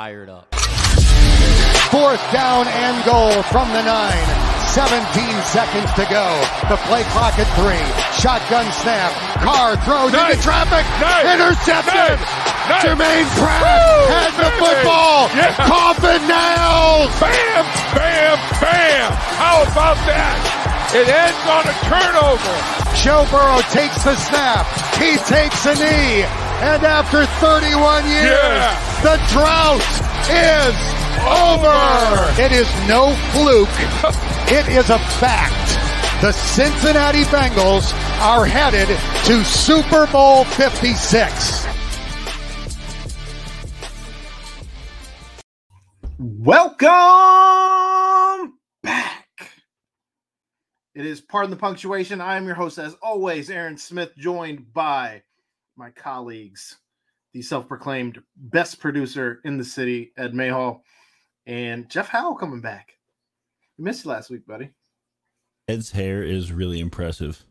fired up. Fourth down and goal from the nine. 17 seconds to go. The play clock at three. Shotgun snap. Carr throws Nice. into traffic. Nice. Intercepted. Nice. Nice. Germaine Pratt Woo. has the Baby. football. Yeah. Coffin nails. Bam, bam, bam. How about that? It ends on a turnover. Joe Burrow takes the snap. He takes a knee. And after 31 years, Yeah. the drought is over. It is no fluke. It is a fact. The Cincinnati Bengals are headed to Super Bowl 56. Welcome back. It is Pardon the Punctuation. I am your host, as always, Aaron Smith, joined by my colleagues, the self proclaimed best producer in the city, Ed Mayhall, and Jeff Howell coming back. We missed you last week, buddy. Ed's hair is really impressive.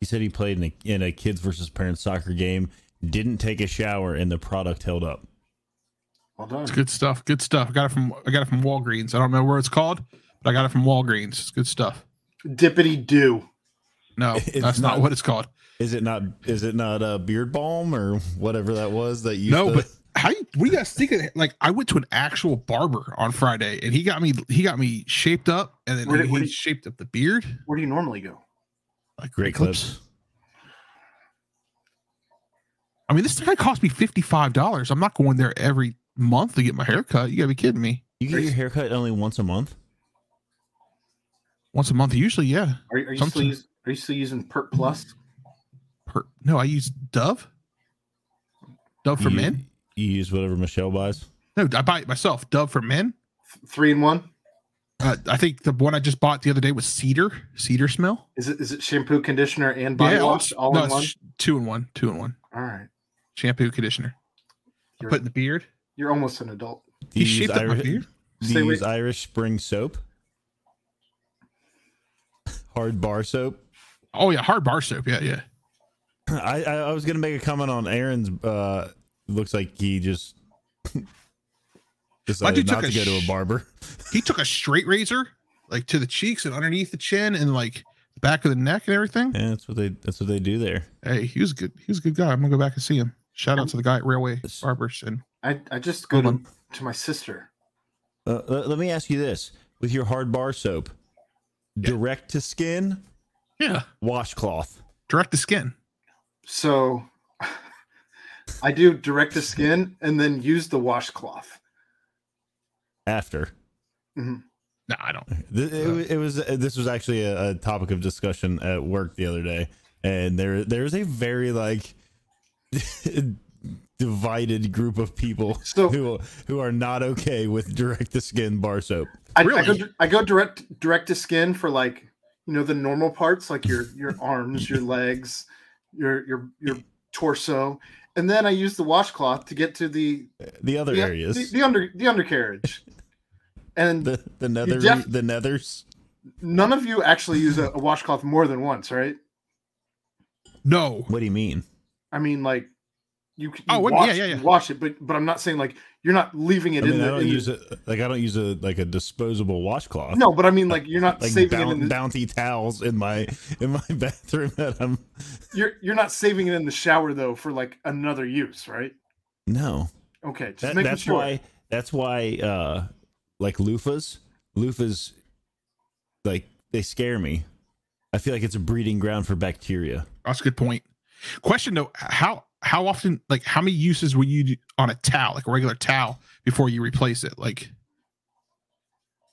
He said he played in a, in a kids versus parents soccer game, didn't take a shower, and the product held up. Well done. It's good stuff. Good stuff. I got it from I got it from Walgreens. I don't know where it's called, but I got it from Walgreens. It's good stuff. Dippity do. No, It's that's not, not- what it's called. Is it not? Is it not a beard balm or whatever that was that you? No, but how you, what do you guys think of Like I went to an actual barber on Friday and he got me he got me shaped up and then Where did- he, where did- shaped up the beard. Where do you normally go? Like great clips. I mean, this guy cost me fifty five dollars. I'm not going there every month to get my hair cut. You gotta be kidding me. You get your haircut only once a month. Once a month, usually, yeah. Are, are you still using, are you still using Pert Plus? Per, no, I use Dove. Dove for you, men. You use whatever Michelle buys. No, I buy it myself. Dove for men. Three in one? Uh, I think the one I just bought the other day was cedar, cedar smell. Is it is it shampoo, conditioner, and body all- wash all no, in one? sh- two in one, two in one. All right. Shampoo, conditioner. You're, Put in the beard. you're almost an adult. Do He you use shaped up my Irish, beard. do Stay you use Irish Spring soap? Hard bar soap. Oh yeah, hard bar soap. Yeah, yeah. I, I I was gonna make a comment on Aaron's. Uh, looks like he just decided dude not took to a go to a barber. He took a straight razor, like to the cheeks and underneath the chin and like the back of the neck and everything. Yeah, that's what they that's what they do there. Hey, he was good. He was a good guy. I'm gonna go back and see him. Shout out to the guy at Railway Barbers and I, I just go to, to my sister. Uh, let, let me ask you this: with your hard bar soap, direct to skin, yeah, washcloth. direct to skin. So I do direct to skin and then use the washcloth. After mm-hmm. No, I don't. Th- it, it was this was actually a, a topic of discussion at work the other day, and there there's a very like divided group of people So- who who are not okay with direct to skin bar soap. I, I Really? go I go direct direct to skin for like you know the normal parts like your your arms, your legs, your your your torso, and then I use the washcloth to get to the The other the, areas, the, the under the undercarriage. And the the nether def- the nethers. none of you actually use a, a washcloth more than once, right? No. What do you mean? I mean, like you, you Oh, what- yeah, wash, yeah, yeah. wash it, but but I'm not saying like you're not leaving it I mean, in I the. don't use it like I don't use a like a disposable washcloth. no, but I mean like you're not like saving boun- it in the. bounty towels in my in my bathroom that I'm You're you're not saving it in the shower though for like another use, right? no. Okay, just That, making that's sure. why that's why uh like loofahs loofahs like they scare me i feel like it's a breeding ground for bacteria That's a good point. Question though, how how often like how many uses will you do on a towel, like a regular towel, before you replace it? Like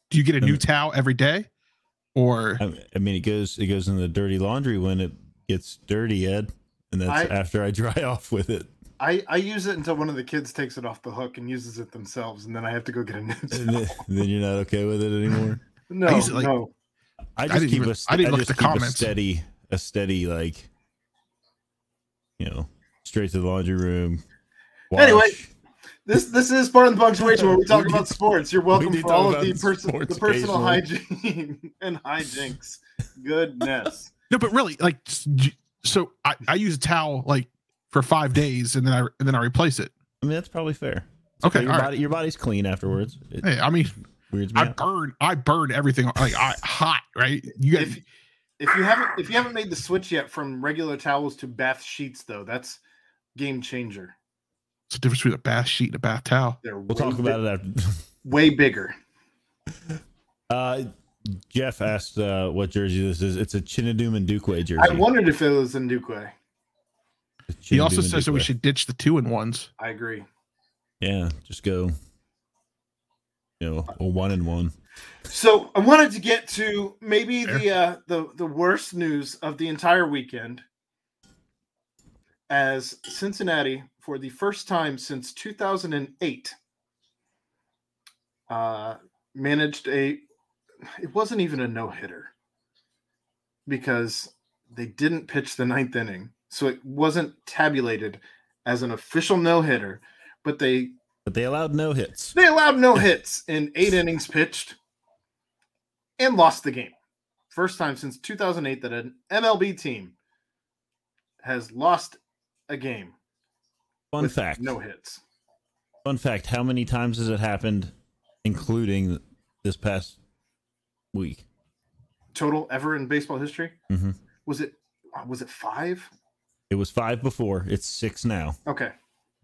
do you get a new Um, towel every day? Or I, I mean it goes it goes in the dirty laundry when it gets dirty ed and that's I- after i dry off with it I I use it until one of the kids takes it off the hook and uses it themselves, and then I have to go get a new. towel. then, then you're not okay with it anymore No, I like- no. i just didn't keep even- a didn't look just at the keep a steady a steady like you know straight to the laundry room Anyway. This this is part of the punctuation where we talk We about sports. You're welcome need for to all of the about person sports the personal hygiene and hijinks. Goodness. no, but really, like so I, I use a towel like for five days and then I and then I replace it. i mean that's probably fair Okay, your all right. body your body's clean afterwards. It Hey, I mean, weirds me I out. burn, I burn everything like I hot, right? You got If, if you haven't if you haven't made the switch yet from regular towels to bath sheets, though, that's game changer. it's the difference between a bath sheet and a bath towel. They're We'll way talk about it after. Way bigger. Uh, Jeff asked uh, what jersey this is. It's a Chinadum and Dukwe jersey. I wondered if it was in Duque. He also Chinadum and says that we should ditch the two and ones. I agree. Yeah, just go. You know, a one and one. So I wanted to get to maybe the uh, the the worst news of the entire weekend, as Cincinnati, for the first time since 2008, uh, managed a. It wasn't even a no hitter because they didn't pitch the ninth inning, so it wasn't tabulated as an official no hitter. But they But they allowed no hits. they allowed no hits in eight innings pitched and lost the game. First time since 2008 that an MLB team has lost a game. Fun fact. No hits. Fun fact. How many times has it happened, including this past week? Total ever in baseball history? hmm Was it uh, was it five? It was five before. It's six now. Okay.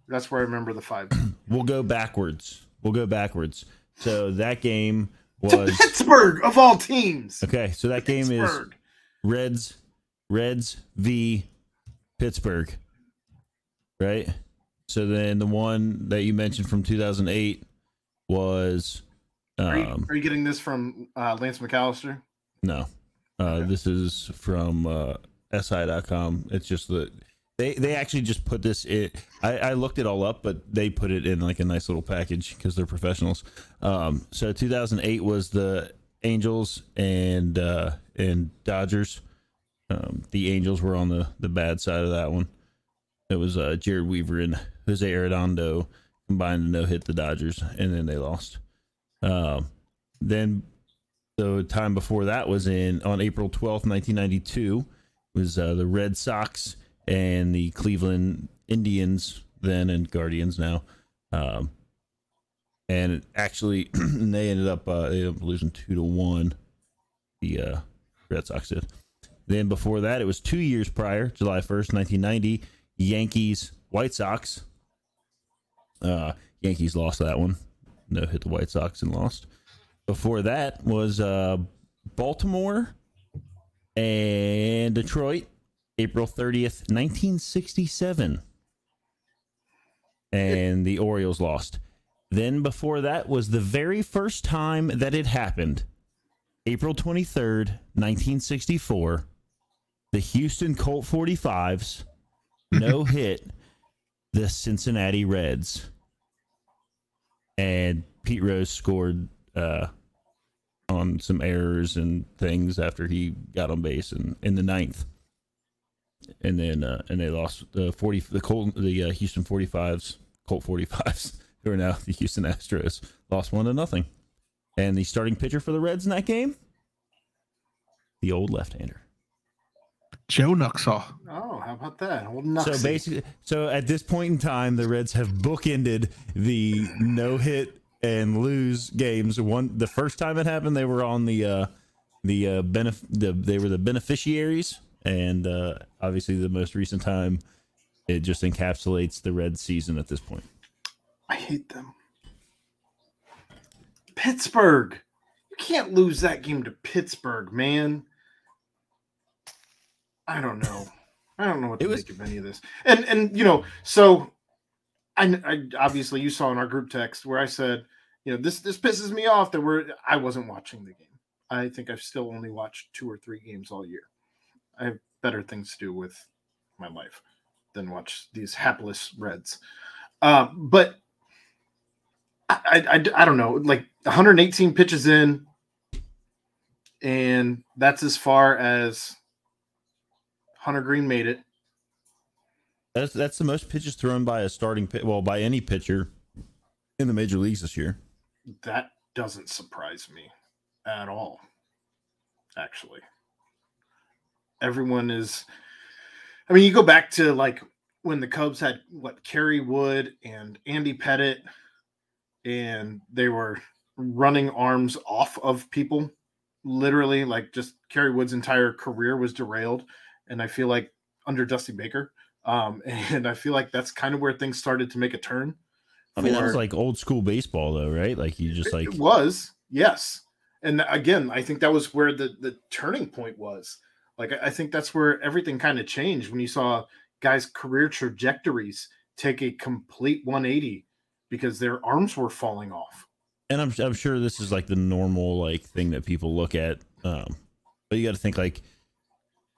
That's where I remember the five. We'll go backwards. We'll go backwards. So that game was Pittsburgh of all teams. okay. So that game is Reds, Reds v Pittsburgh, right? So then the one that you mentioned from 2008 was Are you, um, are you getting this from uh, Lance McAllister? no. Uh, Okay. This is from uh, SI.com. It's just that they they actually just put this. in I, I looked it all up, but they put it in like a nice little package because they're professionals. Um, so 2008 was the Angels and uh, and Dodgers. Um, the Angels were on the the bad side of that one. It was uh, Jered Weaver and Jose Arredondo combined to no hit the Dodgers, and then they lost. Um, then the time before that was in on April twelfth, nineteen ninety two, was uh, the Red Sox and the Cleveland Indians then and Guardians now. Um, and actually, they ended up uh, they ended up losing two to one. The uh, Red Sox did. Then before that, it was two years prior, July first, nineteen ninety, Yankees White Sox. Uh, Yankees lost that one. No hit the White Sox and lost. Before that was uh, Baltimore and Detroit, April 30th, 1967. And the Orioles lost. Then before that was the very first time that it happened, April 23rd, 1964. The Houston Colt 45s no hit the Cincinnati Reds. And Pete Rose scored uh, on some errors and things after he got on base in, in the ninth. And then uh, and they lost the forty the Colt the uh, Houston forty fives Colt forty fives who are now the Houston Astros lost one to nothing. And the starting pitcher for the Reds in that game, the old left hander. Joe Nuxhall. Oh, how about that? Old So basically, so at this point in time, the Reds have bookended the no hit and lose games. One, the first time it happened, they were on the uh, the uh, benef- the they were the beneficiaries, and uh, obviously the most recent time, it just encapsulates the Reds season at this point. I hate them. Pittsburgh. You can't lose that game to Pittsburgh, man. I don't know. I don't know what to It was- make of any of this. And and you know, so I, I obviously you saw in our group text where I said, you know, this this pisses me off that we're I wasn't watching the game. I think I've still only watched two or three games all year. I have better things to do with my life than watch these hapless Reds. Uh, but I, I, I don't know, like 118 pitches in, and that's as far as Hunter Greene made it. That's that's the most pitches thrown by a starting pit, well, by any pitcher in the major leagues this year. That doesn't surprise me at all, actually. Everyone is, I mean, you go back to like when the Cubs had what Kerry Wood and Andy Pettit and they were running arms off of people. Literally, like just Kerry Wood's entire career was derailed. And I feel like under Dusty Baker. Um, and I feel like that's kind of where things started to make a turn. I mean, that was like old school baseball, though, right? Like you just like it was, yes. And again, I think that was where the the turning point was. Like I I think that's where everything kind of changed when you saw guys' career trajectories take a complete 180 because their arms were falling off. and I'm I'm sure this is like the normal like thing that people look at. Um, but you got to think like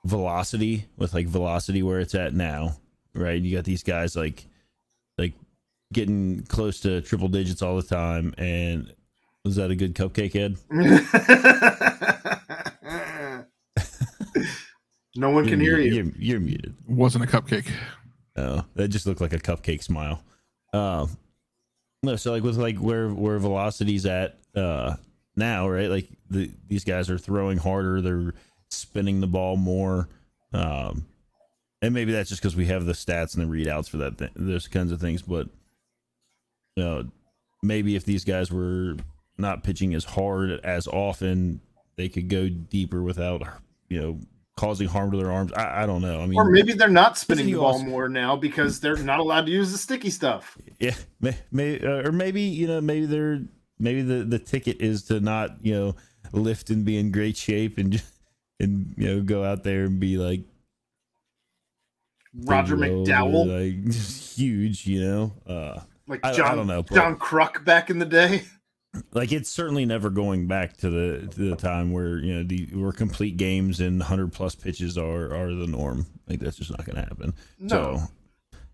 velocity with like velocity where it's at now, right? You got these guys like like getting close to triple digits all the time. And was that a good cupcake, Ed? no one can hear You're you. You're, you're muted. Wasn't a cupcake. Oh, that just looked like a cupcake smile. Um, no, so like with like where where velocity's at uh now, right? Like the these guys are throwing harder, they're spinning the ball more. Um, and maybe that's just because we have the stats and the readouts for that, th- those kinds of things. But you know, maybe if these guys were not pitching as hard as often, they could go deeper without you know causing harm to their arms. I, I don't know. I mean, Or maybe they're not spinning the ball also- more now because they're not allowed to use the sticky stuff. Yeah, may, may, uh, or maybe you know, maybe they're maybe the the ticket is to not you know lift and be in great shape and just, and you know go out there and be like Roger McDowell, like just huge, you know. Uh, like I- I John, don't know, but- John Kruk back in the day. like it's certainly never going back to the to the time where you know the where complete games and hundred plus pitches are are the norm. Like that's just not going to happen. No,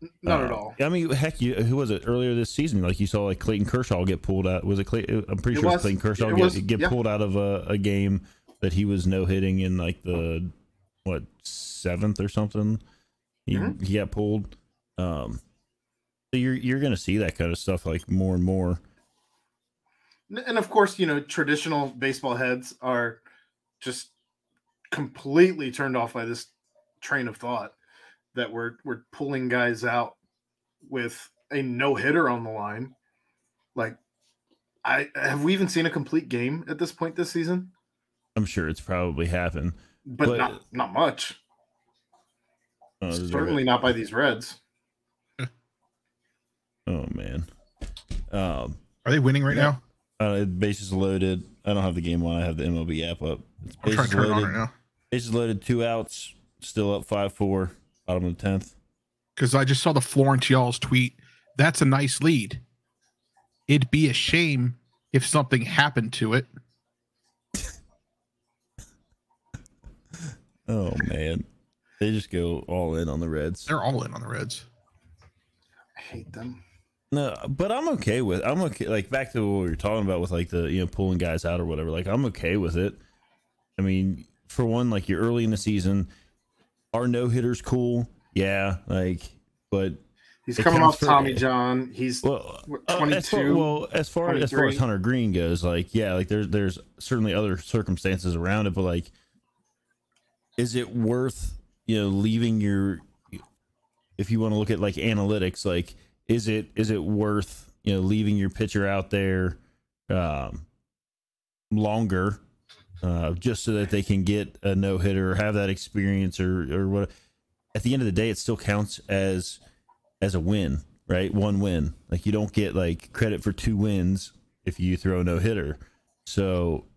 So, not Uh, at all. I mean, heck, you, who was it earlier this season? Like you saw, like Clayton Kershaw get pulled out. Was it Clay? I'm pretty It sure was was. Clayton Kershaw get, get yeah. pulled out of a, a game that he was no hitting in like the what seventh or something. He Mhm. he got pulled. Um, so you're you're gonna see that kind of stuff like more and more. And of course, you know, traditional baseball heads are just completely turned off by this train of thought that we're we're pulling guys out with a no hitter on the line. Like, I have we even seen a complete game at this point this season? I'm sure it's probably happened. But, But- not not much. Oh, Certainly not by these Reds. Oh man. Um, Are they winning right Yeah. now? uh, bases loaded. I don't have the game on. I have the MLB app up. It's I'm trying bases to turn it on loaded. right now Bases loaded, two outs, still up five four, bottom of the tenth. because I just saw the Florence Y'all's tweet. That's a nice lead. It'd be a shame if something happened to it. Oh man, they just go all in on the Reds. They're all in on the Reds. I hate them. No, but I'm okay with. I'm okay. Like back to what we were talking about with like the you know pulling guys out or whatever. Like I'm okay with it. I mean, for one, like you're early in the season. Are no hitters cool, yeah. Like, but He's coming counts off for- Tommy John. He's well, What, uh, as far, 22, well, as far as far as Hunter Greene goes, like yeah, like there's there's certainly other circumstances around it, but like, is it worth you know leaving your if you want to look at like analytics, like is it is it worth you know leaving your pitcher out there um, longer uh, just so that they can get a no hitter or have that experience or or what? At the end of the day, it still counts as as a win, right? One win. Like you don't get like credit for two wins if you throw a no hitter. So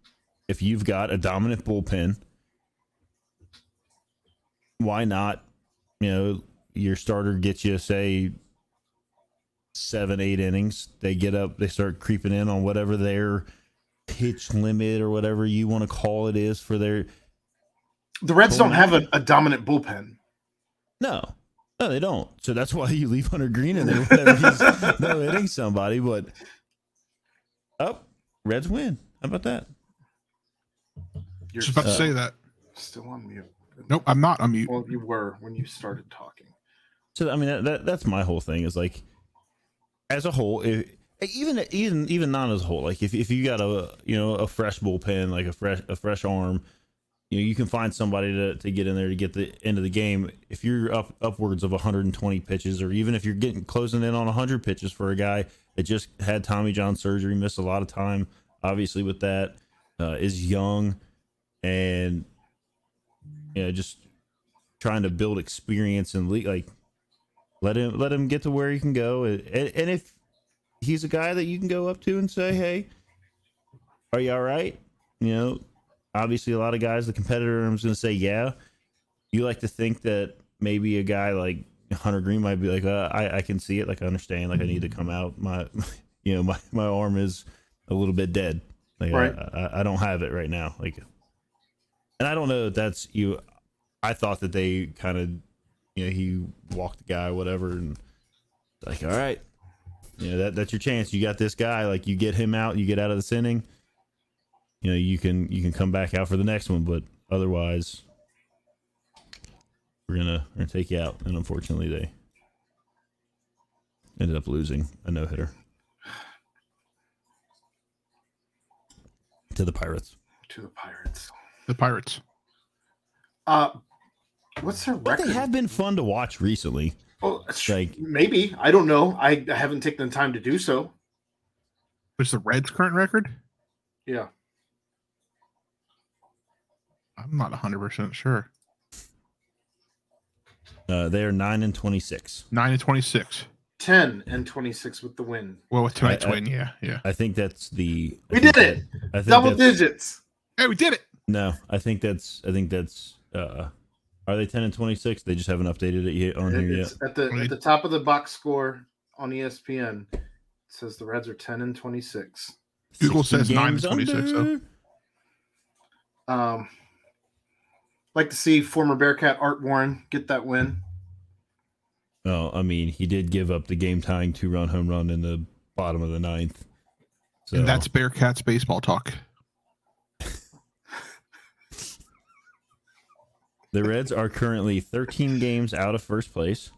if you've got a dominant bullpen, why not? You know, your starter gets you say seven, eight innings. They get up, they start creeping in on whatever their pitch limit or whatever you want to call it is for their the Reds don't have a, a dominant bullpen. No, no, they don't. So that's why you leave Hunter Greene in there whenever he's no hitting somebody. But oh, Reds win. How about that? You're Just about to Uh, say that. still on mute. Nope, I'm not on mute. Well, you were when you started talking. So I mean, that, that that's my whole thing is like, as a whole, if, even even even not as a whole, like if if you got a you know a fresh bullpen, like a fresh a fresh arm, you know you can find somebody to, to get in there to get the end of the game. If you're up upwards of 120 pitches, or even if you're getting closing in on 100 pitches for a guy that just had Tommy John surgery, missed a lot of time, obviously with that, uh, is young, and you know just trying to build experience and le- like let him let him get to where he can go, and, and if he's a guy that you can go up to and say, hey, are you all right? You know, obviously a lot of guys, the competitor is going to say, yeah. You like to think that maybe a guy like Hunter Greene might be like, uh, I, I can see it. Like, I understand. Like, I need to come out. My, you know, my, my arm is a little bit dead. Like, Right. I, I, I don't have it right now. Like, and I don't know if that's you. I thought that they kind of, you know, he walked the guy, whatever, and like, all right, you know, that that's your chance. You got this guy. Like, you get him out, you get out of this inning you know you can you can come back out for the next one but otherwise we're gonna we're gonna take you out and unfortunately they ended up losing a no-hitter to the pirates to the Pirates. The Pirates. Uh, what's their but record? they have been fun to watch recently Well, it's- like- maybe I don't know. I, I haven't taken the time to do so. What's the Reds' current record? Yeah, I'm not 100 percent sure. uh, they are 9 and 26 Nine and 26. ten and twenty six with the win. Well, with tonight's I- I- win, yeah, yeah. i think that's the I We think did it. that- I think Double digits. Hey, we did it. No i think that's i think that's uh are they 10 and 26 they just haven't updated it yet on here yet at the at the top of the box score on ESPN. It says the Reds are ten and twenty six. Google 16 says 9 and games 26, so- Um, like to see former Bearcat Art Warren get that win. Oh, I mean, he did give up the game tying two run home run in the bottom of the ninth. So And that's Bearcats baseball talk. The Reds are currently 13 games out of first place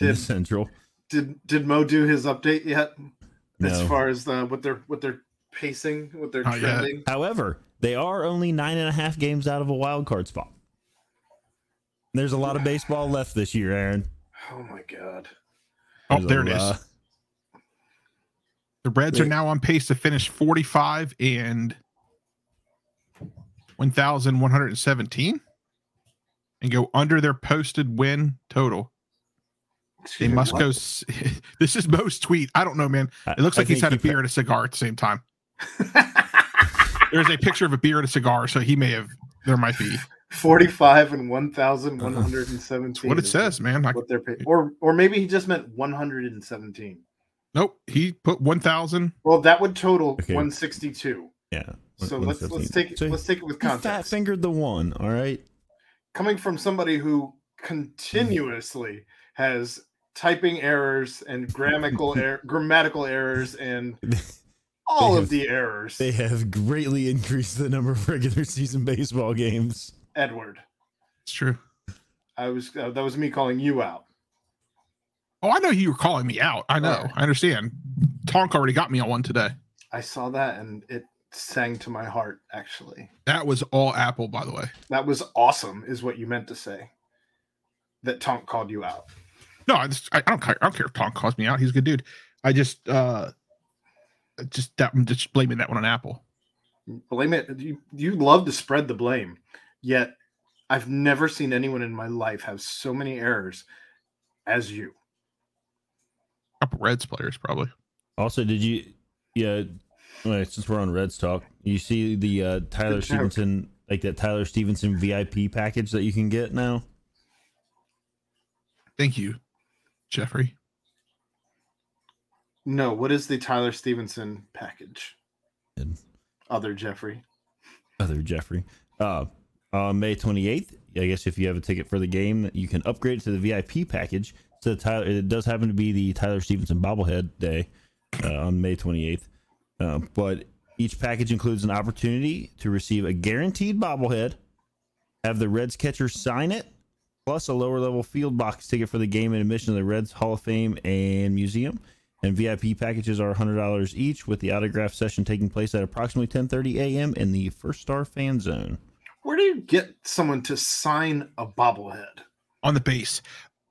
in the Did Central. did did Mo do his update yet? As far as the what they're what they're pacing, what they're Not yet. trending. However, they are only nine and a half games out of a wild card spot. There's a lot of baseball left this year, Aaron. Oh my god. Oh, There's a there it is. lot- The Reds are now on pace to finish 45 and 1,117 and go under their posted win total. They Excuse me, must what? go. This is Mo's tweet. I don't know, man. It looks I like he's think had a he beer and a cigar at the same time. There's a picture of a beer and a cigar, so he may have. There might be. 45 and 1,117. Uh-huh. What it is says, man. I, What they're paying. Or or maybe he just meant 117. nope. He put 1,000. Well, that would total Okay. 162. Yeah. So let's let's take it So let's take it with he fat context. fingered the one. All right. Coming from somebody who continuously has typing errors and grammatical er- grammatical errors and all have- of the errors. They have greatly increased the number of regular season baseball games. Edward, It's true. I was uh, that was me calling you out. Oh, I know you were calling me out. I know. Alright. I understand. Tonk already got me on one today. I saw that and it sang to my heart. Actually, That was all Apple, by the way. that was awesome. Is what you meant to say. That Tonk called you out. No, I just I, I don't care. I don't care if Tonk calls me out. He's a good dude. I just uh just that I'm just blaming that one on Apple. blame it you, you love to spread the blame yet i've never seen anyone in my life have so many errors as you couple Reds players probably. Also, did you? Yeah. Well, since we're on Reds talk, you see the uh, Tyler Good joke. Stevenson, like that Tyler Stephenson VIP package that you can get now. Thank you, Jeffrey. no what is the tyler stephenson package Good. other jeffrey Other Jeffrey. Uh, on May 28th, I guess if you have a ticket for the game, you can upgrade it to the VIP package. So Tyler, it does happen to be the Tyler Stephenson bobblehead day uh, on May 28th. Uh, but each package includes an opportunity to receive a guaranteed bobblehead, have the Reds catcher sign it, plus a lower level field box ticket for the game and admission to the Reds Hall of Fame and Museum. And VIP packages are $100 each, with the autograph session taking place at approximately 10:30 a.m. in the First Star Fan Zone. Where do you get someone to sign a bobblehead? on the base,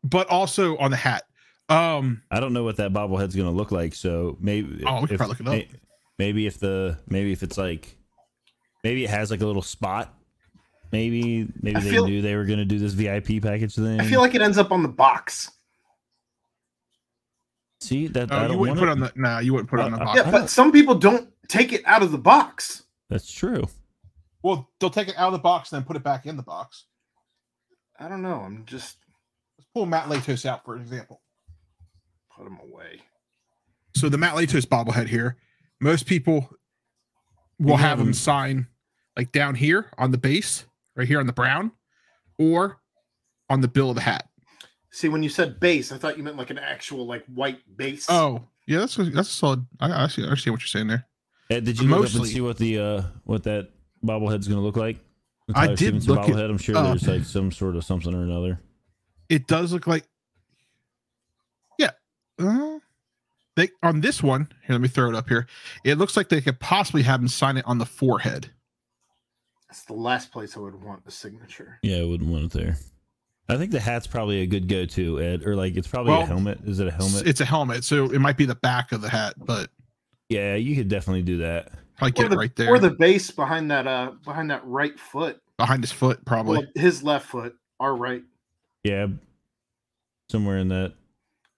but also on the hat. Um, I don't know what that bobblehead's gonna look like, so maybe Oh, we could if- probably look it up. May- Maybe if the maybe if it's like maybe it has like a little spot. Maybe maybe I they feel- knew they were gonna do this VIP package thing. I feel like it ends up on the box. see that oh, I you don't wouldn't put it on the. Nah, you wouldn't put it on the Uh, box. Yeah, but some people don't take it out of the box. That's true. well, they'll take it out of the box and then put it back in the box. I don't know. I'm just Let's pull Matt Latos out for example. put them away. So the Matt Latos bobblehead here, most people will You have have them them- sign like down here on the base, right here on the brown, or on the bill of the hat. See, when you said base, I thought you meant like an actual like white base. Oh, yeah, that's a, that's a solid. I, I see. I understand what you're saying there. Ed, did you look up and see what the uh what that bobblehead's gonna look like? I did Stephenson look it bobblehead. I'm sure up. there's like some sort of something or another. It does look like, yeah. Uh, they on this one here. Let me throw it up here. It looks like they could possibly have him sign it on the forehead. That's the last place I would want the signature. Yeah, I wouldn't want it there. I think the hat's probably a good go-to, Ed. Or like it's probably Well, a helmet. Is it a helmet? It's a helmet, so it might be the back of the hat, but yeah, you could definitely do that. probably Or get the, it right there or the base behind that uh behind that right foot. behind his foot, probably. Well, his left foot, our right. Yeah, somewhere in that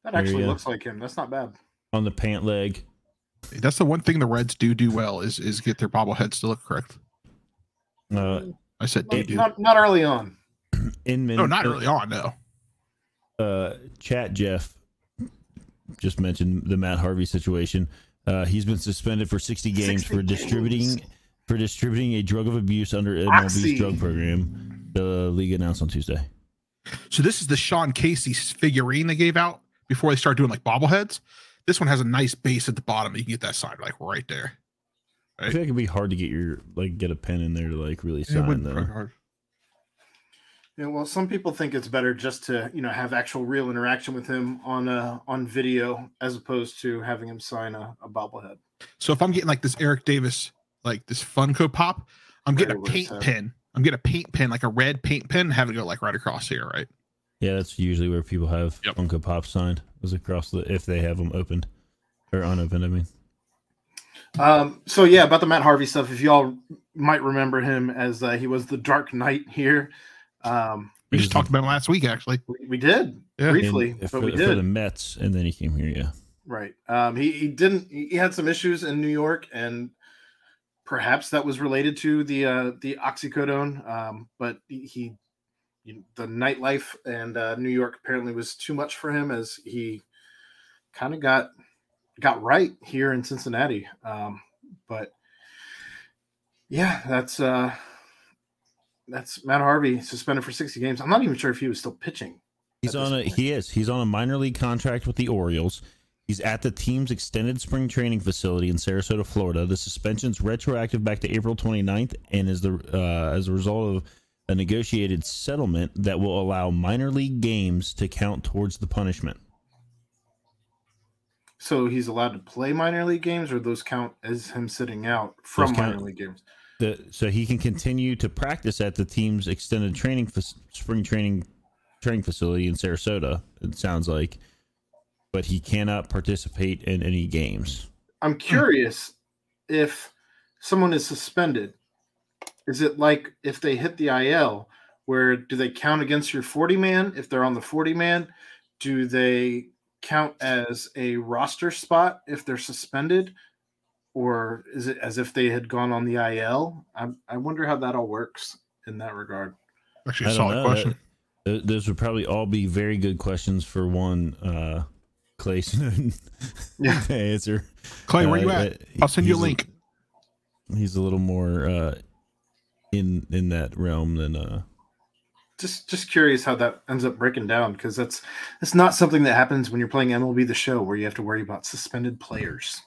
That actually looks like him. That's not bad. On the pant leg. That's the one thing the Reds do do well is is get their bobbleheads to look correct. Uh, I said do Not, do. not, not early on. Inman. No, not early on. No. uh, chat Jeff just mentioned the Matt Harvey situation. Uh, he's been suspended for 60 games 60 for distributing games. for distributing a drug of abuse under MLB's Oxy. drug program. The league announced on Tuesday. So this is the Sean Casey figurine they gave out before they started doing like bobbleheads. This one has a nice base at the bottom. You can get that signed like right there. I feel like it'd be hard to get your like get a pen in there to like really sign wouldn't though. hard. Yeah, well, some people think it's better just to you know have actual real interaction with him on uh on video as opposed to having him sign a, a bobblehead. So if I'm getting like this Eric Davis, like this Funko Pop, I'm getting a Right over paint head. pen. I'm getting a paint pen, like a red paint pen, and have it go like right across here, right? Yeah, that's usually where people have Yep. Funko Pop signed. Was across the if they have them opened or unopened. I mean, Um, so yeah, about the Matt Harvey stuff. If y'all might remember him as uh, he was the Dark Knight here. Um, We just talked about it last week, actually. we, we did Yeah. briefly, in- but for, we for did the Mets, and then he came here. Yeah, right. Um, he he didn't. He he had some issues in New York, and perhaps that was related to the uh, the oxycodone. Um, but he, he you- the nightlife and uh, New York apparently was too much for him, as he kind of got got right here in Cincinnati. Um, but yeah, that's uh, that's Matt Harvey suspended for sixty games. I'm not even sure if he was still pitching. he's on a point. he is he's on a minor league contract with the Orioles. He's at the team's extended spring training facility in Sarasota, Florida. The suspension's retroactive back to April 29th and is the uh, as a result of a negotiated settlement that will allow minor league games to count towards the punishment. So he's allowed to play minor league games, or those count as him sitting out from Those count. minor league games. The, so he can continue to practice at the team's extended training spring training training facility in Sarasota. It sounds like, but he cannot participate in any games. I'm curious if someone is suspended. Is it like if they hit the IL, where do they count against your 40 man? If they're on the 40 man, do they count as a roster spot if they're suspended? Or is it as if they had gone on the IL? I, I wonder how that all works in that regard. Actually, a I don't solid know. question. Th- Those would probably all be very good questions for one uh, Clayson Yeah. to answer. Clay, where you Uh, at? uh, I'll send you a he's link. He's a little more uh, in in that realm than uh, just just curious how that ends up breaking down because that's that's not something that happens when you're playing MLB the show where you have to worry about suspended players.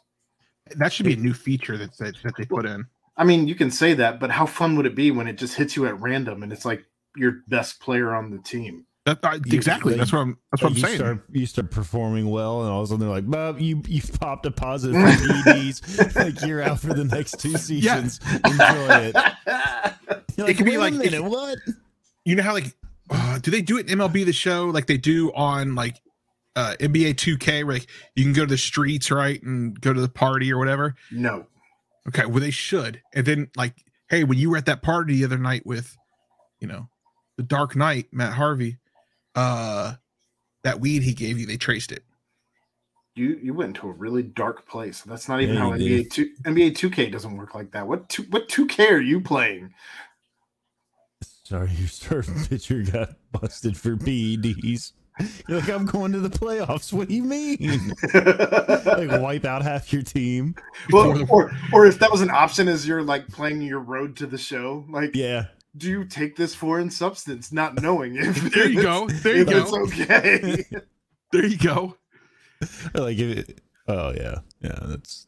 That should be a new feature that that, that they put in. I mean, you can say that, but how fun would it be when it just hits you at random and it's like your best player on the team? That, uh, You- exactly. like- that's what I'm. That's what I'm you saying. Start, you start performing well, and all of a sudden they're like, "Bob, you you popped a positive for PEDs. like you're out for the next two seasons. Enjoy it." You're It could be "Wait a like if- minute, what? you know how like uh, do they do it in MLB the show like they do on like uh NBA 2K where like you can go to the streets right and go to the party or whatever. no. Okay, well they should. And then like, hey, when you were at that party the other night with, you know, the Dark Knight, Matt Harvey, uh that weed he gave you, they traced it. You you went into a really dark place. That's not even Yeah, how you NBA two NBA two K doesn't work like that. What two what two K are you playing? Sorry, your starting pitcher got busted for PEDs. You're like, I'm going to the playoffs. What do you mean? like, wipe out half your team? Well, or or if that was an option as you're like playing your road to the show, like Yeah. Do you take this foreign substance, not knowing if There you go. There you if it's go. okay. There you go. like if it, oh yeah yeah that's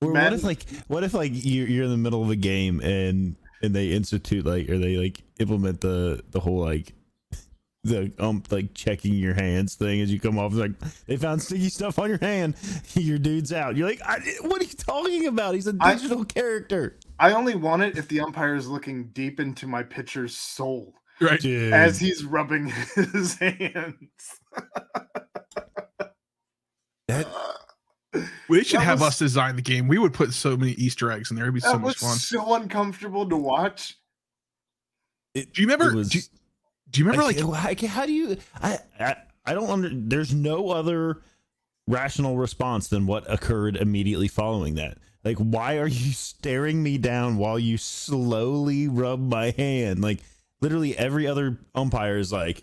or what if like what if like you're, you're in the middle of a game and and they institute like or they like implement the the whole like the um like checking your hands thing as you come off like they found sticky stuff on your hand your dude's out you're like I, what are you talking about he's a digital character I only want it if the umpire is looking deep into my pitcher's soul Right. Dude. as he's rubbing his hands. That- Well, they should That have was- us design the game. We would put so many Easter eggs in there. It'd be so much fun. so uncomfortable to watch. it, Do you remember? it was- do, you- do you remember I like can't- I can't- how do you I, I I don't under there's no other rational response than what occurred immediately following that. Like why are you staring me down while you slowly rub my hand? Like literally every other umpire is like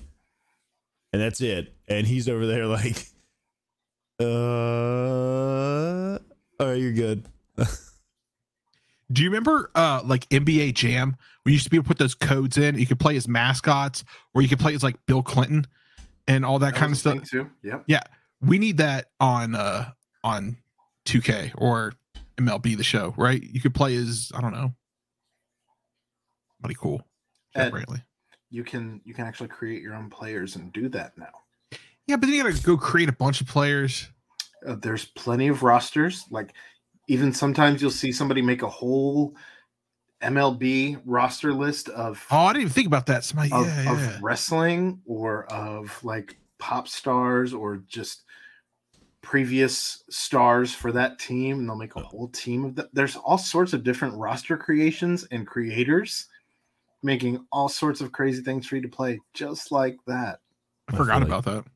and that's it. And he's over there like uh all right, you're good. Do you remember uh like NBA Jam? We used to be able to put those codes in. You could play as mascots, or you could play as like Bill Clinton and all that, That kind of stuff. thing, too. Yep. Yeah, we need that on uh on 2K or MLB the show, right? You could play as I don't know, somebody cool. Separately. You can you can actually create your own players and do that now. Yeah, but then you gotta go create a bunch of players. Uh, there's plenty of rosters. Like even sometimes you'll see somebody make a whole MLB roster list of Oh, I didn't even think about that. Somebody, of, yeah, of wrestling or of like pop stars or just previous stars for that team and they'll make a whole team of that there's all sorts of different roster creations and creators making all sorts of crazy things for you to play just like that I I forgot feel like- about that.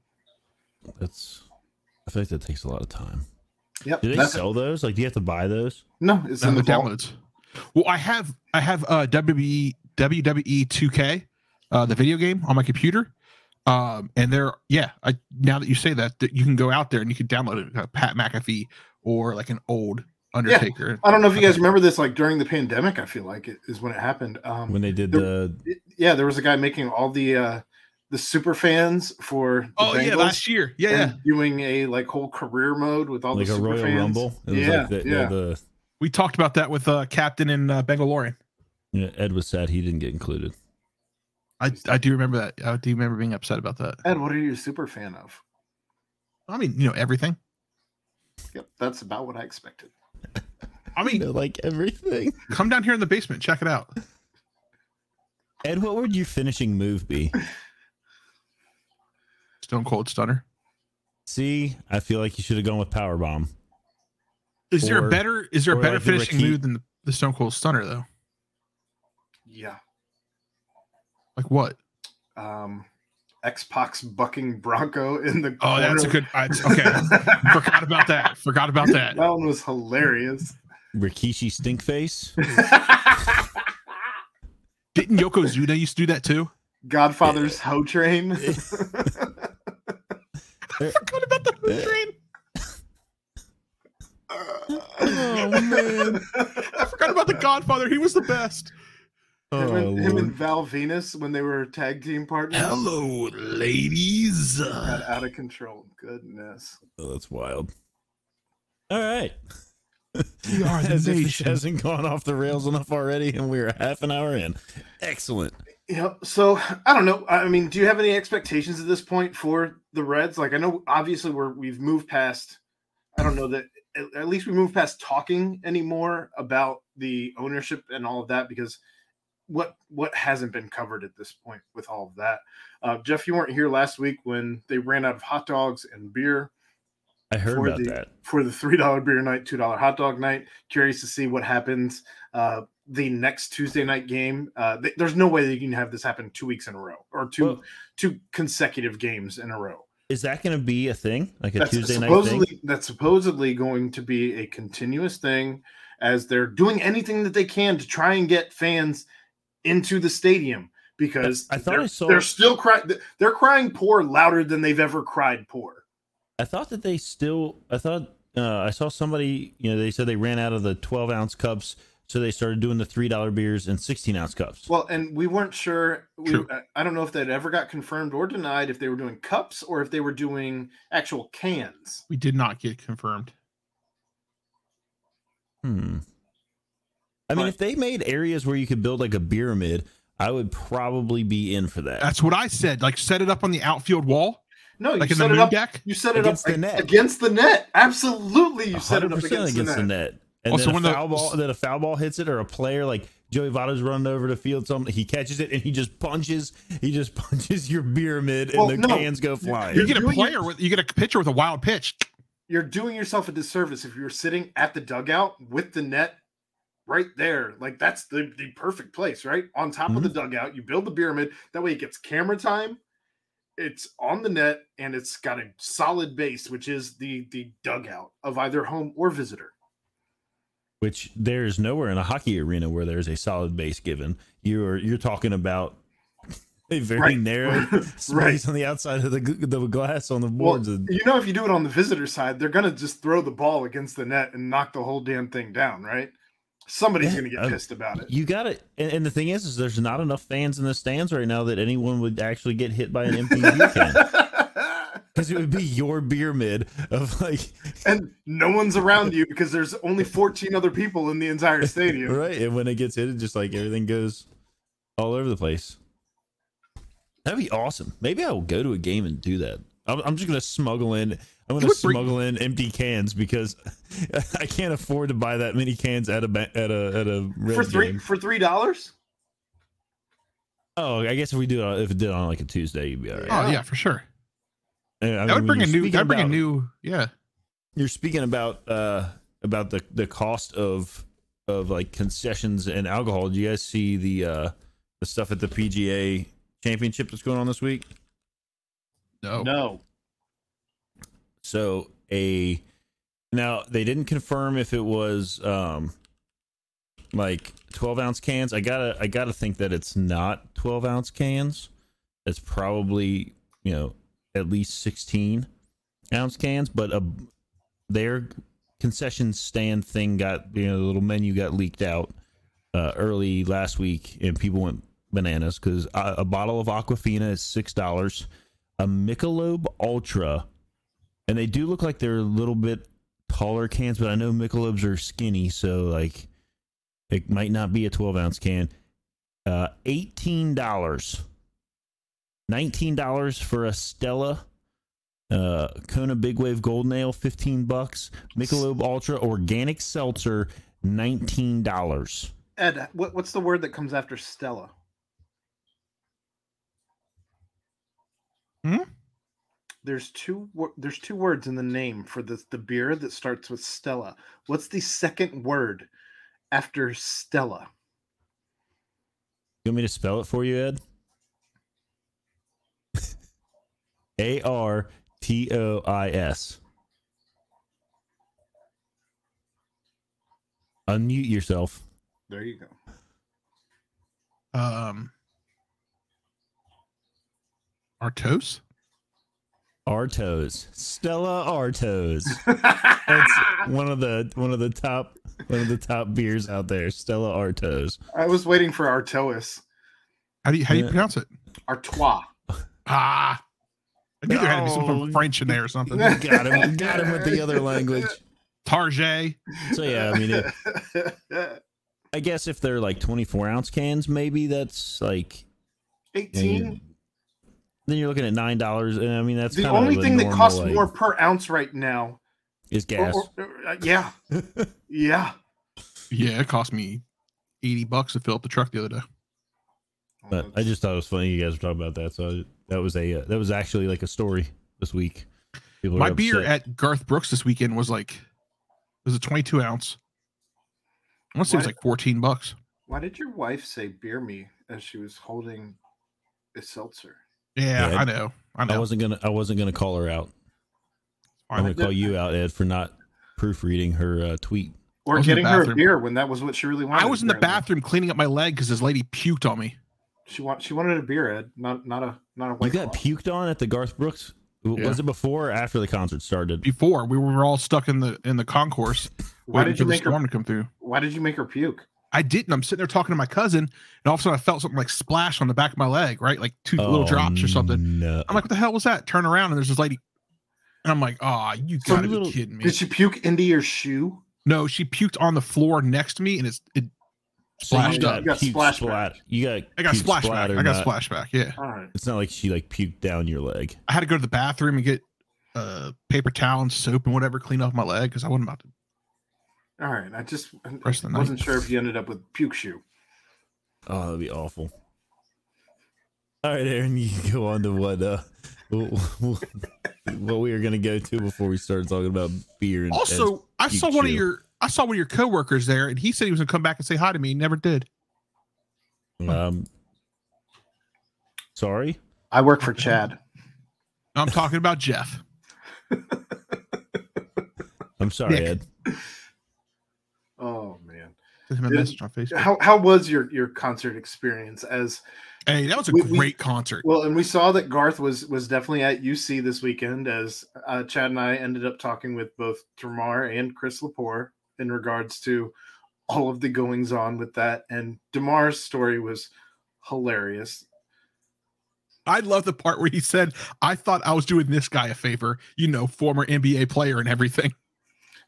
That's I feel like that takes a lot of time. yep Do they that's- sell those? Like do you have to buy those? no it's Some in the of the downloads. Well, I have I have uh WWE WWE 2K, uh the video game on my computer. Um and there yeah, I now that you say that, that you can go out there and you can download it, uh, Pat McAfee or like an old Undertaker. Yeah. i don't know if you guys remember this like during the pandemic i feel like it is when it happened um When they did there- the it- yeah there was a guy making all the uh the super fans for the Oh yeah, last year. Yeah, yeah. doing a like whole career mode with all like the a super Royal fans. Rumble. It was yeah, like the, the- yeah. the We talked about that with uh Captain and uh Bengalorian. Yeah, Ed was sad he didn't get included. I I do remember that. I do remember being upset about that. Ed, what are you a super fan of? I mean, you know, everything. Yep, that's about what I expected. I mean, like everything. come down here in the basement, check it out. Ed, what would your finishing move be? Stone Cold Stunner. See, I feel like you should have gone with Power Bomb. Is there a better is there a better like the finishing Rakiet- move than the, the Stone Cold Stunner though? Yeah. Like what? Um X Pac's bucking Bronco in the Oh, that's a good. I, okay, forgot about that. Forgot about that. that one was hilarious. Rikishi Stinkface. Didn't Yokozuna used to do that too? Godfather's Hoe Train. I forgot about the Hoe train. oh man. I forgot about the Godfather. He was the best. Him, Oh, and, him and Val Venis when they were tag team partners. Hello, ladies. Got out of control. Goodness. Oh, that's wild. All right. We are the As if this nation. hasn't gone off the rails enough already, and we're half an hour in. Excellent. Yeah. So I don't know. I mean, do you have any expectations at this point for the Reds? Like, I know obviously we're we've moved past. I don't know that at, at least we moved past talking anymore about the ownership and all of that because what what hasn't been covered at this point with all of that. Uh, Jeff, you weren't here last week when they ran out of hot dogs and beer I heard for about the that. for the three dollar beer night, two dollar hot dog night. Curious to see what happens uh, the next Tuesday night game. Uh, th- there's no way that you can have this happen two weeks in a row or two Well- two consecutive games in a row. Is that going to be a thing, like a That's Tuesday night supposedly thing? that's supposedly going to be a continuous thing as they're doing anything that they can to try and get fans into the stadium because I thought they're, I saw- they're still crying. They're crying poor louder than they've ever cried poor. I thought that they still. I thought uh, I saw somebody. You know, they said they ran out of the twelve ounce cups, so they started doing the three dollar beers and sixteen ounce cups. Well, and we weren't sure. We, True. I- I don't know if that ever got confirmed or denied if they were doing cups or if they were doing actual cans. We did not get confirmed. Hmm. I mean, But- if they made areas where you could build like a pyramid, I would probably be in for that. That's what I said. Like set it up on the outfield wall, No, you like in the set it up. deck. You set it Against up the net. against the net. Absolutely, you set it up 100% against, the net. net. And Also, then when a the- foul ball, then a foul ball hits it, or a player like Joey Votto's running over the field, something he catches it and he just punches, he just punches your pyramid, and Well, the no. cans go flying. You get a player with you get a pitcher with a wild pitch. You're doing yourself a disservice if you're sitting at the dugout with the net right there. Like that's the, the perfect place, right? On top of the Mm-hmm. dugout, you build the pyramid. That way it gets camera time. It's on the net and it's got a solid base, which is the the dugout of either home or visitor. which there's nowhere in a hockey arena where there's a solid base given. You're you're talking about a very Right. narrow space Right. on the outside of the the glass on the Well, boards. and, you know, if you do it on the visitor side, they're gonna just throw the ball against the net and knock the whole damn thing down, right? Somebody's Yeah, gonna get pissed about it. you got it. And, and the thing is, is there's not enough fans in the stands right now that anyone would actually get hit by an beer can. Because it would be your beer mid of like and no one's around you because there's only 14 other people in the entire stadium. right, and when it gets hit, it just like everything goes all over the place. That'd be awesome. Maybe I will go to a game and do that. I'm, I'm just gonna smuggle in. I'm gonna would bring- smuggle in empty cans because I can't afford to buy that many cans at a at a at a red For three game. for three dollars? Oh, I guess if we do it, if it did on like a Tuesday, you'd be all right. Oh Yeah. yeah, for sure. And, I That would bring a new. speaking That would bring a new. Yeah. You're speaking about uh about the the cost of of like concessions and alcohol. Do you guys see the uh the stuff at the PGA Championship that's going on this week? No. No. So a now they didn't confirm if it was um like 12 ounce cans. I gotta I gotta think that it's not 12 ounce cans. It's probably you know at least 16 ounce cans, but a their concession stand thing got you know the little menu got leaked out uh, early last week, and people went bananas because a, a bottle of Aquafina is six dollars. A Michelob Ultra and they do look like they're a little bit taller cans, but I know Michelob's are skinny, so like it might not be a 12 ounce can. Uh, eighteen dollars, nineteen dollars for a Stella. Uh, Kona Big Wave Golden Ale, fifteen bucks. Michelob Ultra Organic Seltzer, nineteen dollars. Ed, what, what's the word that comes after Stella? Hmm? There's two. There's two words in the name for the the beer that starts with Stella. What's the second word after Stella? You want me to spell it for you, Ed? A R T O I S. Unmute yourself. There you go. Um. Artos. Artos. Stella Artos. That's one of the one of the top one of the top beers out there. Stella Artos. I was waiting for Artois. How do you how do you Yeah. pronounce it? Artois. Ah. I knew there had to be Oh. something French in there or something. Got him. Got him with the other language. Target. So yeah, I mean, it, I guess if they're like twenty four ounce cans, maybe that's like you know, 18. you- then you're looking at nine dollars, and I mean that's The kinda only the thing that costs like, more per ounce right now. is gas. or- or- uh, yeah. yeah. Yeah, it cost me eighty bucks to fill up the truck the other day. But I just thought it was funny you guys were talking about that. So that was a uh, that was actually like a story this week. People My beer at Garth Brooks this weekend was like, it was a 22 ounce. I want to say it was like 14 bucks. Why did your wife say beer me as she was holding a seltzer? Yeah, Yeah, I know. I I wasn't gonna I wasn't gonna call her out. I'm gonna call you out, Ed, for not proofreading her uh, tweet. Or I was in the getting her a beer when that was what she really wanted. I was in the apparently. bathroom cleaning up my leg because this lady puked on me. She want she wanted a beer, Ed, not not a not a You white. got Claw. puked on at the Garth Brooks. Yeah. Was it before or after the concert started? Before we were all stuck in the in the concourse Why did you the make her? to come through. Why did you make her puke? I didn't. I'm sitting there talking to my cousin, and all of a sudden I felt something like splash on the back of my leg, right? Like two little Oh, drops or something. No. I'm like, what the hell was that? Turn around and there's this lady. And I'm like, oh, you gotta little- be kidding me. Did she puke into your shoe? no, she puked on the floor next to me and it's it So you splashed got up. You got puke splashback. splat- You got I got puke splashback. I got not- splashback. Yeah. All right. It's not like she like puked down your leg. I had to go to the bathroom and get uh paper towel and soap and whatever, clean off my leg because I wasn't about to. All right. I just I Rest wasn't night. sure if you ended up with puke shoe. Oh, that'd be awful. All right, Aaron, you can go on to what uh what we were gonna go to before we started talking about beer. And Also, I puke saw one of your I saw one of your coworkers there, and he said he was gonna come back and say hi to me. He never did. um, sorry. I work for Chad. I'm talking about Jeff. I'm sorry, Nick. Ed. Oh man. Sent him a Did- message on Facebook. How how was your your concert experience as Hey, that was a We- we- great concert. well? And we saw that Garth was was definitely at UC this weekend. As uh, Chad and I ended up talking with both Demar and Chris Lepore in regards to all of the goings on with that. And Demar's story was hilarious. I love the part where he said, "I thought I was doing this guy a favor, you know, former NBA player and everything."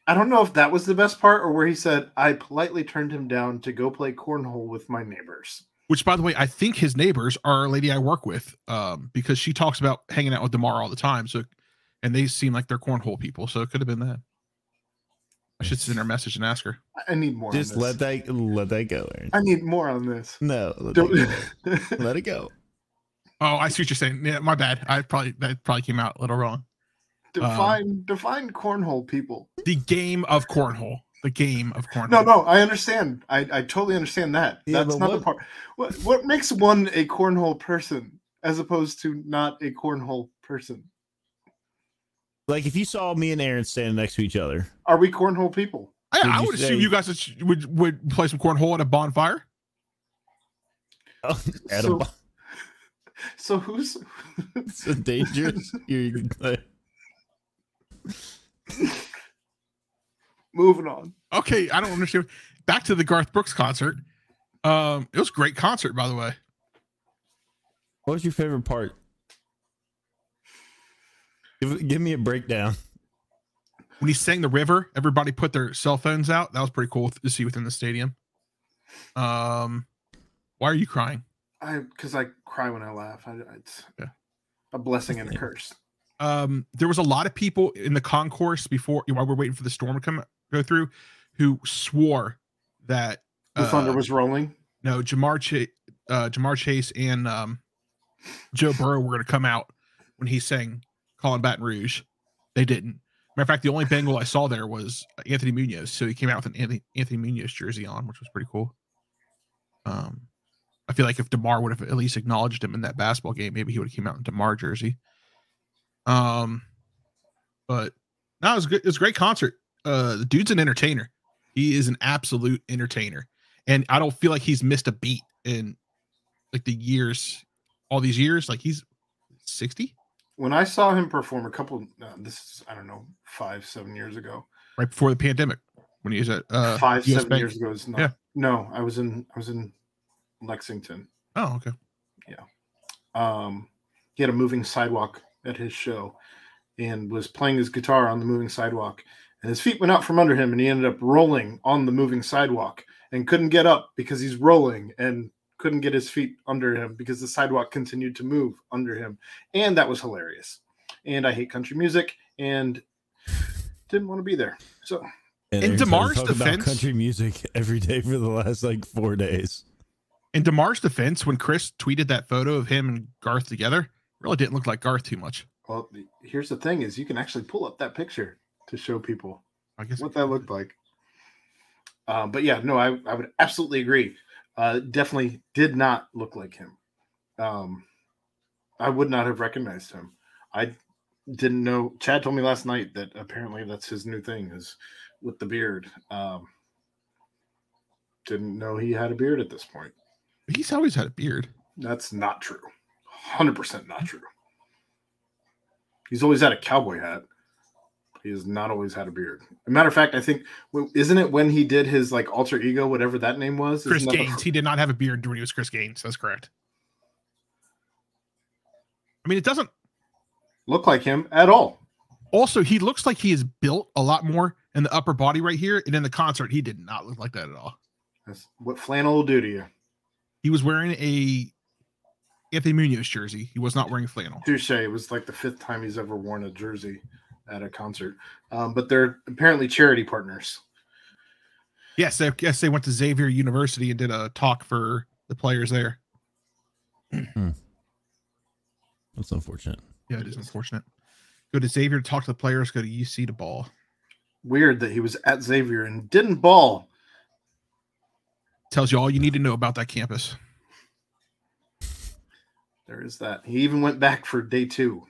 I don't know if that was the best part or where he said I politely turned him down to go play cornhole with my neighbors. Which, by the way, I think his neighbors are a lady I work with, um, because she talks about hanging out with Demar all the time. So, and they seem like they're cornhole people. So it could have been that. I should send her a message and ask her. I need more. Just on let that let that go, Aaron. I need more on this. No, let, Don't- that go. let it go. Oh, I see what you're saying. Yeah, my bad. I probably that probably came out a little wrong. Define define cornhole people. The game of cornhole. The game of cornhole. No, no, I understand. I, I totally understand that. Yeah, That's but not the part. What what makes one a cornhole person as opposed to not a cornhole person? Like if you saw me and Aaron standing next to each other, Are we cornhole people? I, Would I you would say- assume you guys would- would would play some cornhole at a bonfire. at So- a, So who's it's a dangerous. You're, uh, moving on? Okay, I don't understand. Back to the Garth Brooks concert. Um, it was a great concert, by the way. what was your favorite part? Give, give me a breakdown. When he sang the river, everybody put their cell phones out. That was pretty cool to see within the stadium. Um, why are you crying? I because I cry when I laugh. I, it's Yeah. a blessing and a curse. Um, there was a lot of people in the concourse before while we're waiting for the storm to come go through, who swore that The thunder uh, was rolling. no Ja'Marr Chase, uh, Ja'Marr Chase and um, Joe Burrow were going to come out when he sang "Calling Baton Rouge." They didn't. Matter of fact, the only Bengal I saw there was Anthony Munoz, so he came out with an Anthony, Anthony Munoz jersey on, which was pretty cool. Um, I feel like if Demar would have at least acknowledged him in that basketball game, maybe he would have came out in Demar jersey. Um, but no, it was good. It was a great concert. Uh, the dude's an entertainer. He is an absolute entertainer, and I don't feel like he's missed a beat in like the years, all these years. Like he's sixty, When I saw him perform a couple, uh, this is I don't know, five seven years ago. right before the pandemic, when he was at uh, five US seven Bank. years ago is not. Yeah. No, I was in I was in Lexington. Oh, okay. Yeah. Um, he had a moving sidewalk at his show and was playing his guitar on the moving sidewalk. And his feet went out from under him and he ended up rolling on the moving sidewalk and couldn't get up because he's rolling and couldn't get his feet under him because the sidewalk continued to move under him. And that was hilarious. And i hate country music and didn't want to be there. So In DeMar's defense- country music every day for the last like four days. In Demar's defense, when Chris tweeted that photo of him and Garth together, really didn't look like Garth too much. Well, here's the thing: is you can actually pull up that picture to show people I guess what that looked like. Um, but yeah, no, I, I would absolutely agree. Uh, definitely did not look like him. Um, I would not have recognized him. I didn't know. Chad told me last night that apparently that's his new thing is with the beard. Um, didn't know he had a beard at this point. he's always had a beard. That's not true. 100% not true. He's always had a cowboy hat. He has not always had a beard. a matter of fact, I think isn't it when he did his like alter ego, whatever that name was? Chris the Gaines. He did not have a beard when he was Chris Gaines. That's correct. I mean, it doesn't. look like him at all. Also, he looks like he is built a lot more in the upper body right here, and in the concert, he did not look like that at all. That's what flannel will do to you. He was wearing a Anthony Munoz jersey. He was not wearing flannel. Touche. It was like the fifth time he's ever worn a jersey at a concert. Um, but they're apparently charity partners. Yes, I guess they went to Xavier University and did a talk for the players there. That's unfortunate. Yeah, it is unfortunate. Go to Xavier to talk to the players. Go to UC to ball. Weird that he was at Xavier and didn't ball. Tells you all you need to know about that campus. There is that. He even went back for day two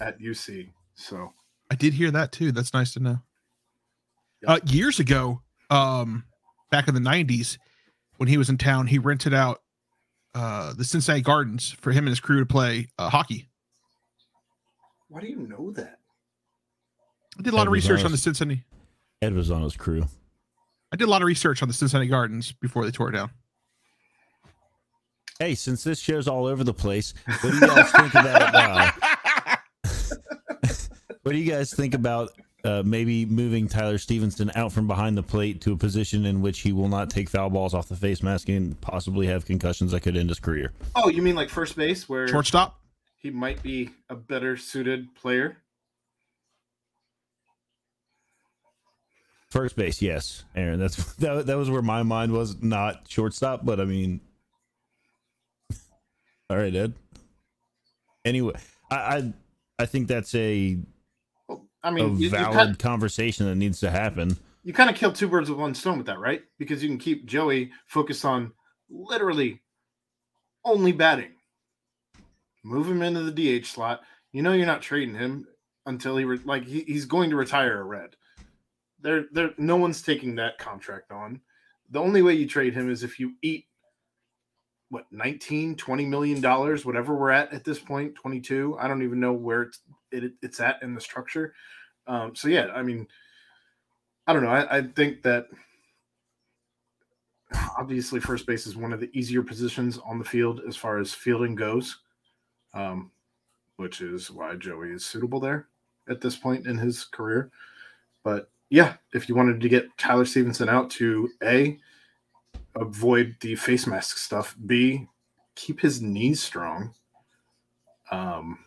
at UC. So I did hear that too. That's nice to know. Yep. Uh, years ago, um, back in the '90s, when he was in town, he rented out uh, the Cincinnati Gardens for him and his crew to play uh, hockey. why do you know that? I did a lot Ed of research on the. Cincinnati. Ed was on his crew. I did a lot of research on the Cincinnati Gardens before they tore it down. Hey, since this show's all over the place, what do you guys think about? Uh, what do you guys think about uh, maybe moving Tyler Stephenson out from behind the plate to a position in which he will not take foul balls off the face mask and possibly have concussions that could end his career? Oh, you mean like first base where Shortstop. he might be a better suited player? First base, yes, Aaron. That's that, that was where my mind was, not shortstop. But I mean, all right, Ed. Anyway, I I, I think that's a, I mean, a you, valid kind, conversation that needs to happen. you kind of kill two birds with one stone with that, right? Because you can keep Joey focused on literally only batting. Move him into the DH slot. You know you're not trading him until he re- like he, he's going to retire a red. There, there, no one's taking that contract on. The only way you trade him is if you eat what 19 20 million dollars whatever we're at at this point 22 i don't even know where it's it, it's at in the structure. Um so yeah i mean i don't know. I, I think that obviously first base is one of the easier positions on the field as far as fielding goes um which is why joey is suitable there at this point in his career. But yeah if you wanted to get tyler stephenson out to a avoid the face mask stuff. B, keep his knees strong. Um,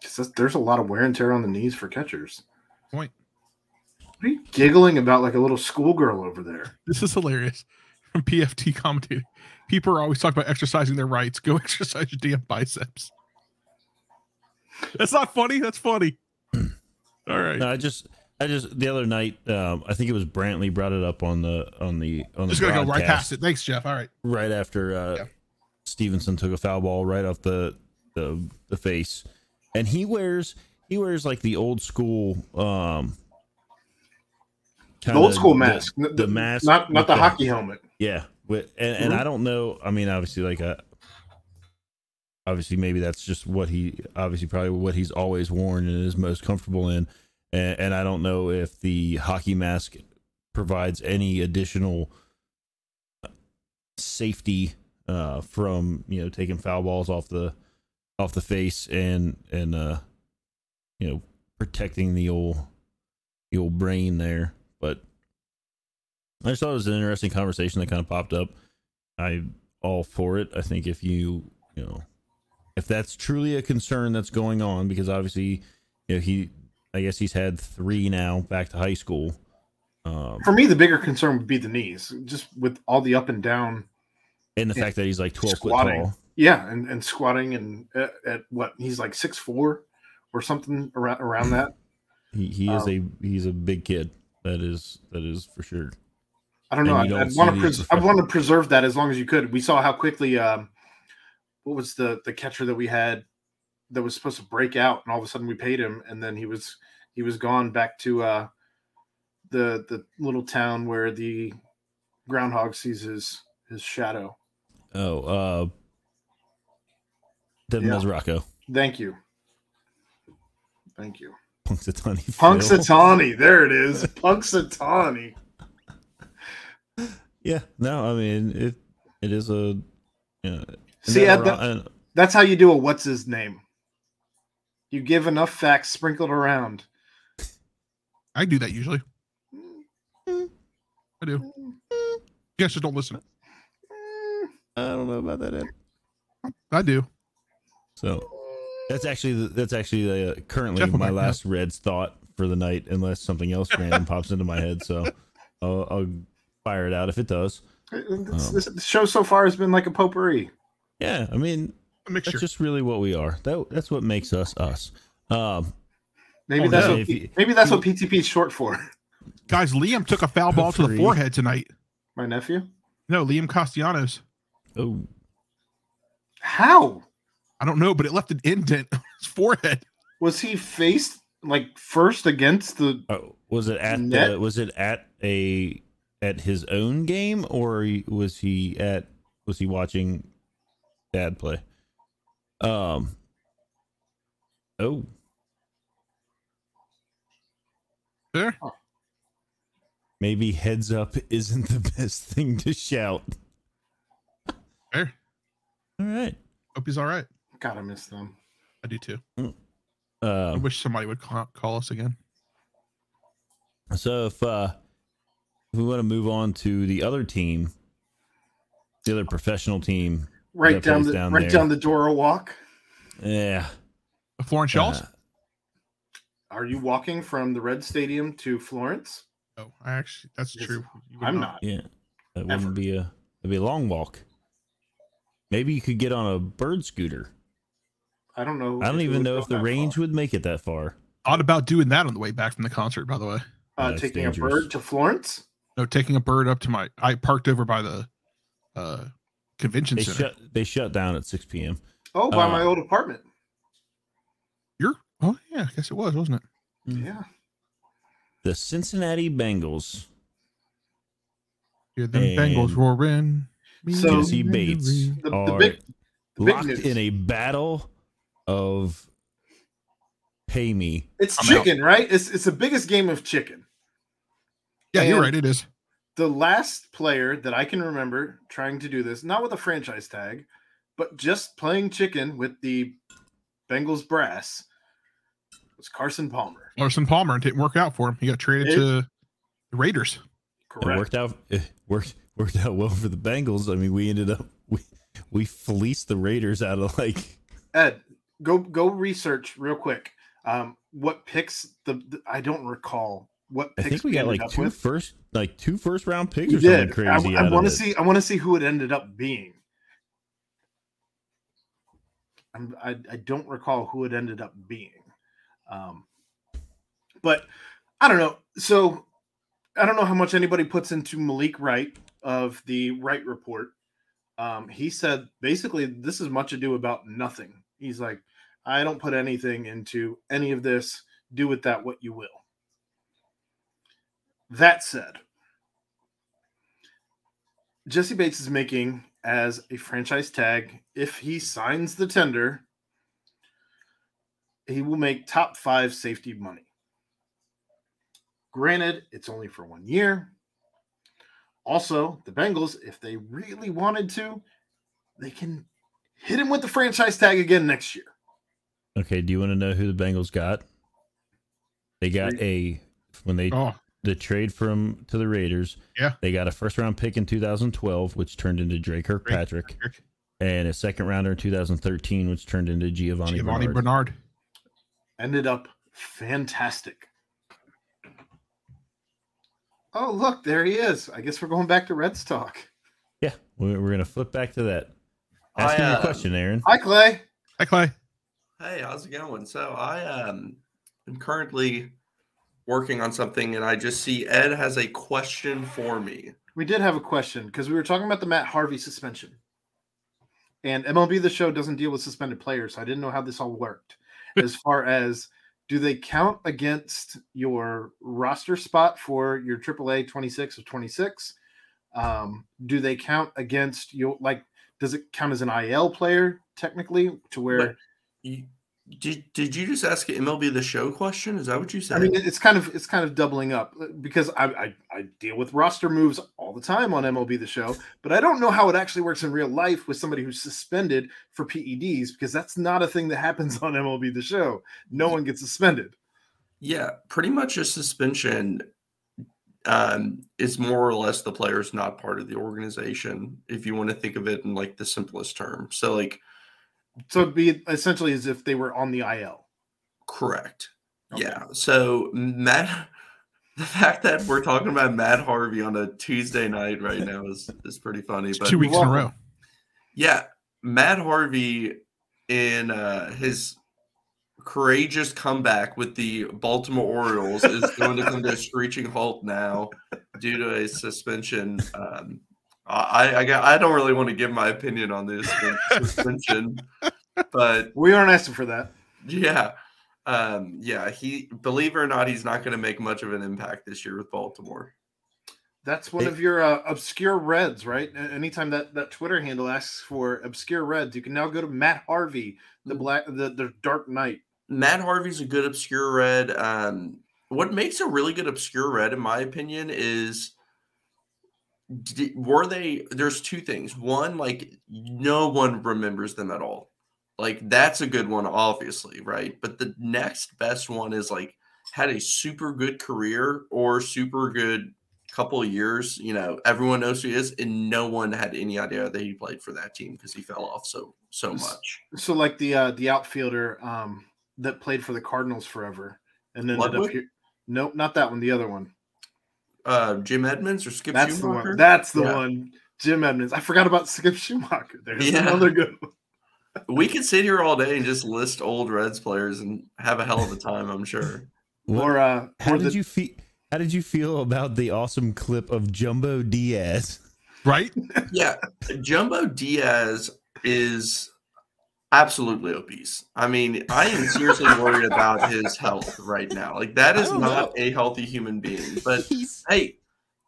because there's a lot of wear and tear on the knees for catchers. Point. What are you giggling about like a little schoolgirl over there? This is hilarious. From PFT Commenter. People are always talking about exercising their rights. Go exercise your damn biceps. That's not funny. That's funny. All right. No, I just, I just the other night, um, I think it was Brantley brought it up on the on the on the Just gonna go right past it. Thanks, Jeff. All right. right after uh, Yeah. Stephenson took a foul ball right off the, the the face, and he wears he wears like the old school um The old school mask. the, the mask Not not with the hockey helmet. yeah with, and, and Mhm. I don't know I mean obviously like uh obviously maybe that's just what he obviously probably what he's always worn and is most comfortable in and, and I don't know if the hockey mask provides any additional safety uh, from you know taking foul balls off the off the face and and uh, you know protecting the old the old brain there. But I just thought it was an interesting conversation that kind of popped up. I all for it. I think if you you know if that's truly a concern that's going on because obviously you know he I guess he's had three now back to high school. Um, For me, the bigger concern would be the knees, just with all the up and down and the Yeah. fact that he's like 12 Squatting. foot tall. Yeah, and, and squatting and at, at what he's like six four or something around around that. He, he is Um, a he's a big kid. That is that is for sure. I don't know. And I, don't I see want to pres- I want to preserve that as long as you could. We saw how quickly um, what was the the catcher that we had that was supposed to break out, and all of a sudden we paid him, and then he was he was gone back to uh, the the little town where the groundhog sees his his shadow. Oh, uh, Devin Yeah. Thank you, thank you, Punxsutawney Phil. Punxsutawney. There it is, Punxsutawney. Yeah, no, I mean it. It is a. Yeah, See, at never- uh, That's how you do a what's his name. You give enough facts sprinkled around. I do that usually. I do. You guys just don't listen. I don't know about that. Ed. I do. So that's actually the- that's actually uh, currently Jeff my back me last Reds thought for the night, unless something else random pops into my head. So I'll, I'll fire it out if it does. This, Um, this the show so far has been like a potpourri. Yeah, I mean A mixture. that's just really what we are. That that's what makes us us. Um, Maybe that's what you- maybe that's what PTP is short for. Guys, Liam took a foul ball to the forehead tonight. My nephew. No, Liam Castellanos. oh, How I don't know, but it left an indent on his forehead. was he faced like first against the? oh, was it at Net? the, was it at a at his own game or was he at was he watching dad play? Um. Oh, There. maybe heads up isn't the best thing to shout. There. All right. Hope he's all right. God, I miss them. I do too. I Um, wish somebody would call, call us again. so if uh, if we want to move on to the other team, the other professional team, Right down the down right there. down the Dora walk. yeah, The Florence Shells? uh, Are you walking from the Red Stadium to Florence? oh, I actually, that's Yes, true. I'm not. yeah, that Ever. wouldn't be a that'd be a long walk. Maybe you could get on a bird scooter. I don't know. I don't even know if the range far. would make it that far. Thought about doing that on the way back from the concert, by the way. Uh, That's taking dangerous. a bird to Florence. No, taking a bird up to my. I parked over by the uh, convention They center. shut they shut down at six p.m. Oh, by Uh, my old apartment. You're. Oh yeah, I guess it was, wasn't it? Mm. Yeah. The Cincinnati Bengals Yeah, them And Bengals roaring. So- Jessie Bates The, the are big the locked news. in a battle of pay me. It's I'm out. chicken, right? It's it's the biggest game of chicken. Yeah, you're right. It is. The last player that I can remember trying to do this, not with a franchise tag, but just playing chicken with the Bengals brass, was Carson Palmer. Carson Palmer didn't work out for him. He got traded It- to the Raiders. It Correct. worked out it worked worked out well for the Bengals. I mean, we ended up we we fleeced the Raiders out of like Ed, go go research real quick. Um, what picks the, the- I don't recall what I think we got like two with. first like two first round picks We or something crazy. I, out want to see. I want to see who it ended up being. I'm, I I don't recall who it ended up being, um, but I don't know. So I don't know how much anybody puts into Malik Wright of the Wright Report. Um, he said basically this is much ado about nothing. He's like, I don't put anything into any of this. Do with that what you will. That said, Jessie Bates is making as a franchise tag. If he signs the tender, he will make top five safety money. Granted, it's only for one year. Also, the Bengals, if they really wanted to, they can hit him with the franchise tag again next year. Okay, do you want to know who the Bengals got? They got a when they Oh, the trade from to the Raiders. Yeah. They got a first round pick in 2012, which turned into Dre Kirkpatrick, and a second rounder in 2013, which turned into Giovani, Giovani Bernard. Bernard. Ended up fantastic. Oh, look, there he is. I guess we're going back to Reds talk. Yeah, we're, we're gonna flip back to that. Ask I, him your uh, question, Aaron. Hi, Clay. Hi, Clay. Hey, how's it going? So I um am currently working on something and I just see Ed has a question for me. We did have a question because we were talking about the Matt Harvey suspension. And MLB The Show doesn't deal with suspended players. So I didn't know how this all worked. as far as do they count against your roster spot for your AAA 26 of 26? Um, do they count against your, like, does it count as an IL player technically to where, But you, did, did you just ask an MLB the show question? Is that what you said? I mean, it's kind of it's kind of doubling up uh, because I, I I deal with roster moves all the time on MLB the Show, but I don't know how it actually works in real life with somebody who's suspended for PEDs because that's not a thing that happens on MLB the Show. No one gets suspended. yeah, pretty much a suspension um, is more or less the player's not part of the organization, if you want to think of it in like the simplest term. So, like, So it'd be essentially as if they were on the IL. correct. Okay. Yeah. So, Matt, the fact that we're talking about Matt Harvey on a Tuesday night right now is, is pretty funny. But Two weeks in a row. Yeah, Matt Harvey in uh, his courageous comeback with the Baltimore Orioles is going to come to a screeching halt now due to a suspension. Um, I, I I don't really want to give my opinion on this suspension, but We aren't asking for that. yeah, um, yeah, he believe it or not, he's not going to make much of an impact this year with Baltimore. That's one of your uh, obscure reds, right? Anytime that that Twitter handle asks for obscure reds, you can now go to Matt Harvey, the black, the, the Dark Knight. Matt Harvey's a good obscure red. Um, what makes a really good obscure red, in my opinion, is were they? There's two things. One, like no one remembers them at all. Like that's a good one, obviously, right? But the next best one is like had a super good career or super good couple years. You know, everyone knows who he is, and no one had any idea that he played for that team because he fell off so so much. So like the uh, the outfielder um, that played for the Cardinals forever and then ended up here. Nope, not that one. The other one. Uh, Jim Edmonds or Skip That's the one. That's the Yeah. one. Jim Edmonds. I forgot about Skip Schumacher. There's Yeah. another good one. We could sit here all day and just list old Reds players and have a hell of a time, I'm sure. What- Or uh, how or did the, you feel? How did you feel about the awesome clip of Jumbo Diaz? Right? Yeah, Jumbo Diaz is absolutely obese. I mean, I am seriously worried about his health right now. Like that is don't not know. a healthy human being. But He's hey,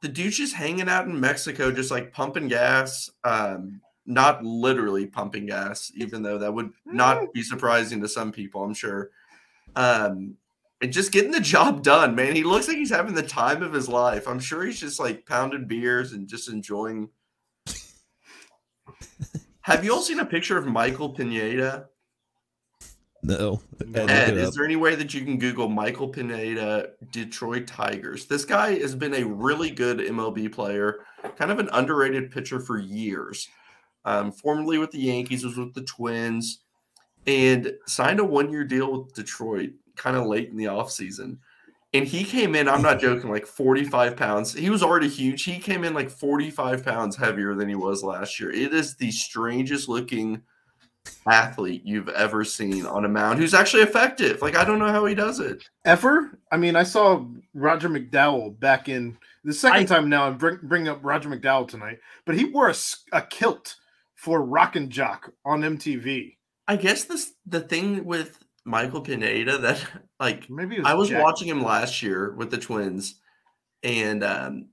the dude's just hanging out in Mexico, just like pumping gas. Um, not literally pumping gas, even though that would not be surprising to some people, I'm sure. Um, and just getting the job done, man. He looks like he's having the time of his life. I'm sure he's just like pounding beers and just enjoying. Have you all seen a picture of Michael Pineda? no. I looked Ed, it is up. there any way that you can Google Michael Pineda, Detroit Tigers? This guy has been a really good MLB player, kind of an underrated pitcher for years. Um, formerly with the Yankees, was with the Twins, and signed a one year deal with Detroit kind of late in the offseason. And he came in, I'm not joking, like 45 pounds. He was already huge. He came in like 45 pounds heavier than he was last year. It is the strangest looking athlete you've ever seen on a mound who's actually effective. Like I don't know how he does it. ever. I mean, I saw Roger McDowell back in the second I- time now. I'm bring, bringing up Roger McDowell tonight, but he wore a kilt for Rock and Jock on MTV. I guess this the thing with Michael Pineda that like Maybe was I was Jack- watching him last year with the Twins, and um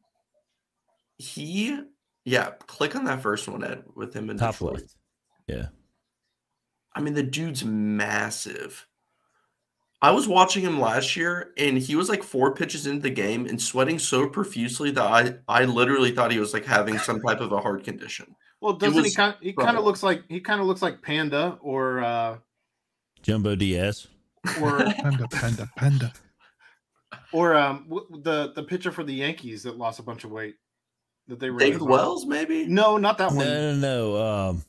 he yeah, click on that first one, Ed, with him in the Top Detroit. left. Yeah. I mean, the dude's massive. I was watching him last year, and he was like four pitches into the game and sweating so profusely that I, I literally thought he was like having some type of a heart condition. Well, doesn't he was kind? He kind of looks like he kind of looks like Panda or uh, Jumbo Diaz. or Panda, panda, panda. or um w- the the pitcher for the Yankees that lost a bunch of weight that they David raised. Wells, maybe? No, not that one. no, no. no. Um,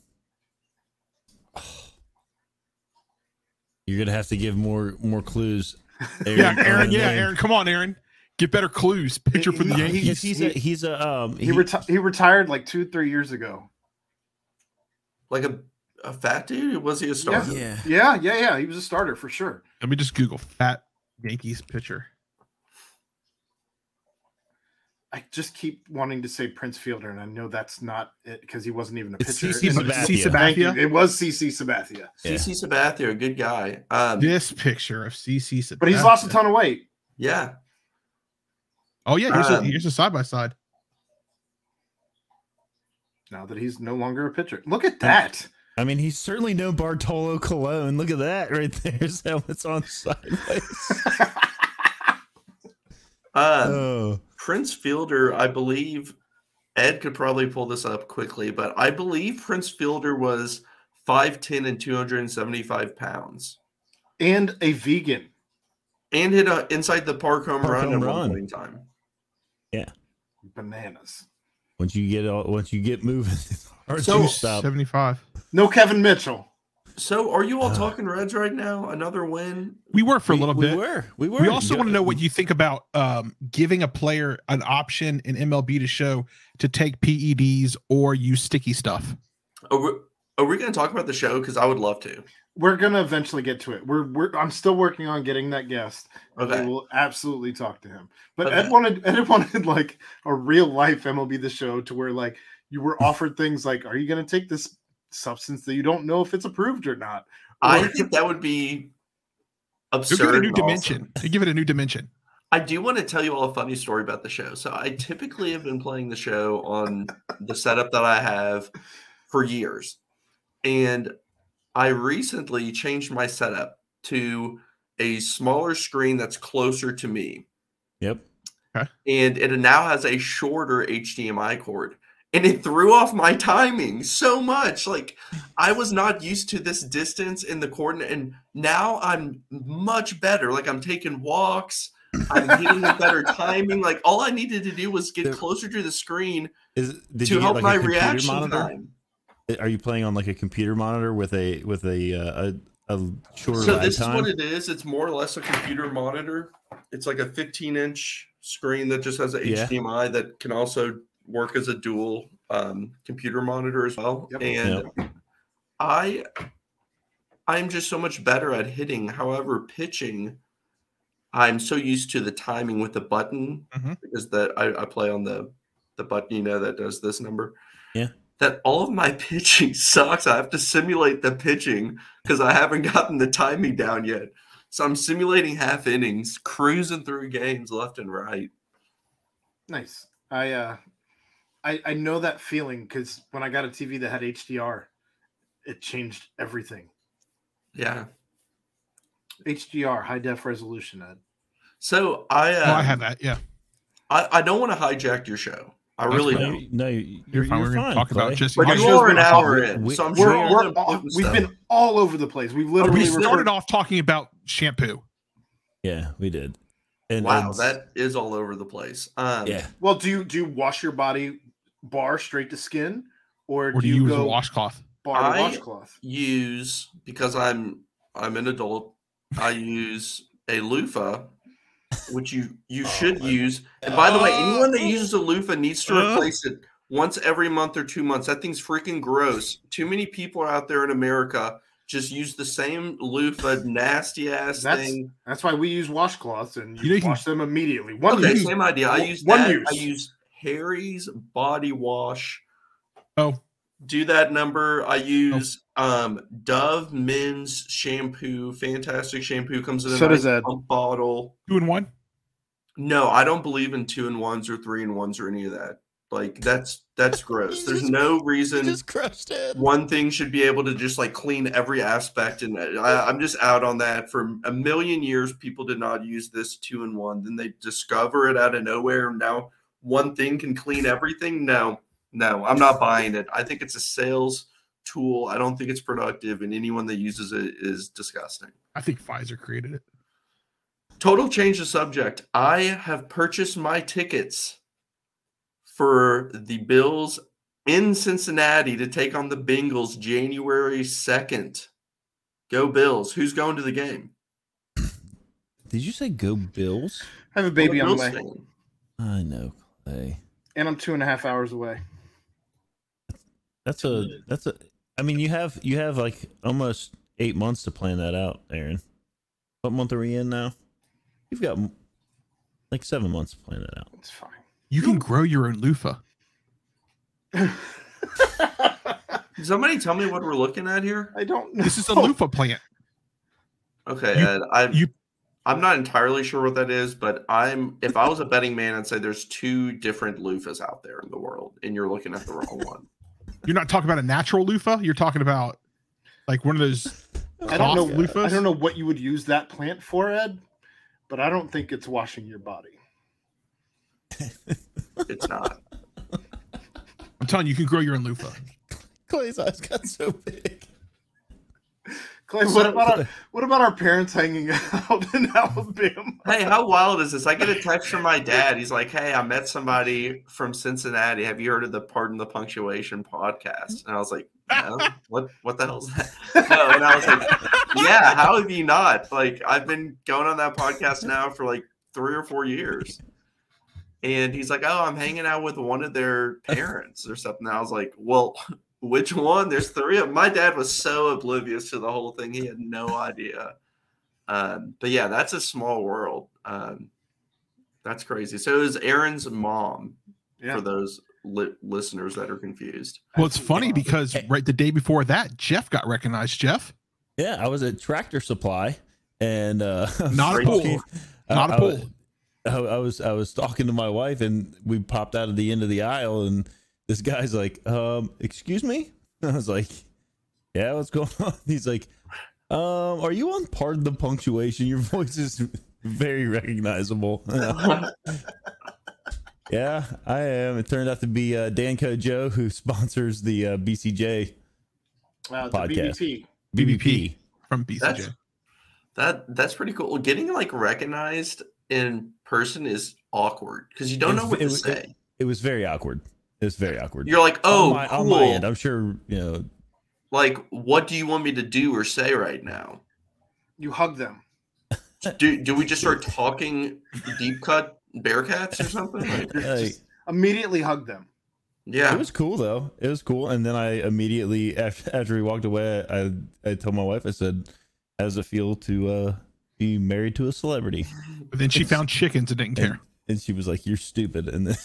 you're gonna have to give more more clues. Aaron, Yeah, Aaron. Yeah, name. Aaron. Come on, Aaron. Get better clues. Pitcher for the He- Yankees. Yes, he's a he's a um He, reti- he retired like two, three years ago. Like a, a fat dude? Was he a starter? yeah. Yeah, yeah, yeah. He was a starter for sure. Let me just Google fat Yankees pitcher. I just keep wanting to say Prince Fielder, and I know that's not it because he wasn't even a It's pitcher. CC It was- Sabathia. Sabathia? It was CC Sabathia, Yeah. CC Sabathia, a good guy. Um, This picture of CC Sabathia. but he's lost a ton of weight. yeah. Oh yeah, here's a Um, here's a side by side. Now that he's no longer a pitcher, look at that. I mean, he's certainly no Bartolo Colon. Look at that right there. His helmet's on sideways. Um, oh, Prince Fielder, I believe Ed could probably pull this up quickly, but I believe Prince Fielder was 5'10 and 275 pounds and a vegan. and hit a inside the park home Park run home at run. one point in time. Yeah. Bananas. Once you get all, once you get moving, it's hard So- to stop. Seventy five. No Kevin Mitchell. So, are you all Uh. talking Reds right now? Another win? We were for we, a little we bit. were, we were. We also You want to know what you think about um, giving a player an option in MLB to show to take PEDs or use sticky stuff. Are we, are we going to talk about the show? Because I would love to. We're gonna eventually get to it. We're, we're I'm still working on getting that guest. and Okay. We will absolutely talk to him. But Okay. Ed wanted Ed wanted like a real life MLB the show to where like you were offered things like, are you gonna take this substance that you don't know if it's approved or not? I think that would be absurd. give it a new and awesome. dimension. You give it a new dimension. I do want to tell you all a funny story about the show. So I typically have been playing the show on the setup that I have for years. And I recently changed my setup to a smaller screen that's closer to me. Yep. Okay. And it now has a shorter HDMI cord. And it threw off my timing so much. Like I was not used to this distance in the cord. and now I'm much better. Like I'm taking walks. I'm getting a better timing. Like all I needed to do was get closer to the screen Is to help like, my reaction monitor? time. Are you playing on like a computer monitor with a with a uh, a, a shorter So this time? is what it is. It's more or less a computer monitor. It's like a 15 inch screen that just has a Yeah. HDMI that can also work as a dual um, computer monitor as well. Yep. And I I'm just so much better at hitting. However, pitching, I'm so used to the timing with the button Mhm. because that I, I play on the the button, you know, that does this number. Yeah. That all of my pitching sucks. I have to simulate the pitching because I haven't gotten the timing down yet. So I'm simulating half innings, cruising through games left and right. Nice. I uh I I know that feeling because when I got a TV that had HDR, it changed everything. Yeah. HDR, high def resolution, Ed. So I uh, Oh, I have that. Yeah. I, I don't want to hijack your show. I really. No, don't. you- no, you- You're, fine. We're going to talk about just But Our you show's are an hour in, We- so I'm we- sure We're, you're we're gonna all, put we've stuff. been all over the place. We've literally we we still- started off talking about shampoo. Yeah, we did. And Wow, and- that is all over the place. Um, yeah. Well, do you do you wash your body bar straight to skin, or, Or do you use a go washcloth? bar to I- washcloth? use because I'm I'm an adult. I use a loofah, which you you Oh, should my- use. And by the way, anyone that Oh. uses a loofah needs to Uh. replace it once every month or two months. That thing's freaking gross. Too many people out there in America just use the same loofah, nasty ass That's- thing. That's why we use washcloths and you, You know, you can- wash them immediately. One Okay, use. same idea. I use one that. use. I use Harry's body wash. Oh, do that number. I use um Dove men's shampoo, fantastic shampoo. Comes in a So nice does Ed. pump bottle. two and one. No, I don't believe in two and ones or three and ones or any of that. Like that's that's gross. There's just- no reason just crushed it. one thing should be able to just like clean every aspect, and I, I'm just out on that. For a million years, people did not use this two and one. Then they discover it out of nowhere, and now one thing can clean everything. No, no, I'm not buying it. I think it's a sales tool. I don't think it's productive, and anyone that uses it is disgusting. I think Pfizer created it. Total change of subject. I have purchased my tickets for the Bills in Cincinnati to take on the Bengals January 2nd. Go Bills. Who's going to the game? Did you say go Bills? I have a baby on the way, I know, Clay. and I'm two and a half hours away. That's a that's a. I mean, you have you have like almost eight months to plan that out, Aaron. What month are we in now? You've got like seven months to plan it out. It's fine. You can grow your own loofah. Somebody tell me what we're looking at here. I don't know. This is a loofah plant. Okay, You- Ed, I you- I'm not entirely sure what that is, but I'm if I was a betting man, I'd say there's two different loofahs out there in the world, and you're looking at the wrong one. You're not talking about a natural loofah. You're talking about like one of those. I don't know. cloth loofahs? I don't know what you would use that plant for, Ed, but I don't think it's washing your body. It's not. I'm telling you, you can grow your own loofah. Clay's eyes got so big. Clay, what about our, what about our parents hanging out in Alabama? Hey, how wild is this? I get a text from my dad. He's like, "Hey, I met somebody from Cincinnati. Have you heard of the Pardon the Punctuation podcast?" And I was like, "No, what? What the hell's that?" No, and I was like, "Yeah, how have you not? Like, I've been going on that podcast now for like three or four years." And he's like, "Oh, I'm hanging out with one of their parents or something." And I was like, "Well, which one? There's three of them." My dad was so oblivious to the whole thing; he had no idea. Um, but yeah, that's a small world. Um, that's crazy. So it was Aaron's mom Yeah. for those li- listeners that are confused. Well, it's funny because right the day before that, Jeff got recognized. Jeff, Yeah, I was at Tractor Supply, and uh, not a pool, not a pool. I, I was I was talking to my wife, and we popped out of the end of the aisle, and this guy's like, um, "Excuse me," I was like, "Yeah, what's going on?" He's like, "Um, are you on part of the Punctuation? Your voice is very recognizable." yeah, I am. It turned out to be uh, Danco Joe, who sponsors the uh, BCJ Uh, Podcast. BBP. BBP. from BCJ. That's that that's pretty cool. Getting like recognized in person is awkward because you don't It know what it to was- say. It was very awkward. It was very awkward. You're like, oh, on my, cool. on my end, I'm sure you know. like, what do you want me to do or say right now? You hug them. Do do we just start talking deep cut Bearcats or something? Like, Like, Immediately hug them. yeah, It was cool though. It was cool. And then I immediately after, after he walked away, I I told my wife, I said, "How does it feel to uh, be married to a celebrity?" But then she found chickens and didn't care. And she was like, "You're stupid." And then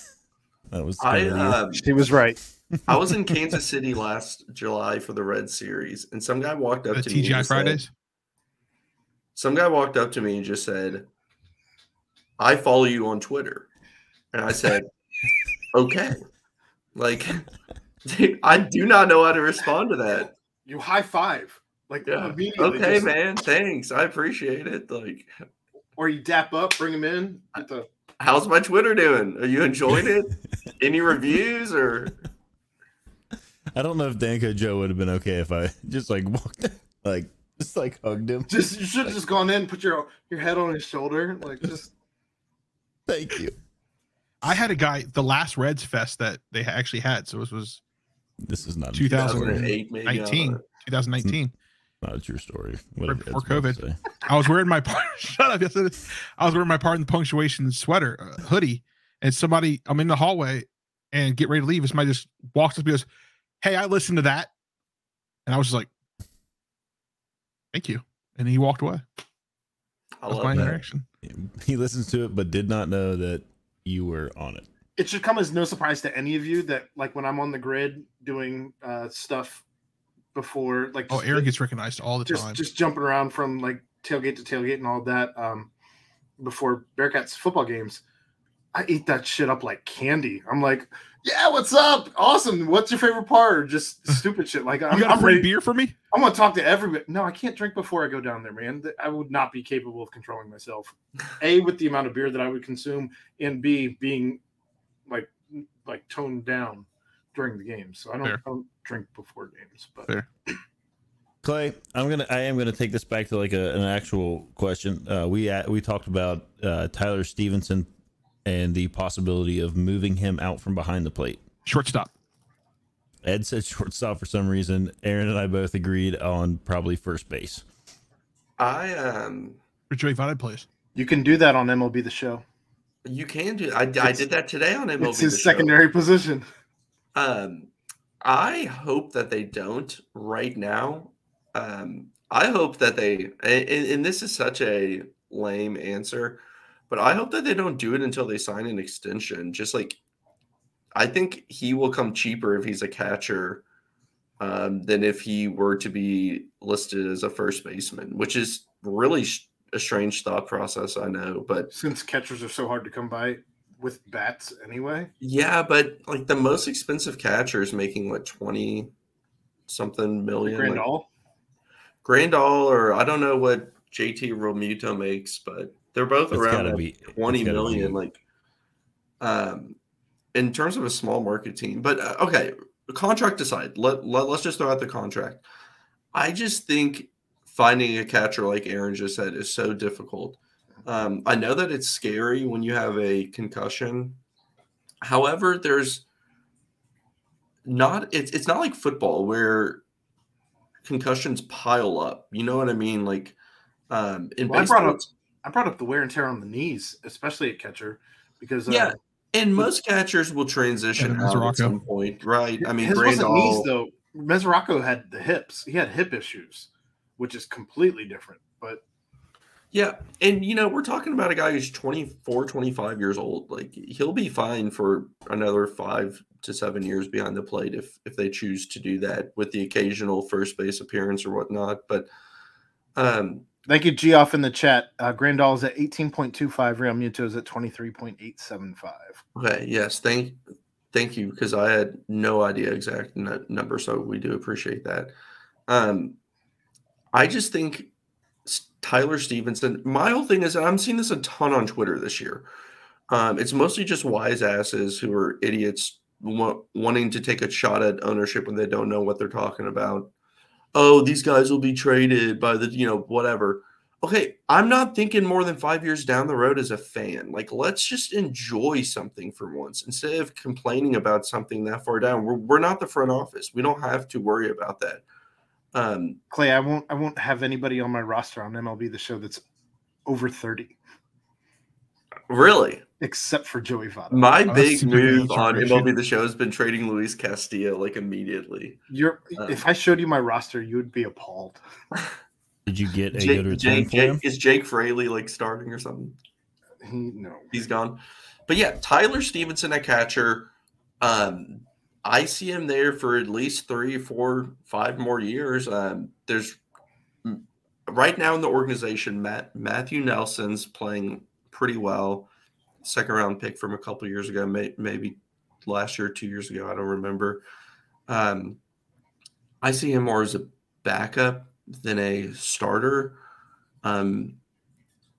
that was I kinda uh, She was right. I was in Kansas City last July for the Red Series, and some guy walked up The to me. TGI just said- Fridays. some guy walked up to me and just said, I follow you on Twitter. And I said, okay. Like, I do not know how to respond to that. You high five. Like Yeah. immediately. Okay, just- man. Thanks. I appreciate it. Like, Or you dap up, bring them in. Get the, how's my Twitter doing? Are you enjoying it? Any reviews or? I don't know if Danko Joe would have been okay if I just like walked, like just like hugged him. just you should have just gone in, put your your head on his shoulder, like just Thank you. I had a guy the last Reds Fest that they actually had. So this was This is not 2008, 2008, maybe. I don't 19, know. 2019. Not a true story. What did before Ed's about to COVID. I was wearing my shut up. Yes, it is. I was wearing my Pardon the Punctuation sweater uh, hoodie, and somebody I'm in the hallway and get ready to leave. And somebody just walks up and goes, "Hey, I listened to that," and I was just like, "Thank you," and he walked away. I was love my that. interaction. He listens to it, but did not know that you were on it. it should come as no surprise to any of you that like when I'm on the grid doing uh stuff before like Oh, just- Aaron gets recognized all the just time. just jumping around from like tailgate to tailgate and all that um before Bearcats football games. I eat that shit up like candy. I'm like, yeah, what's up? Awesome. What's your favorite part? Or just stupid shit. Like I'm, you got a I'm free ready. beer for me? I'm gonna talk to everybody. No, I can't drink before I go down there, man. I would not be capable of controlling myself. A with the amount of beer that I would consume, and B being like like toned down during the games. So I don't, I don't drink before games. But Fair. Clay, I'm gonna I am gonna take this back to like a, an actual question. Uh, we uh, we talked about uh, Tyler Stephenson and the possibility of moving him out from behind the plate. Shortstop. Ed said shortstop for some reason. Aaron and I both agreed on probably first base. I um For Joey Votto plays. You can do that on MLB the show. You can do. I, I did that today on MLB. it's The his Show. secondary position. Um, I hope that they don't right now. Um, I hope that they, and, and this is such a lame answer, but I hope that they don't do it until they sign an extension. Just like, I think he will come cheaper if he's a catcher um, than if he were to be listed as a first baseman, which is really a strange thought process. I know, but Since catchers are so hard to come by with bats anyway. Yeah, but like the most expensive catcher is making what twenty something million. like- Grandal. Grandal, or I don't know what JT Realmuto makes, but they're both It's around gotta be twenty it's gotta million. be- Like, um, in terms of a small market team, but uh, okay, contract aside, let, let let's just throw out the contract. I just think finding a catcher like Aaron just said is so difficult. Um, I know that it's scary when you have a concussion. However, there's not it's it's not like football where concussions pile up. You know what I mean? Like um in Well, I brought baseball, up- I brought up the wear and tear on the knees, especially at catcher, because uh, Yeah, and most catchers will transition out at some point, right? I mean, his wasn't knees though. Mesoraco had the hips. He had hip issues, which is completely different. But yeah, and you know, we're talking about a guy who's 24, 25 years old. Like he'll be fine for another five to seven years behind the plate if if they choose to do that with the occasional first base appearance or whatnot. But um thank you, Geoff, in the chat. Uh, Grandal is at eighteen point two five. Realmuto is at twenty three point eight seven five. Okay. Yes. Thank, thank you, because I had no idea exact n- number, so we do appreciate that. Um, I just think Tyler Stephenson. My whole thing is, I'm seeing this a ton on Twitter this year. Um, it's mostly just wise asses who are idiots wa- wanting to take a shot at ownership when they don't know what they're talking about. Oh, these guys will be traded by the, you know, whatever okay, I'm not thinking more than five years down the road as a fan. Like, let's just enjoy something for once instead of complaining about something that far down. We're, we're not the front office. We don't have to worry about that. Um, Clay, I won't. I won't have anybody on my roster on MLB the show that's over thirty, really, except for Joey Votto. my Oh, that big seems like a move on. MLB The Show has been trading Luis Castillo like immediately. You're. Uh, if I showed you my roster, you would be appalled. Did you get a Jake, good return Jake, for him? Jake, is Jake Fraley like starting or something? He, no. He's gone. But yeah, Tyler Stephenson at catcher. Um, I see him there for at least three, four, five more years. Um, there's right now in the organization, Matt Matheu Nelson's playing pretty well. Second round pick from a couple years ago, may, maybe last year, two years ago. I don't remember. Um, I see him more as a backup than a starter. Um,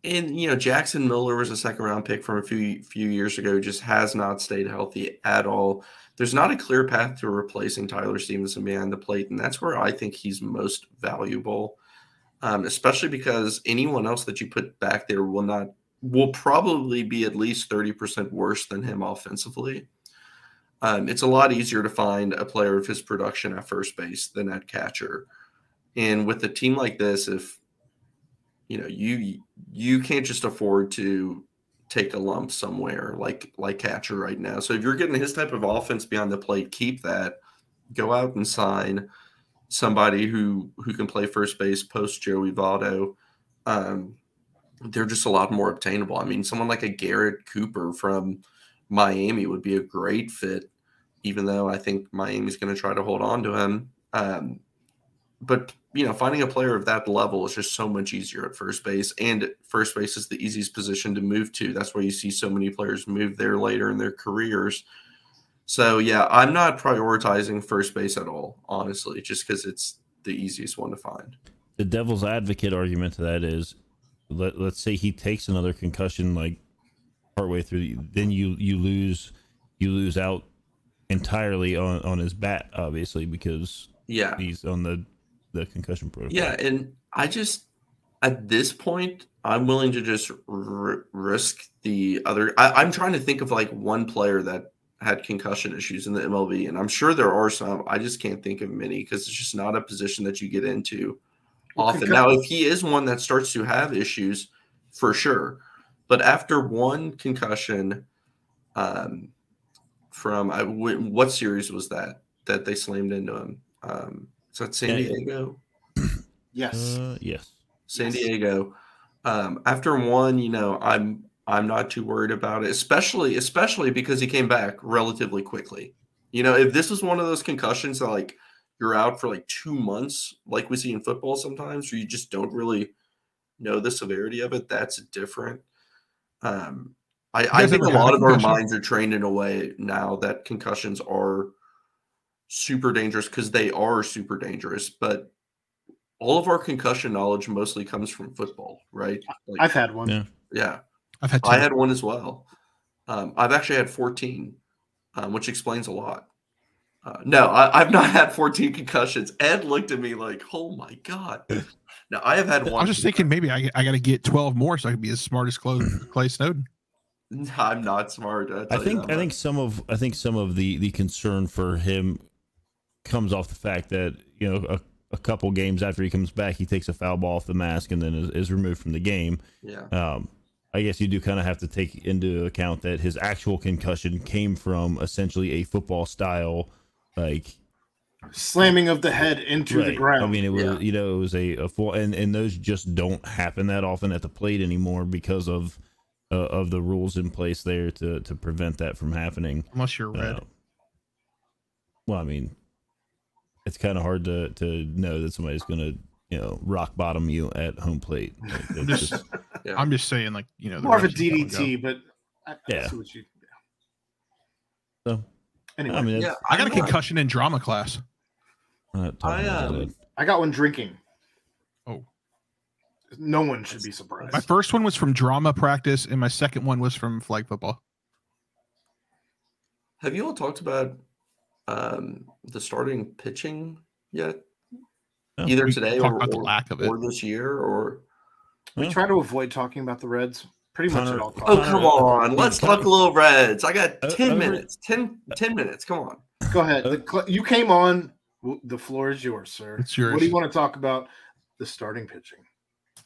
and you know, Jackson Miller was a second round pick from a few few years ago, just has not stayed healthy at all. There's not a clear path to replacing Tyler Stephenson behind the plate, and that's where I think he's most valuable. Um, especially because anyone else that you put back there will not will probably be at least 30% worse than him offensively. Um, it's a lot easier to find a player of his production at first base than at catcher. And with a team like this, if you know you you can't just afford to take a lump somewhere like like catcher right now. So if you're getting his type of offense beyond the plate, keep that. Go out and sign somebody who who can play first base post Joey Votto. Um, they're just a lot more obtainable. I mean, someone like a Garrett Cooper from Miami would be a great fit, even though I think Miami's going to try to hold on to him. Um, but you know, finding a player of that level is just so much easier at first base, and first base is the easiest position to move to. That's why you see so many players move there later in their careers. So yeah, I'm not prioritizing first base at all, honestly, just because it's the easiest one to find. the devil's advocate argument to that is let, let's say he takes another concussion like partway through then you you lose you lose out entirely on on his bat obviously because Yeah, he's on the the concussion protocol Yeah, and I just at this point, I'm willing to just r- risk the other. I, I'm trying to think of like one player that had concussion issues in the MLB, and I'm sure there are some. I just can't think of many because it's just not a position that you get into Well, often. concus- Now, if he is one that starts to have issues, for sure. But after one concussion, um, from I, what series was that that they slammed into him? Um, is that San Yeah. Diego? Yes. Uh, yes. San Yes. Diego. Um, after one, you know, I'm I'm not too worried about it, especially especially because he came back relatively quickly. You know, if this was one of those concussions that like you're out for like two months, like we see in football sometimes, where you just don't really know the severity of it, that's different. Um, I, I think a lot a of our minds are trained in a way now that concussions are super dangerous because they are super dangerous, but all of our concussion knowledge mostly comes from football, right? Like, I've had one. Yeah. yeah, I've had two. I had one as well. Um, I've actually had 14, um, which explains a lot. Uh, no, I, I've not had 14 concussions. Ed looked at me like, "Oh my god!" No, I have had one. I'm just thinking maybe I, I got to get 12 more so I can be as smart as Clay, Clay Snowden. I'm not smart. I think I think some of I think some of the the concern for him comes off the fact that you know a, a couple games after he comes back he takes a foul ball off the mask and then is, is removed from the game. yeah, Um, I guess you do kind of have to take into account that his actual concussion came from essentially a football style like Slamming of the head into the ground. I mean, it was Yeah. you know it was a, a full and and those just don't happen that often at the plate anymore because of uh, of the rules in place there to to prevent that from happening. Unless you're red. Uh, well, I mean, it's kind of hard to to know that somebody's going to you know rock bottom you at home plate. Like, it's Just- just- yeah. I'm just saying, like, you know, the more of a refs just gotta go. DDT, but I, I Yeah. see what you. so, Anyway, I mean, yeah. I got a I'm not- concussion in drama class. I'm not talking I, about um, that. I got one drinking. Oh. No one should be surprised. My first one was from drama practice, and my second one was from flag football. Have you all talked about um, the starting pitching yet? No, Either today or, or, lack of it. or this year, or we try to avoid talking about the Reds pretty much Connor- at all oh come on, let's talk a little Reds. I got ten over- minutes. 10, 10 minutes. Come on. Go ahead. The cl- you came on. The floor is yours, sir. It's yours. What do you want to talk about? The starting pitching.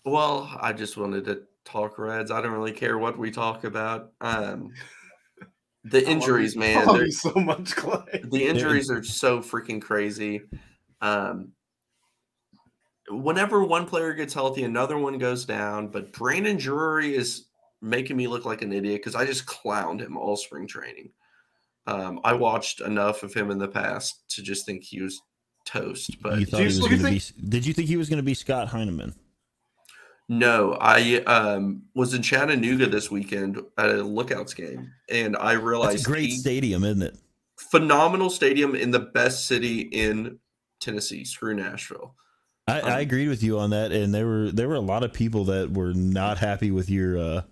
Well, I just wanted to talk Reds. I don't really care what we talk about. Um, the I love injuries, you- man. I love you so much, Clay. the injuries are so freaking crazy. Um, whenever one player gets healthy, another one goes down. But Brandon Drury is making me look like an idiot because I just clowned him all spring training. Um, I watched enough of him in the past to just think he was toast. But you thought do you- he was you going to think- be? Did you think he was going to be Scott Heineman? No, I um, was in Chattanooga this weekend at a Lookouts game, and I realized a great stadium, isn't it? phenomenal stadium in the best city in Tennessee. Screw Nashville. I, Um, I agreed with you on that, and there were there were a lot of people that were not happy with your uh,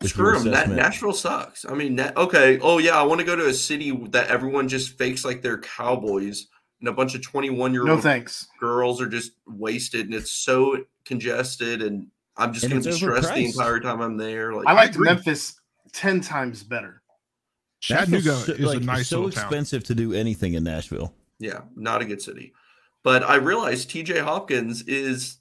with your Screw them. Na- Nashville sucks. I mean, okay. Oh yeah, I want to go to a city that everyone just fakes like they're cowboys, and a bunch of twenty-one year No old thanks. girls are just wasted, and it's so congested, and I'm just going to be stressed the entire time I'm there. Like, I liked agree. Memphis ten times better. Chattanooga so- is like, a nice so little town. expensive to do anything in Nashville. yeah, not a good city. But I realized T.J. Hopkins is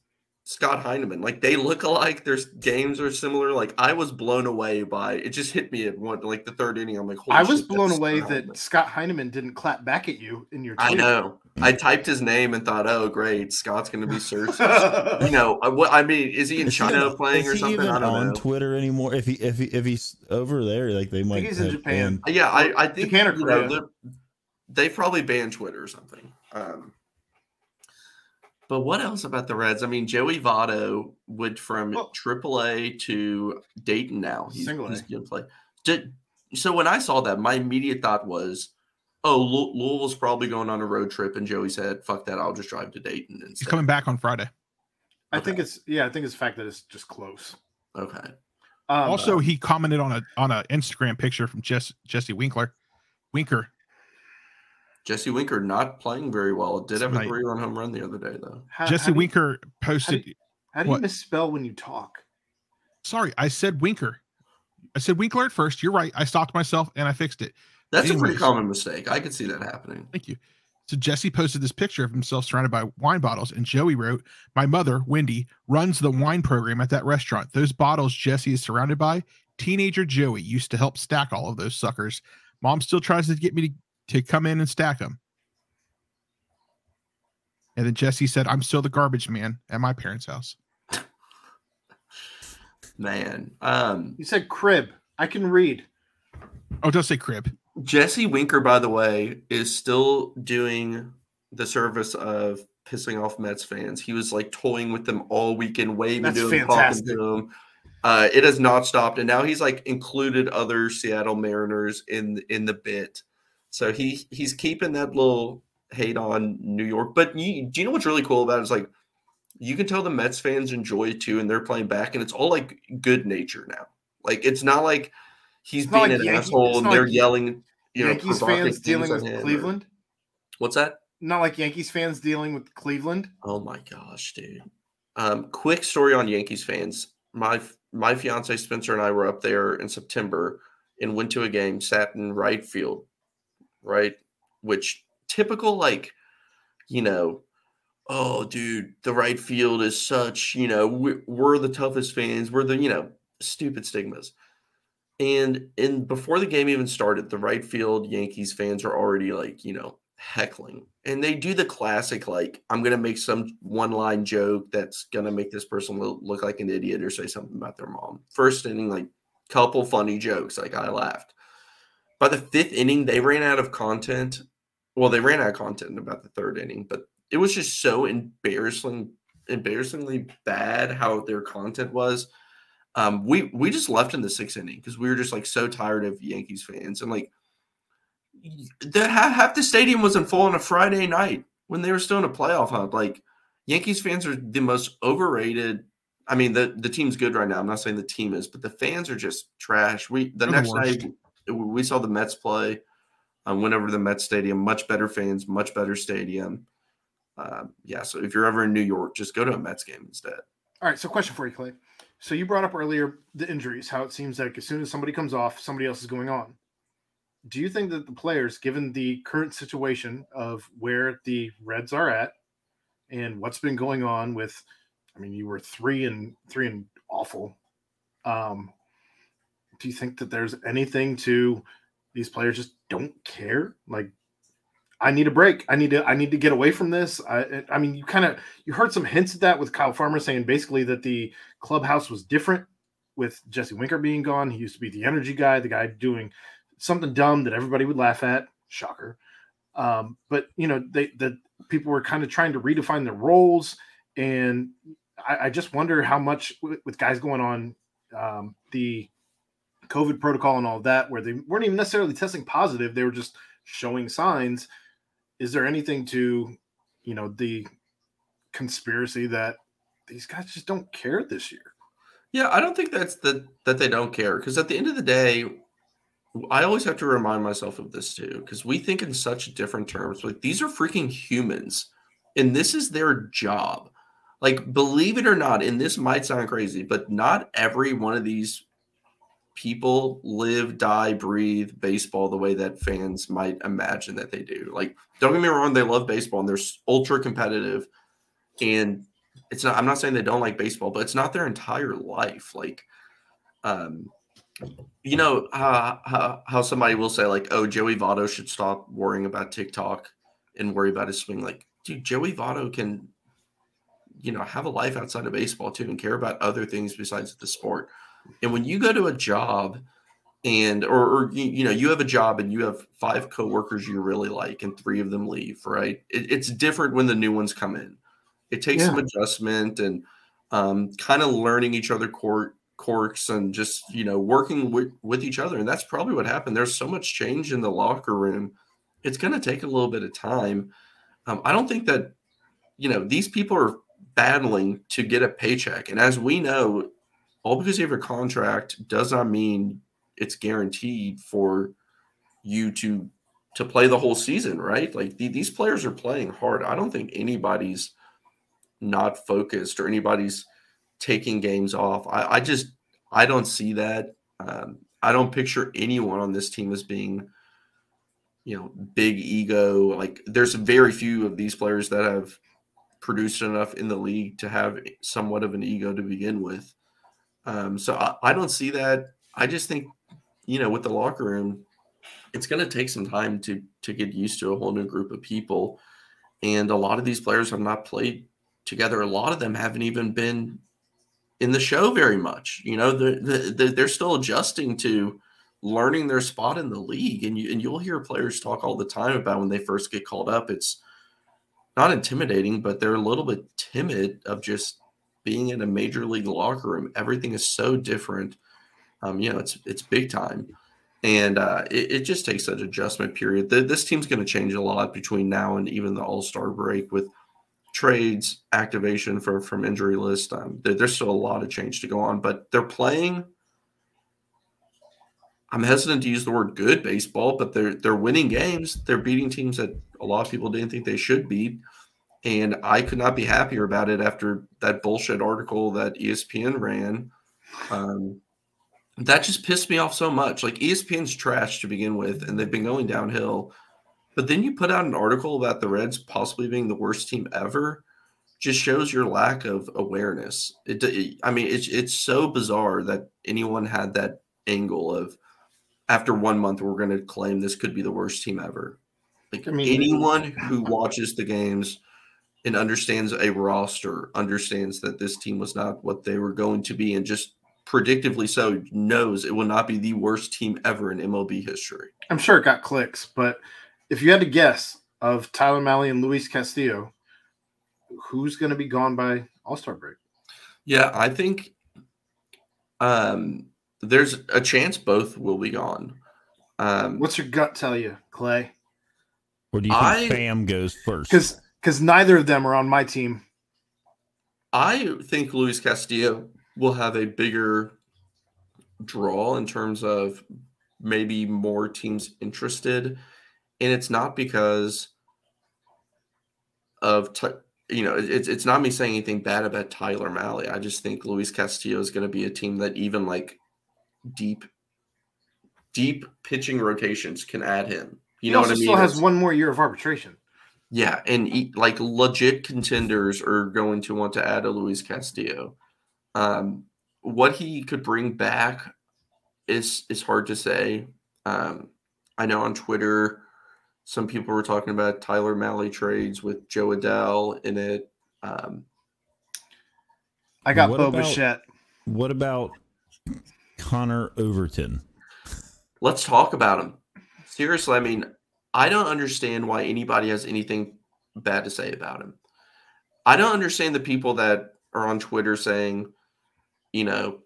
Scott Heineman. Like they look alike. Their games are similar. Like I was blown away by it. Just hit me at one like the third inning. I'm like, Holy I was shit, blown away Scott that Heineman. Scott Heineman didn't clap back at you in your. I know. I typed his name and thought, oh great, Scott's going to be searched. you know, I- what I mean, is he in Is China even- playing is or he something? even I don't on know. Twitter anymore. If he if he if he's over there, like they might. he's in Japan. banned- Yeah, I, I think Japan or you know, Korea. they're- they probably banned Twitter or something. Um, but what else about the Reds? I mean, Joey Votto went from Well- AAA to Dayton now. He's, Single A. he's going to play. Did, so when I saw that, my immediate thought was, oh, Lou- Louisville's probably going on a road trip. And Joey said, fuck that, I'll just drive to Dayton He's coming back on Friday. I think it's yeah. I think it's the fact that it's just close. Okay. Um, also, he commented on a on a Instagram picture from Jess, Jesse Winkler. Winker. Jesse Winker not playing very well. Did have a three run home run the other day, though. how, Jesse how do you- Winker posted. How do you what? misspell when you talk? Sorry, I said Winker. I said Winkler at first. You're right. I stopped myself and I fixed it. That's a pretty common mistake. I could see that happening. Thank you. So Jesse posted this picture of himself surrounded by wine bottles, and Joey wrote, My mother, Wendy, runs the wine program at that restaurant. Those bottles Jesse is surrounded by, teenager Joey used to help stack all of those suckers. Mom still tries to get me to, to come in and stack them. And then Jesse said, I'm still the garbage man at my parents' house. Man, um, You said crib. I can read. Oh, don't say crib. Jesse Winker, by the way, is still doing the service of pissing off Mets fans. He was like toying with them all weekend, waving That's to them, fantastic. talking to them. Uh, it has not stopped, and now he's like included other Seattle Mariners in in the bit. So he he's keeping that little hate on New York. But you, do you know what's really cool about it? Is like you can tell the Mets fans enjoy it too, and they're playing back, and it's all like good nature now. Like it's not like he's It's being like an Yankee- asshole and they're like yelling. You know, Yankees provocative fans dealing with him or- Cleveland. What's that? Not like Yankees fans dealing with Cleveland. Oh my gosh, dude. Um, quick story on Yankees fans. My my fiance Spencer and I were up there in September and went to a game, sat in right field, right? Which typical like, you know, oh dude, the right field is such, you know, we, we're the toughest fans. We're the, you know, stupid stigmas. And in before the game even started, the right field Yankees fans are already like, you know, heckling. And they do the classic, like, I'm going to make some one line joke that's going to make this person look, look like an idiot or say something about their mom. First inning, like, couple funny jokes. Like, I laughed. By the fifth inning, they ran out of content. Well, they ran out of content about the third inning, but it was just so embarrassing, embarrassingly bad how their content was. Um, we we just left in the sixth inning because we were just like so tired of Yankees fans and like the half, half the stadium wasn't full on a Friday night when they were still in a playoff hunt. Like Yankees fans are the most overrated. I mean, the the team's good right now. I'm not saying the team is, but the fans are just trash. We the next worst. night we saw the Mets play. Um, went over to the Mets stadium. Much better fans, much better stadium. Um, yeah, so if you're ever in New York, just go to a Mets game instead. All right. So, question for you, Clay. So, you brought up earlier the injuries, how it seems like as soon as somebody comes off, somebody else is going on. Do you think that the players, given the current situation of where the Reds are at and what's been going on with, I mean, you were three and three and awful. Um, do you think that there's anything to these players just don't care? Like, I need a break. I need to. I need to get away from this. I. I mean, you kind of you heard some hints at that with Kyle Farmer saying basically that the clubhouse was different with Jesse Winker being gone. He used to be the energy guy, the guy doing something dumb that everybody would laugh at. Shocker. Um, but you know, they the people were kind of trying to redefine their roles, and I, I just wonder how much with, guys going on um, the COVID protocol and all of that, where they weren't even necessarily testing positive, they were just showing signs. Is there anything to, you know, the conspiracy that these guys just don't care this year? Yeah, I don't think that's the that they don't care because at the end of the day, I always have to remind myself of this too because we think in such different terms. Like these are freaking humans, and this is their job. Like, believe it or not, and this might sound crazy, but not every one of these people live, die, breathe baseball the way that fans might imagine that they do. Like, don't get me wrong, they love baseball and they're ultra competitive. And it's not, I'm not saying they don't like baseball, but it's not their entire life. Like, um, you know, how, how somebody will say, like, oh, Joey Votto should stop worrying about TikTok and worry about his swing. Like, dude, Joey Votto can, you know, have a life outside of baseball too and care about other things besides the sport. And when you go to a job and or, or you, you know you have a job and you have five coworkers you really like and three of them leave, right? It, it's different when the new ones come in. It takes some adjustment and um, kind of learning each other quirk, quirks and just you know working with, with each other. And that's probably what happened. There's so much change in the locker room. It's going to take a little bit of time. Um, I don't think that you know these people are battling to get a paycheck, and as we know, all because you have a contract does not mean it's guaranteed for you to to play the whole season, right? Like the, these players are playing hard. I don't think anybody's not focused or anybody's taking games off. I, I just I don't see that. Um, I don't picture anyone on this team as being you know, big ego. Like there's very few of these players that have produced enough in the league to have somewhat of an ego to begin with. Um, so I, I don't see that. I just think, you know, with the locker room, it's going to take some time to to get used to a whole new group of people, and a lot of these players have not played together. A lot of them haven't even been in the show very much. You know, they're, they're still adjusting to learning their spot in the league, and you and you'll hear players talk all the time about when they first get called up. It's not intimidating, but they're a little bit timid of just being in a major league locker room. Everything is so different. Um, you know, it's it's big time, and uh, it, it, just takes that adjustment period. The, this team's going to change a lot between now and even the All Star break with trades, activation for from injury list. Um, there, there's still a lot of change to go on, but they're playing. I'm hesitant to use the word good baseball, but they're they're winning games. They're beating teams that a lot of people didn't think they should beat. And I could not be happier about it after that bullshit article that ESPN ran. Um, that just pissed me off so much. Like ESPN's trash to begin with, and they've been going downhill. But then you put out an article about the Reds possibly being the worst team ever. Just shows your lack of awareness. It, it I mean, it's it's so bizarre that anyone had that angle of after one month we're going to claim this could be the worst team ever. Like I mean, anyone who watches the games and understands a roster understands that this team was not what they were going to be, and just predictively so knows it will not be the worst team ever in MLB history. I'm sure it got clicks, but if you had to guess of Tyler Mahle and Luis Castillo, who's going to be gone by All Star break? Yeah, I think um, there's a chance both will be gone. Um, What's your gut tell you, Clay? Or do you think I, Pham goes first? Because because neither of them are on my team. I think Luis Castillo will have a bigger draw in terms of maybe more teams interested, and it's not because of t- you know it's it's not me saying anything bad about Tyler Mahle. I just think Luis Castillo is going to be a team that even like deep deep pitching rotations can add him. You he know what I mean? Still has one more year of arbitration. Yeah, and like legit contenders are going to want to add a Luis Castillo. Um, what he could bring back is is hard to say. Um, I know on Twitter, some people were talking about Tyler Mahle trades with Jo Adell in it. Um, I got Bo Bichette. What about Connor Overton? Let's talk about him. Seriously, I mean, I don't understand why anybody has anything bad to say about him. I don't understand the people that are on Twitter saying, you know,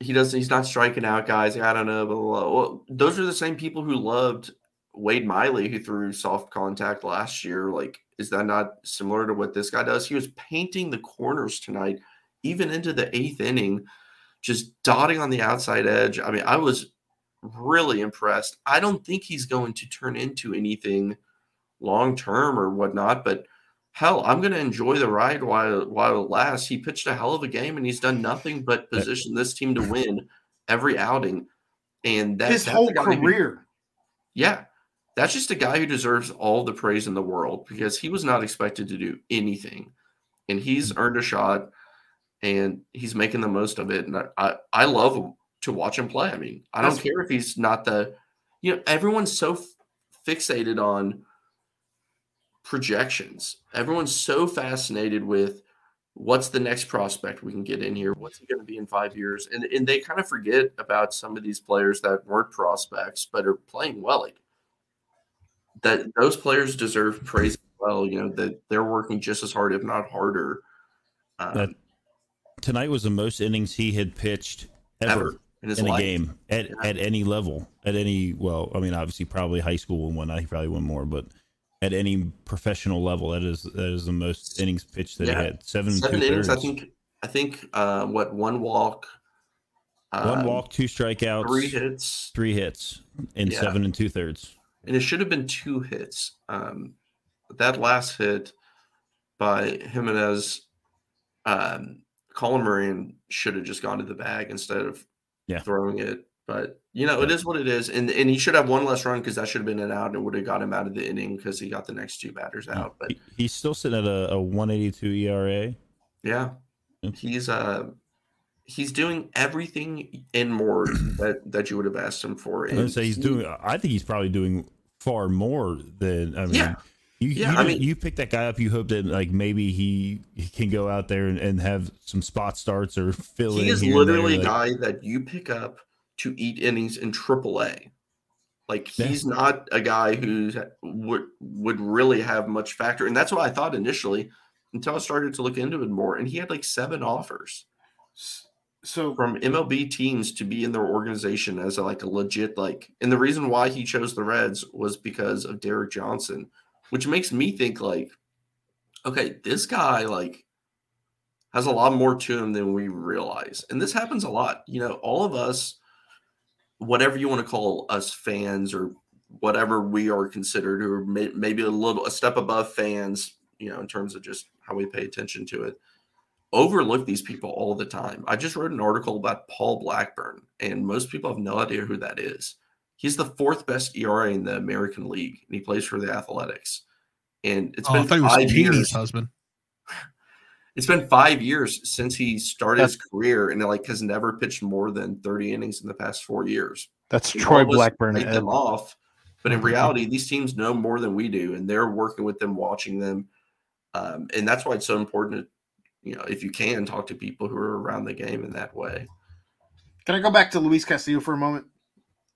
he doesn't he's not striking out guys. I don't know, blah, blah, blah. Well, those are the same people who loved Wade Miley who threw soft contact last year. Like, is that not similar to what this guy does? He was painting the corners tonight, even into the eighth inning, just dotting on the outside edge. I mean, I was really impressed. I don't think he's going to turn into anything long term or whatnot, but hell, I'm going to enjoy the ride while while it lasts. He pitched a hell of a game, and he's done nothing but position this team to win every outing. And that's his whole career. Who, yeah, that's just a guy who deserves all the praise in the world because he was not expected to do anything, and he's mm. earned a shot, and he's making the most of it. And I I, I love to watch him play. I mean, I don't care if he's not the, you know, everyone's so f- fixated on projections. Everyone's so fascinated with what's the next prospect we can get in here? What's he going to be in five years? And and they kind of forget about some of these players that weren't prospects but are playing well. Like that, those players deserve praise as well. You know that they're working just as hard, if not harder. Um, tonight was the most innings he had pitched ever. ever in, in a game at, yeah. at any level, at any well, I mean, obviously, probably high school and whatnot, he probably won more, but at any professional level, that is that is the most innings pitched that yeah. he had. Seven, seven innings. I think. I think uh, what one walk, one um, walk, two strikeouts, three hits, three hits in yeah. seven and two thirds. And it should have been two hits. Um, that last hit by Jimenez, um, Colin Moran should have just gone to the bag instead of yeah. throwing it But you know, it is what it is, and and he should have one less run because that should have been an out and would have got him out of the inning because he got the next two batters out. But He- he's still sitting at a, a 182 ERA. yeah, he's uh he's doing everything and more that that you would have asked him for. And say he's he- doing. I think he's probably doing far more than. I mean, Yeah. You, Yeah, you, I mean- you pick that guy up. You hope that like maybe he, he can go out there and, and have some spot starts or fill in. He is here and there, literally a like- guy that you pick up to eat innings in AAA. Like Yeah. he's not a guy who would would really have much factor, and that's what I thought initially until I started to look into it more. And he had like seven offers So from MLB teams to be in their organization as a, like a legit like. And the reason why he chose the Reds was because of Derek Johnson, which makes me think like, okay, this guy like has a lot more to him than we realize. And this happens a lot. You know, all of us, whatever you want to call us fans or whatever we are considered, or may, maybe a little a step above fans, you know, in terms of just how we pay attention to it, overlook these people all the time. I just wrote an article about Paul Blackburn, and most people have no idea who that is. He's the fourth best ERA in the American League, and he plays for the Athletics. And it's oh, I been thought he was five years husband. it's been five years since he started his career and like has never pitched more than 30 innings in the past four years. That's And Troy all of us Blackburn. write them off, but in Mhm. reality, these teams know more than we do, and they're working with them, watching them, um, and that's why it's so important to, you know, if you can talk to people who are around the game in that way. can I go back to Luis Castillo for a moment?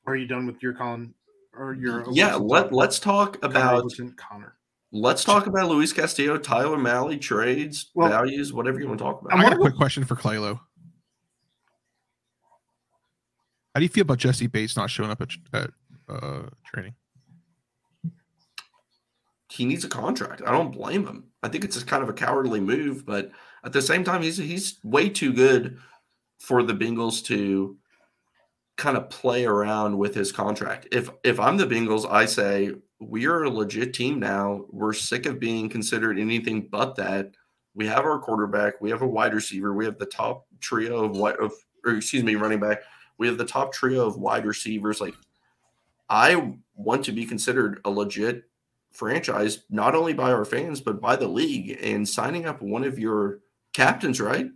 Or are you done with your Colin or your Yeah, let let's talk Connor about Overton, Connor? let's talk about Luis Castillo, Tyler Mahle trades, Well, values, whatever you want to talk about. I got a quick question for Claylo. How do you feel about Jessie Bates not showing up at, at uh, training? he needs a contract. I don't blame him. I think it's just kind of a cowardly move, but at the same time, he's he's way too good for the Bengals to kind of play around with his contract. If if I'm the Bengals, I say we are a legit team now. We're sick of being considered anything but that. We have our quarterback, we have a wide receiver, we have the top trio of what of or excuse me, running back. We have the top trio of wide receivers. Like I want to be considered a legit franchise, not only by our fans, but by the league. And signing up one of your captains, right?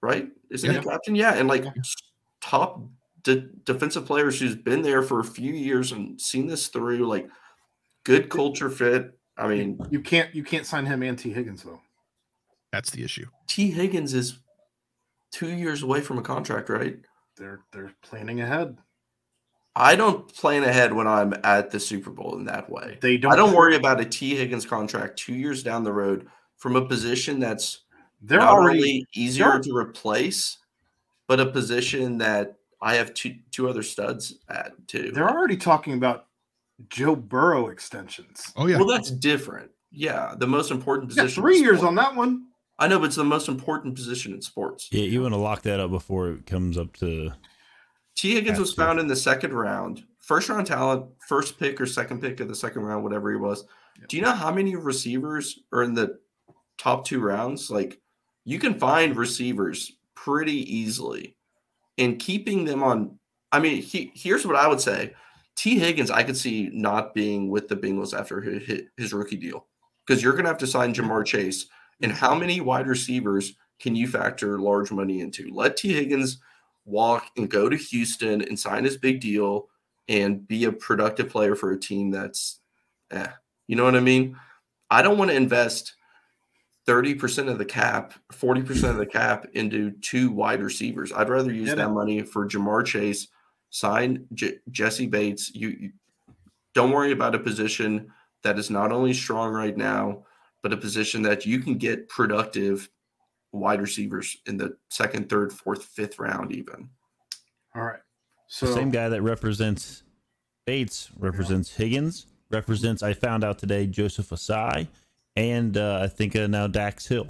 Right? Isn't Yeah. he captain? Yeah. And like Yeah. Top de- defensive players who's been there for a few years and seen this through, like good culture fit. I mean, You can't you can't sign him and Tee Higgins though. That's the issue. Tee Higgins is two years away from a contract, right? They're they're planning ahead. I don't plan ahead when I'm at the Super Bowl in that way. They don't I don't worry about a Tee Higgins contract two years down the road from a position that's They're not already only easier they're- to replace, but a position that I have two two other studs at too. they're already talking about Joe Burrow extensions. Oh yeah. Well, that's different. Yeah, the most important Yeah, position. three years on that one. I know, but it's the most important position in sports. Yeah, you want to lock that up before it comes up to. Tee Higgins was found in the second round, first round talent, first pick or second pick of the second round, whatever he was. Do you know how many receivers are in the top two rounds? Like, you can find receivers pretty easily, and keeping them on. I mean, he, here's what I would say: Tee Higgins, I could see not being with the Bengals after his, his- rookie deal because you're going to have to sign Ja'Marr Chase. And how many wide receivers can you factor large money into? Let Tee Higgins walk and go to Houston and sign his big deal and be a productive player for a team that's, eh, you know what I mean? I don't want to invest 30% of the cap, 40% of the cap into two wide receivers. I'd rather use Get that it. money for Ja'Marr Chase, sign J- Jessie Bates. You, you don't worry about a position that is not only strong right now, but a position that you can get productive wide receivers in the second, third, fourth, fifth round, even. All right. So The same guy that represents Bates represents Higgins, represents, I found out today, Joseph Asai, and uh, I think uh, now Dax Hill.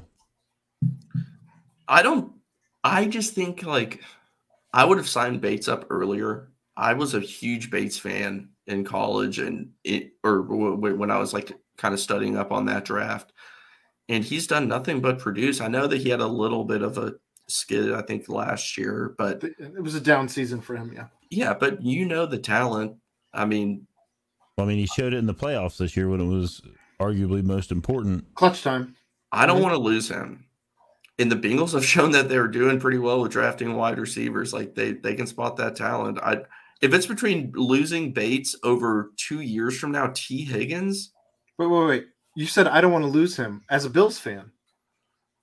I don't. I just think like I would have signed Bates up earlier. I was a huge Bates fan in college and it or w- w- when I was like kind of studying up on that draft. And he's done nothing but produce. I know that he had a little bit of a skid, I think, last year. But It was a down season for him. Yeah. yeah, but you know the talent. I mean, I mean, he showed it in the playoffs this year when it was arguably most important. Clutch time. I don't want to lose him. And the Bengals have shown that they're doing pretty well with drafting wide receivers. Like they they can spot that talent. I if it's between losing Bates over two years from now, Tee Higgins, Wait, wait, wait. You said I don't want to lose him as a Bills fan.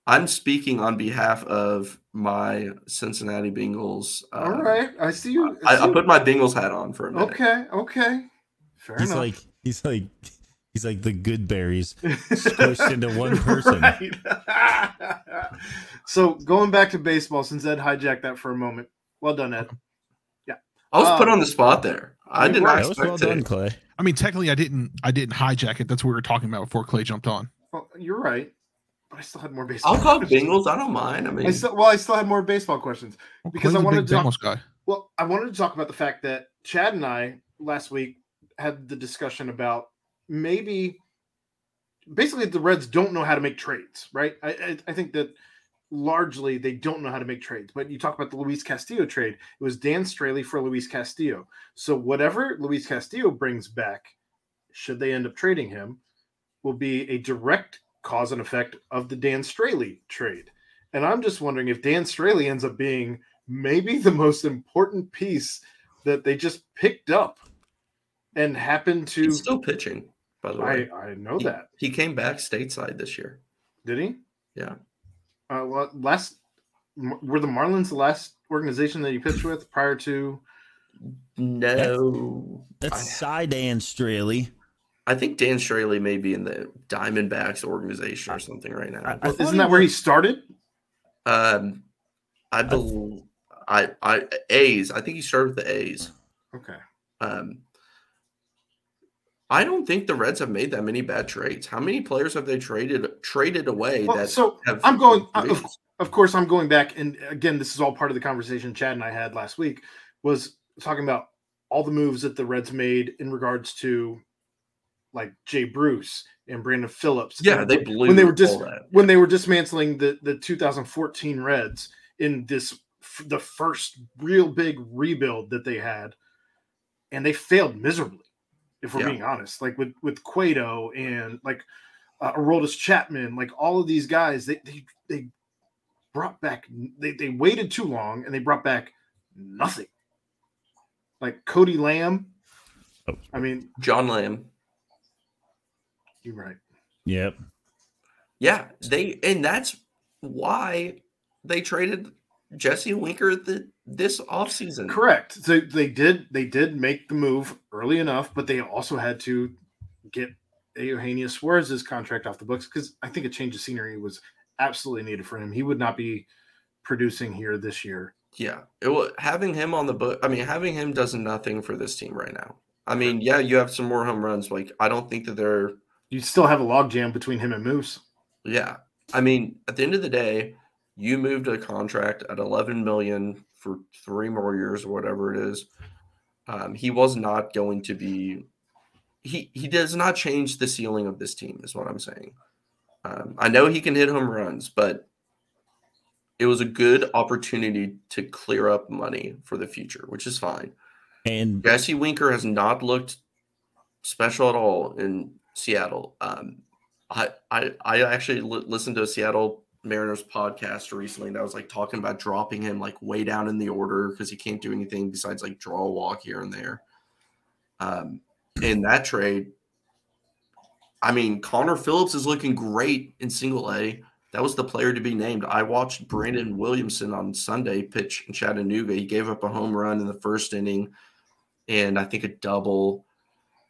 I'm speaking on behalf of my Cincinnati Bengals. Uh, All right. I see you. I, see I you. put my Bengals hat on for a minute. Okay. Okay. Fair He's enough. like he's like he's like the good berries squished into one person. So going back to baseball, since Ed hijacked that for a moment. Well done, Ed. Yeah, I was put Um, on the spot there. I did not That was expect well to. done, Clay. I mean, technically, I didn't. I didn't hijack it. That's what we were talking about before Clay jumped on. Well, you're right, but I still had more baseball. I'll talk questions. Bengals. I don't mind. I mean, I still, well, I still had more baseball questions. Well, Because I Clay's a wanted big to talk- guy. Well, I wanted to talk about the fact that Chad and I last week had the discussion about maybe basically the Reds don't know how to make trades, right? I, I, I think that largely they don't know how to make trades. But you talk about the Luis Castillo trade, it was Dan Straily for Luis Castillo. So whatever Luis Castillo brings back, should they end up trading him, will be a direct cause and effect of the Dan Straily trade. And I'm just wondering if Dan Straily ends up being maybe the most important piece that they just picked up and happened to. he's still pitching. By the way, I, I know he, that. he came back stateside this year. Did he? Yeah. Uh, well, last were the Marlins the last organization that you pitched with prior to? No, That's I, Cy Dan Straily. I think Dan Straily may be in the Diamondbacks organization or something right now. I- I isn't he that where he started? um, I believe I I A's. I think he started with the A's. Okay. Um, I don't think the Reds have made that many bad trades. How many players have they traded traded away Well, that so? I'm going. uh. Of, of course, I'm going back, and again, this is all part of the conversation Chad and I had last week. Was talking about all the moves that the Reds made in regards to, like Jay Bruce and Brandon Phillips. yeah, and they blew when they were all dis- that. when they were dismantling the the 2014 Reds in this f- the first real big rebuild that they had, and they failed miserably. If we're Yeah. being honest, like with with Cueto and like uh, Aroldis Chapman, like all of these guys, they they they brought back they they waited too long and they brought back nothing. Like Cody Lamb, Oh. I mean, John Lamb. you're right. Yep. Yeah, they and that's why they traded Jesse Winker the this offseason. Correct. So they did they did make the move early enough, but they also had to get Eugenio Suarez's contract off the books because I think a change of scenery was absolutely needed for him. He would not be producing here this year. Yeah, it was having him on the book. I mean, having him does nothing for this team right now. I mean, yeah, you have some more home runs. Like, I don't think that they're. You still have a logjam between him and Moose. Yeah, I mean, at the end of the day, you moved a contract at 11 million for three more years or whatever it is. Um, he was not going to be. He he does not change the ceiling of this team, is what I'm saying. Um, I know he can hit home runs, but it was a good opportunity to clear up money for the future, which is fine. And Jesse Winker has not looked special at all in Seattle. Um, I, I I actually li- listened to a Seattle Mariners podcast recently that was like talking about dropping him like way down in the order because he can't do anything besides like draw a walk here and there. Um, in that trade, I mean Connor Phillips is looking great in Single A. That was the player to be named. I watched Brandon Williamson on Sunday pitch in Chattanooga. He gave up a home run in the first inning and I think a double,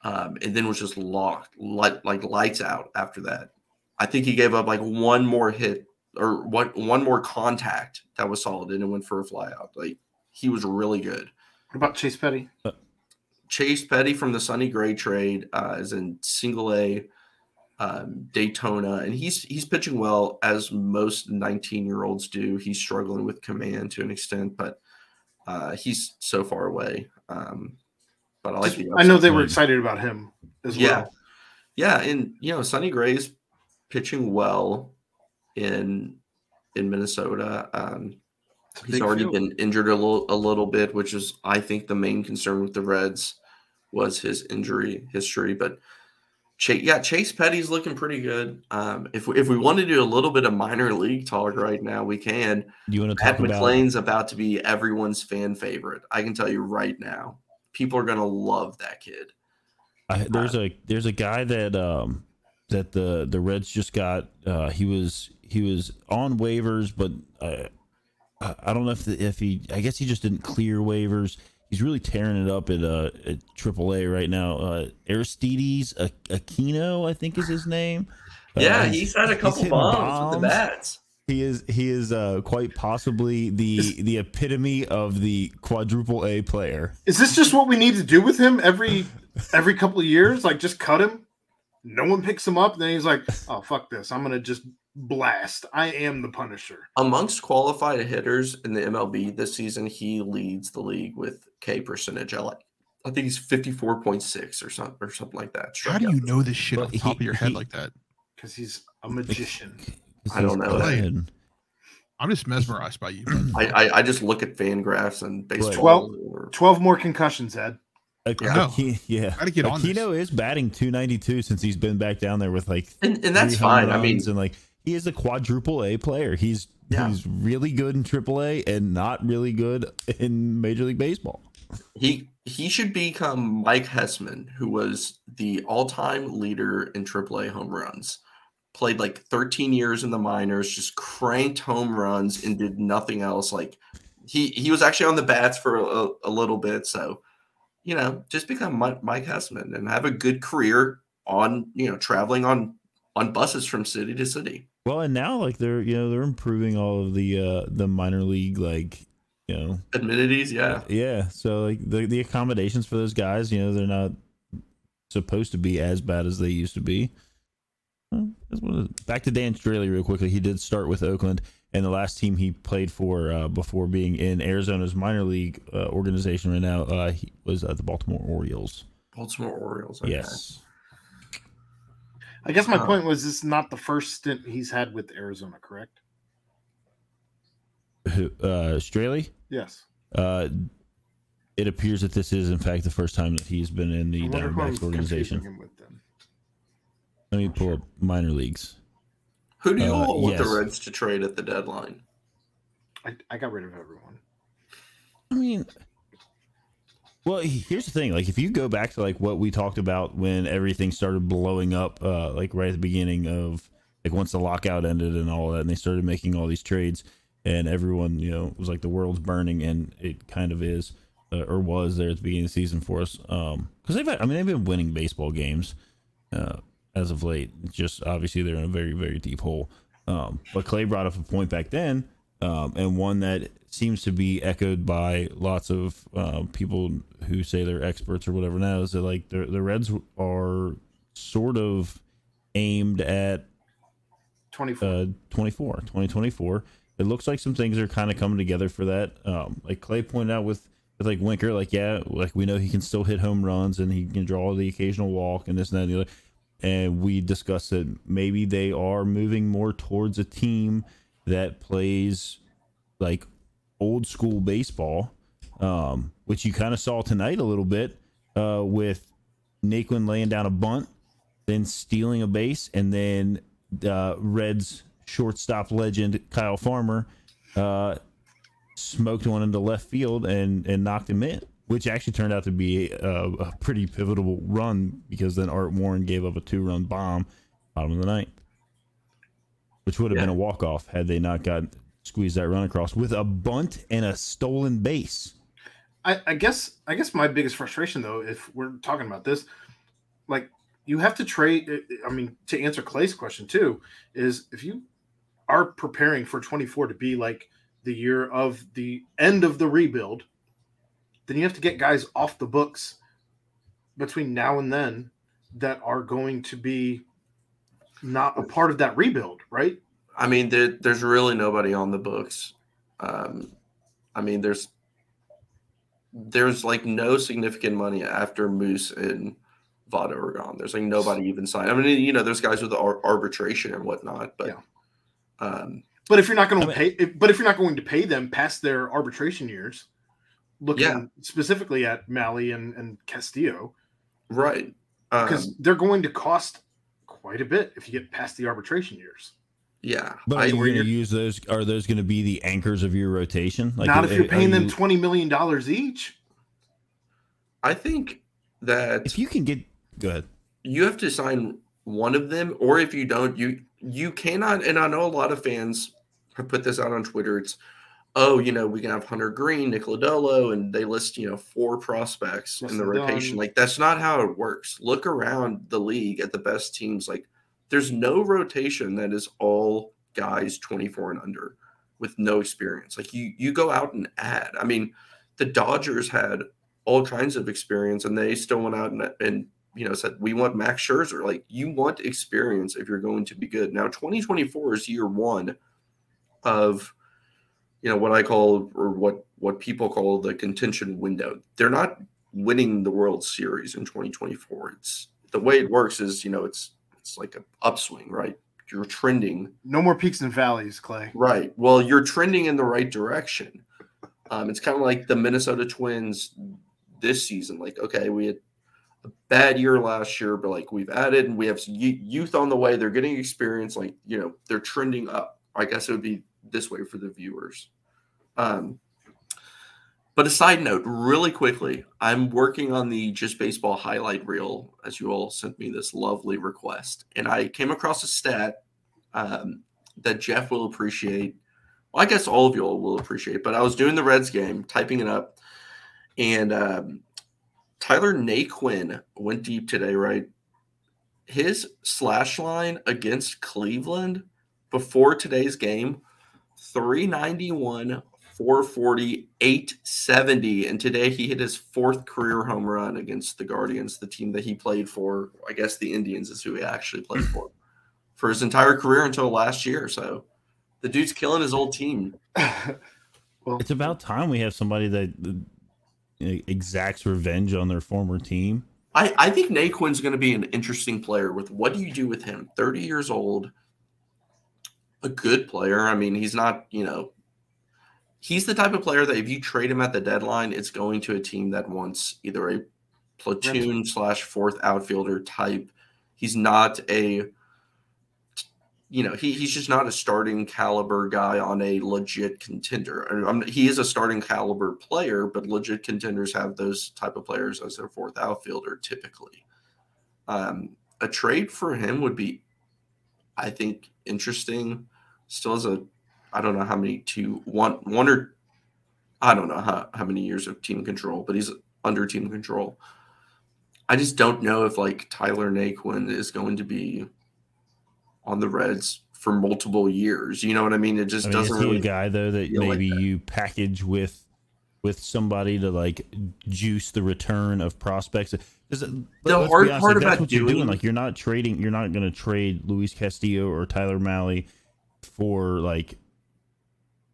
um, and then was just locked, like lights out after that. I think he gave up like one more hit or one one more contact that was solid, and it went for a flyout. Like he was really good. What about Chase Petty? Chase Petty from the Sonny Gray trade uh, is in single A um, Daytona, and he's he's pitching well as most 19 year olds do. He's struggling with command to an extent, but uh, he's so far away. Um, but I like the. I know they were excited about him as Yeah. well. Yeah, and you know, Sonny Gray's pitching well in in Minnesota. Um, he's big already field. been injured a little a little bit, which is I think the main concern with the Reds was his injury history. But Chase, yeah, Chase Petty's looking pretty good. Um, if we, if we want to do a little bit of minor league talk right now, we can. You want to Pat talk about? McLain's about to be everyone's fan favorite. I can tell you right now, people are gonna love that kid. I, there's a there's a guy that um that the the Reds just got. Uh, he was he was on waivers, but uh, I, I don't know if the, if he. I guess he just didn't clear waivers. He's really tearing it up at uh at AAA right now. Uh, Aristides A- Aquino, I think is his name. Uh, Yeah, he's had a couple hitting bombs, with the bombs. bats. He is he is uh, quite possibly the the epitome of the quadruple A player. Is this just what we need to do with him every every couple of years? Like just cut him? No one picks him up, then he's like, "Oh fuck this! I'm gonna just blast. I am the Punisher." Amongst qualified hitters in the MLB this season, he leads the league with K percentage. I like. I think he's fifty four point six or something or something like that. How do you know this shit Well, off the top he- of your head he- like that? Because he's a magician. I don't know that. Good. I'm just mesmerized by you. I, I I just look at FanGraphs and baseball. Twelve- or- Twelve more concussions, Ed. Ak- I know. Yeah. Gotta get on. Aquino is batting 292 since he's been back down there with like and, and that's fine. I mean, and like he is a quadruple A player. He's Yeah. he's really good in triple A and not really good in Major League Baseball. he he should become Mike Hessman, who was the all time leader in AAA home runs. Played like 13 years in the minors, just cranked home runs and did nothing else. Like he he was actually on the bats for a, a little bit, so you know, just become Mike, Mike Hessman and have a good career on you know traveling on on buses from city to city. Well, and now like they're you know they're improving all of the uh the minor league like you know Amenities, yeah. yeah so like the the accommodations for those guys you know they're not supposed to be as bad as they used to be. Well, that's what it is. Back to Dan Straily real quickly. He did start with Oakland, and the last team he played for uh, before being in Arizona's minor league uh, organization right now uh, he was at the Baltimore Orioles. Baltimore Orioles. okay. Yes. I guess my Huh. point was this is not the first stint he's had with Arizona, correct? Uh, Straily. Yes. Uh, it appears that this is in fact the first time that he's been in the I wonder who I'm Diamondbacks organization. with then. Let me pull up minor leagues. Who do you Uh, want yes. the Reds to trade at the deadline? I, I got rid of everyone. I mean, well, here's the thing. Like, if you go back to like what we talked about when everything started blowing up, uh, like right at the beginning of like once the lockout ended and all that, and they started making all these trades, and everyone, you know, was like the world's burning, and it kind of is, uh, or was there at the beginning of the season for us. Um, because they've, I mean, they've been winning baseball games, uh, as of late. It's just obviously they're in a very, very deep hole. Um, but Clay brought up a point back then, um, and one that seems to be echoed by lots of uh, people who say they're experts or whatever now is that like the the Reds are sort of aimed at 24. uh 24 2024 it looks like some things are kind of coming together for that. Um like clay pointed out with with like winker like yeah like we know he can still hit home runs and he can draw the occasional walk and this and that and the other. And we discussed that maybe they are moving more towards a team that plays like old school baseball um which you kind of saw tonight a little bit uh with Naquin laying down a bunt then stealing a base and then uh, Reds shortstop legend Kyle Farmer uh, smoked one into left field and and knocked him in, which actually turned out to be a, a pretty pivotal run because then Art Warren gave up a two run bomb bottom of the ninth, which would have been a walk off had they not got squeezed that run across with a bunt and a stolen base. I, I guess I guess my biggest frustration though, if we're talking about this, like you have to trade. Eh, eh, I mean, to answer Clay's question too, is if you are preparing for 24 to be like the year of the end of the rebuild, then you have to get guys off the books between now and then that are going to be not a part of that rebuild, right? I mean, there, there's really nobody on the books. Um, I mean, there's there's like no significant money after Moose and Votto are gone. There's like nobody even signed. I mean, you know, there's guys with ar- arbitration and whatnot, but Yeah. um, But if you're not going to pay, if, but if you're not going to pay them past their arbitration years, looking Yeah. specifically at Mahle and, and Castillo, Right. because Um, they're going to cost quite a bit if you get past the arbitration years. yeah. But I- are you going to use those? Are those going to be the anchors of your rotation? not if are- you're are paying them you- twenty million dollars each. I think that If you can get, go ahead. you have to sign one of them, or if you don't, you you cannot. And I know a lot of fans have put this out on Twitter. It's oh, you know, we can have Hunter Greene, Nick Lodolo, and they list you know four prospects in the rotation. Like that's not how it works. Look around the league at the best teams. Like there's no rotation that is all guys 24 and under with no experience. Like you you go out and add. I mean, the Dodgers had all kinds of experience, and they still went out and, and you know said we want Max Scherzer. Like you want experience if you're going to be good. Now 2024 is year one of you know what I call or what what people call the contention window. They're not winning the World Series in 2024. It's the way it works is you know it's it's like an upswing, right? You're trending No more peaks and valleys, Clay. Right. Well, you're trending in the right direction. Um, it's kind of like the Minnesota Twins this season. Like, okay, we had a bad year last year, but like we've added and we have youth on the way. They're getting experience. Like, you know, they're trending up. I guess it would be this way for the viewers. Um, but a side note, really quickly, I'm working on the Just Baseball highlight reel as you all sent me this lovely request. And I came across a stat um, that Jeff will appreciate. Well, I guess all of you all will appreciate, but I was doing the Reds game, typing it up, and um, Tyler Naquin went deep today, right? His slash line against Cleveland before today's game 391, 440, 870. And today he hit his fourth career home run against the Guardians, the team that he played for. I guess the Indians is who he actually played for for his entire career until last year. So the dude's killing his old team. well, It's about time we have somebody that uh, exacts revenge on their former team. I, I think Naquin's going to be an interesting player with what do you do with him? 30 years old, a good player. I mean, he's not, you know, he's the type of player that if you trade him at the deadline, it's going to a team that wants either a platoon slash fourth outfielder type. He's not a, you know, he, he's just not a starting caliber guy on a legit contender. I mean, he is a starting caliber player, but legit contenders have those type of players as their fourth outfielder typically. Um, a trade for him would be, I think, interesting. Still has a, I don't know how many two one one or, I don't know how how many years of team control, but he's under team control. I just don't know if like Tyler Naquin is going to be on the Reds for multiple years. You know what I mean? It just I mean, doesn't really. a guy though that feel like maybe that. you package with with somebody to like juice the return of prospects? 'Cause, uh, The hard honest, part like, about doing. doing- Like you're not trading. You're not going to trade Luis Castillo or Tyler Mahle for like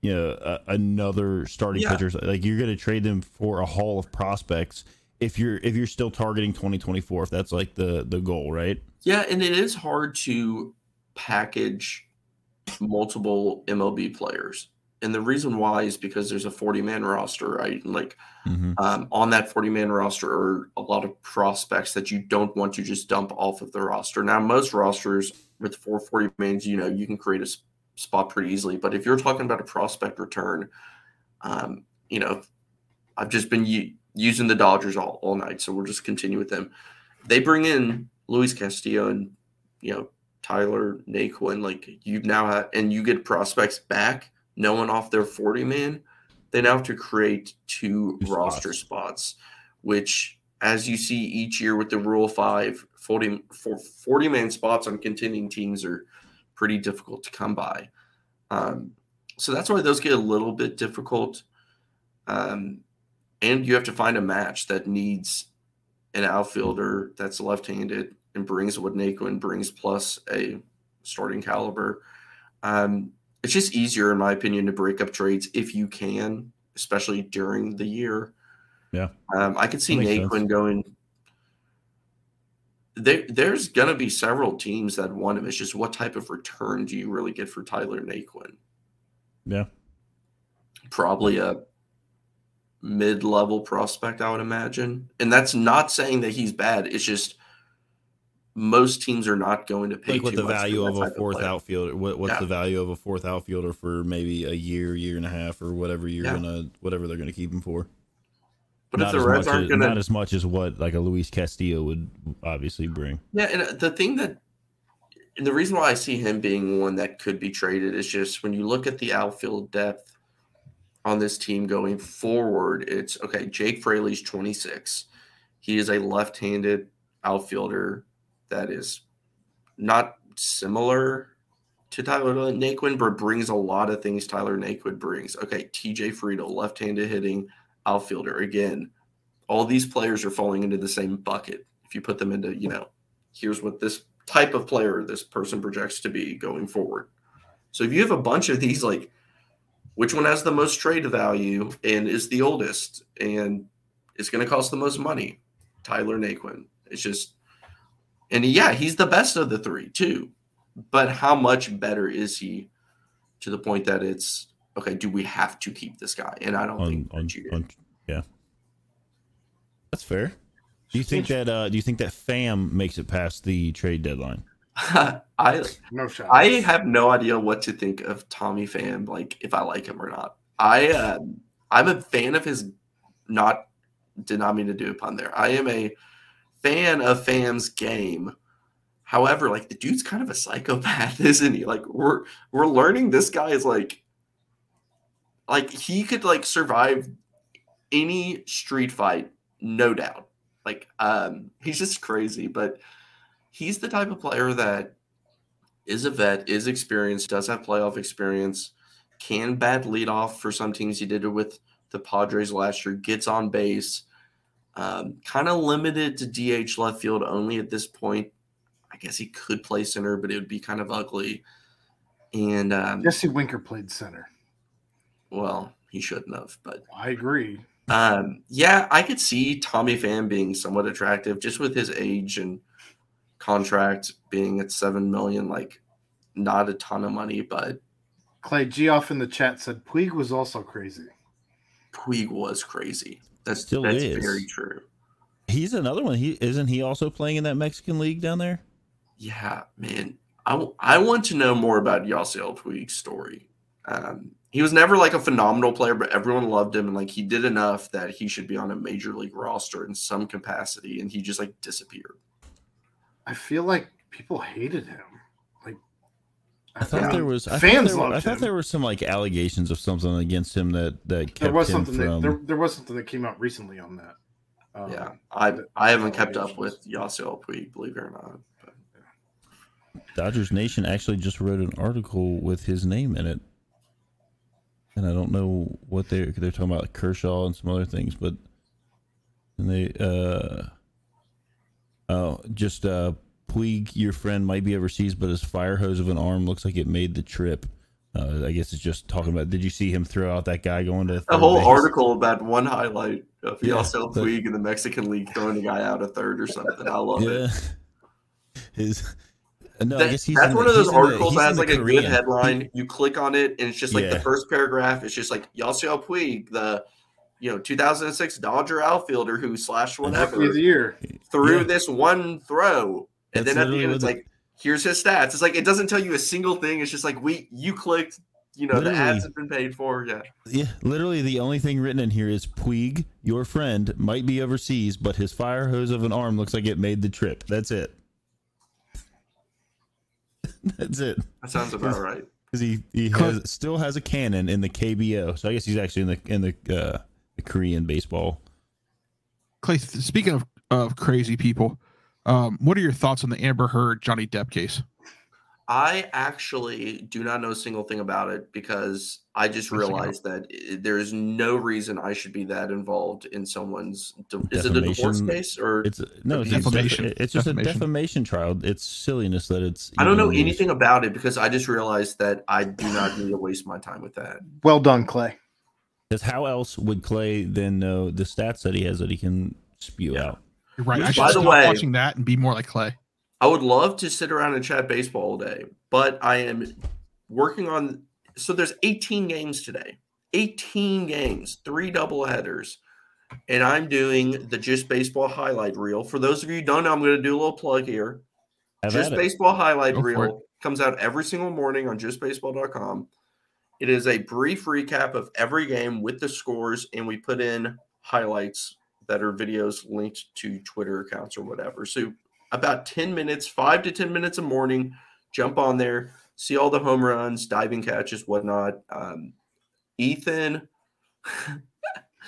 you know another starting Yeah. pitcher. Like you're going to trade them for a haul of prospects. If you're if you're still targeting 2024, if that's like the the goal, right? Yeah, and it is hard to package multiple MLB players. And the reason why is because there's a 40 man roster, right? Like Mm-hmm. um, on that 40 man roster are a lot of prospects that you don't want to just dump off of the roster. Now, most rosters with 440 mans, you know, you can create a spot pretty easily. But if you're talking about a prospect return, um, you know, I've just been u- using the Dodgers all, all night. So we'll just continue with them. They bring in Luis Castillo and, you know, Tyler Naquin. Like you now have, and you get prospects back, no one off their 40 man they now have to create two Two roster spots. spots, which, as you see each year with the Rule 5, 40, for 40 man spots on contending teams are pretty difficult to come by. Um, so that's why those get a little bit difficult. Um, and you have to find a match that needs an outfielder that's left handed and brings what Naquin brings plus a starting caliber. Um, it's just easier, in my opinion, to break up trades if you can, especially during the year. Yeah. Um, I could see Naquin sense. going. There, there's going to be several teams that want him. It's just what type of return do you really get for Tyler Naquin? Yeah. Probably a mid-level prospect, I would imagine. And that's not saying that he's bad. It's just most teams are not going to pay Like what too the much for value of a fourth player. outfielder? What, what's Yeah. the value of a fourth outfielder for maybe a year, year and a half, or whatever you're Yeah. gonna, whatever they're gonna keep him for? But not if the Reds aren't as, going not as much as what like a Luis Castillo would obviously bring. yeah, and uh, the thing that, and the reason why I see him being one that could be traded is just when you look at the outfield depth on this team going forward, it's okay. Jake Fraley's 26. He is a left-handed outfielder that is not similar to Tyler Naquin, but brings a lot of things Tyler Naquin brings. Okay, TJ Friedel, left-handed hitting outfielder. Again, all these players are falling into the same bucket. If you put them into, you know, here's what this type of player this person projects to be going forward. So if you have a bunch of these, like, which one has the most trade value and is the oldest and is going to cost the most money? Tyler Naquin. It's just, and yeah, he's the best of the three too. But how much better is he to the point that it's okay? Do we have to keep this guy? And I don't On, think on, you on, yeah, that's fair. Do you think that? uh Do you think that Pham makes it past the trade deadline? I No shot. I have no idea what to think of Tommy Pham. like if I like him or not. I um, I'm a fan of his. Not did not mean to do a pun there. I am a fan of Pham's game. However, like the dude's kind of a psychopath, isn't he? Like we're we're learning this guy is like like he could like survive any street fight, no doubt. Like um he's just crazy, but he's the type of player that is a vet, is experienced, does have playoff experience, can bat lead off for some teams. He did it with the Padres last year, gets on base, um, kind of limited to DH left field only at this point. I guess he could play center, but it would be kind of ugly. And um, Jesse Winker played center. Well, he shouldn't have, but I agree. um, yeah, I could see Tommy Pham being somewhat attractive just with his age and contract being at seven million, like not a ton of money, but Clay Geoff in the chat said Puig was also crazy. Puig was crazy. That's Still that's is. very true. He's another one. He isn't he also playing in that Mexican league down there? Yeah, man. I, w- I want to know more about Yasiel Puig's story. Um, he was never like a phenomenal player, but everyone loved him, and like he did enough that he should be on a major league roster in some capacity, and he just like disappeared. I feel like people hated him. Like I thought Yeah. there was. I Fans thought there, were- loved I thought him. there were some like allegations of something against him that that kept there was him something from. that there, there was something that came out recently on that. Um, Yeah, I I haven't kept up with Yasiel Puig, believe it or not. But Dodgers Nation actually just wrote an article with his name in it, and I don't know what they're they're talking about like Kershaw and some other things, but and they uh oh just uh Puig, your friend might be overseas, but his fire hose of an arm looks like it made the trip. Uh, I guess it's just talking about. Did you see him throw out that guy going to a whole base? article about one highlight of Yeah, Yasiel but- Puig in the Mexican League throwing a guy out a third or something. I love Yeah, it. his. No, I That- guess he's that's in one of those he's in the- articles that has the like a good headline. You click on it, and it's just like the first paragraph. It's just like Yasiel Puig, the you know 2006 Dodger outfielder who slashed Rookie whatever of the year. through Yeah. this one throw, and That's then at the end it's the- like here's his stats. It's like it doesn't tell you a single thing. It's just like we you clicked. You know the Literally. ads have been paid for. Yeah, Yeah, literally the only thing written in here is Puig, your friend, might be overseas, but his fire hose of an arm looks like it made the trip. That's it. That's it. that sounds about right. Because he, he has still has a cannon in the KBO, so I guess he's actually in the in the uh, the Korean baseball. Clay, speaking of, of crazy people, um, what are your thoughts on the Amber Heard Johnny Depp case? I actually do not know a single thing about it because I just realized that there is no reason I should be that involved in someone's. di- Is it a divorce Defamation. case or? It's no, it's, Defamation. It's, it's just Defamation. a defamation trial. It's silliness that it's. I don't know used. anything about it because I just realized that I do not need to waste my time with that. Well done, Clay. Because how else would Clay then know the stats that he has that he can spew Yeah. out? You're right. I By should the stop way- watching that and be more like Clay. I would love to sit around and chat baseball all day, but I am working on so there's 18 games today. 18 games, three double headers. And I'm doing the Just Baseball highlight reel. For those of you who don't know, I'm going to do a little plug here. Have Just. Baseball highlight Go reel comes out every single morning on justbaseball.com. It is a brief recap of every game with the scores, and we put in highlights that are videos linked to Twitter accounts or whatever. So about 10 minutes, five to 10 minutes a morning, jump on there, see all the home runs, diving catches, whatnot. Um, Ethan,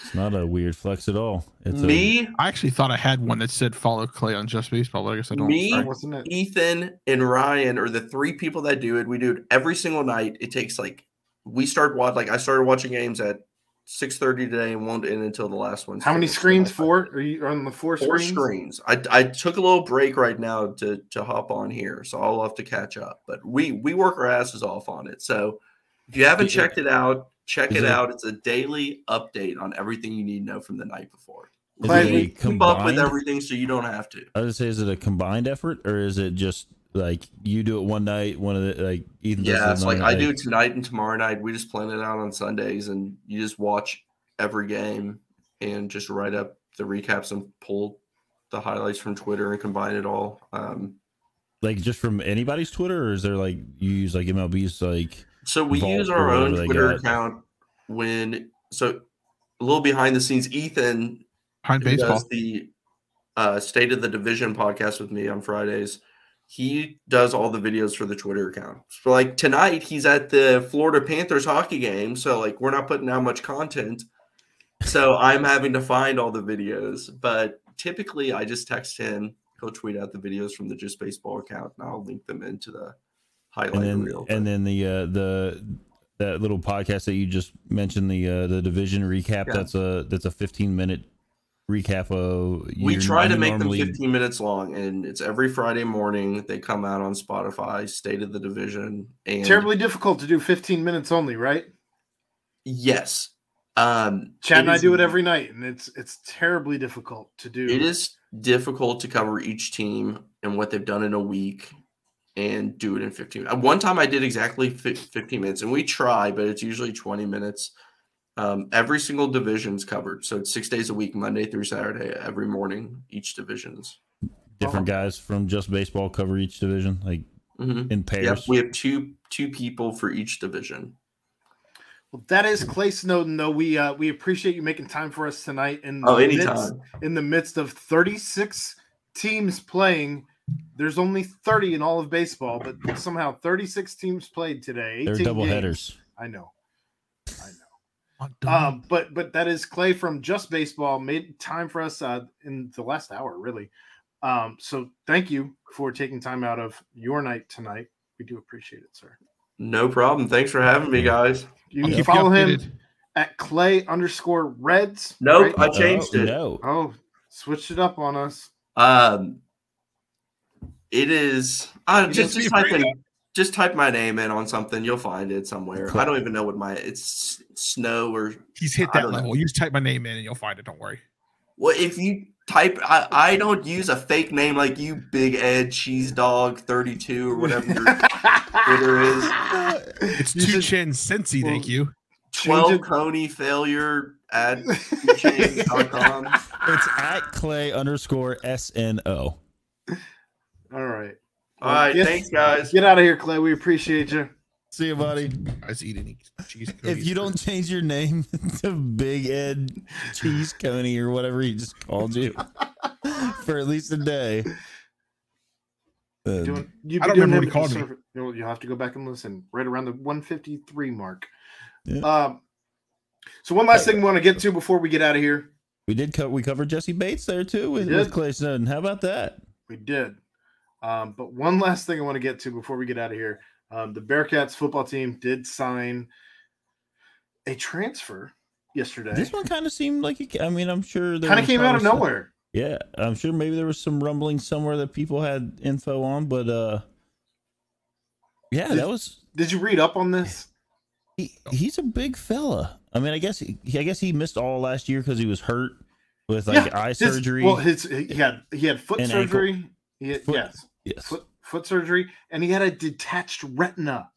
It's not a weird flex at all. It's a, me, I actually thought I had one that said follow Clay on Just Baseball, but I guess I don't. Me? Sorry. Wasn't it? Ethan and Ryan are the three people that do it. We do it every single night. It takes like we start watch like I started watching games at six thirty today and won't end until the last one. How many screens? Four? Are you on the four, Four screens? screens. I, I took a little break right now to to hop on here, so I'll have to catch up. But we we work our asses off on it. So if you haven't checked it out, check it it- out. It's a daily update on everything you need to know from the night before. Is Clay, it we a Keep up with everything so you don't have to. I was say, is it a combined effort or is it just like you do it one night, one of the like Ethan? Yeah, it it's like another I do tonight and tomorrow night. We just plan it out on Sundays, and you just watch every game and just write up the recaps and pull the highlights from Twitter and combine it all. Um, like just from anybody's Twitter, or is there like you use like MLB's like so we use our own whatever they Twitter account when so a little behind the scenes. Ethan Behind baseball. does the uh, State of the Division podcast with me on Fridays. He does all the videos for the Twitter account. So like tonight, he's at the Florida Panthers hockey game. So like we're not putting out much content. So I'm having to find all the videos. But typically, I just text him. He'll tweet out the videos from the Just Baseball account, and I'll link them into the highlight and then reel. and then the uh the that little podcast that you just mentioned the uh the division recap Yeah. that's a that's a 15 minute recap of we try to make normally- them 15 minutes long, and it's every Friday morning. They come out on Spotify, State of the Division, and Terribly difficult to do 15 minutes only, right? Yes. Um, Chad and I do it every night, and it's it's terribly difficult to do. It is difficult to cover each team and what they've done in a week and do it in 15 minutes. One time I did exactly 15 minutes, and we try, but it's usually 20 minutes. Um, every single division's covered. So it's six days a week, Monday through Saturday, every morning, each division's. different guys from just baseball cover each division like Mhm. in Yep, pairs we have two two people for each division. Well, that is Clay Snowden, though. We uh, we appreciate you making time for us tonight. In Oh, the midst- anytime. in the midst of 36 teams playing, there's only 30 in all of baseball, but somehow 36 teams played today. they're 18 double games. headers I know. I know. What the- Um, but but that is Clay from Just Baseball made time for us uh, in the last hour, really. Um, so thank you for taking time out of your night tonight. We do appreciate it, sir. No problem. Thanks for having me, guys. You can keep you follow him at Clay underscore Reds. Nope, right? I changed Oh, it. no Oh, switched it up on us. Um, it is. Uh, just just just type afraid in, just type my name in on something. You'll find it somewhere. Cool. I don't even know what my it's snow or He's hit that don't know. level. You just type my name in and you'll find it. Don't worry. well. If you type, I, I don't use a fake name like you, Big Ed Cheese Dog thirty two or whatever your Twitter is. It's You two should- chin Cincy. well, Thank you. Twelve. Coney failure at com. it's at clay underscore sno All right. All right, Get- thanks guys. Get out of here, Clay. We appreciate you. see you buddy Guys eating cheese. if you for- don't change your name to big ed cheese coney or whatever he just called you for at least a day then- Doing, you've I don't remember what he a called me. You'll, you'll have to go back and listen. Right around the 153 mark. Yeah. Um. So one last thing we want to get to before we get out of here. we did co- we covered jesse bates there too with, We with clay snowden how about that We did. Um, but one last thing I want to get to before we get out of here. Um, the Bearcats football team did sign a transfer yesterday. This one kind of seemed like it, I mean, I'm sure there kind of came out of some- nowhere. Yeah, I'm sure maybe there was some rumbling somewhere that people had info on, but uh, yeah, Did- that was Did you read up on this? he, he's a big fella. I mean, I guess he, I guess he missed all last year because he was hurt with like Yeah, eye His- surgery. Well, his he had he had foot surgery. He had, Foot- yes, yes, foot foot surgery, and he had a detached retina.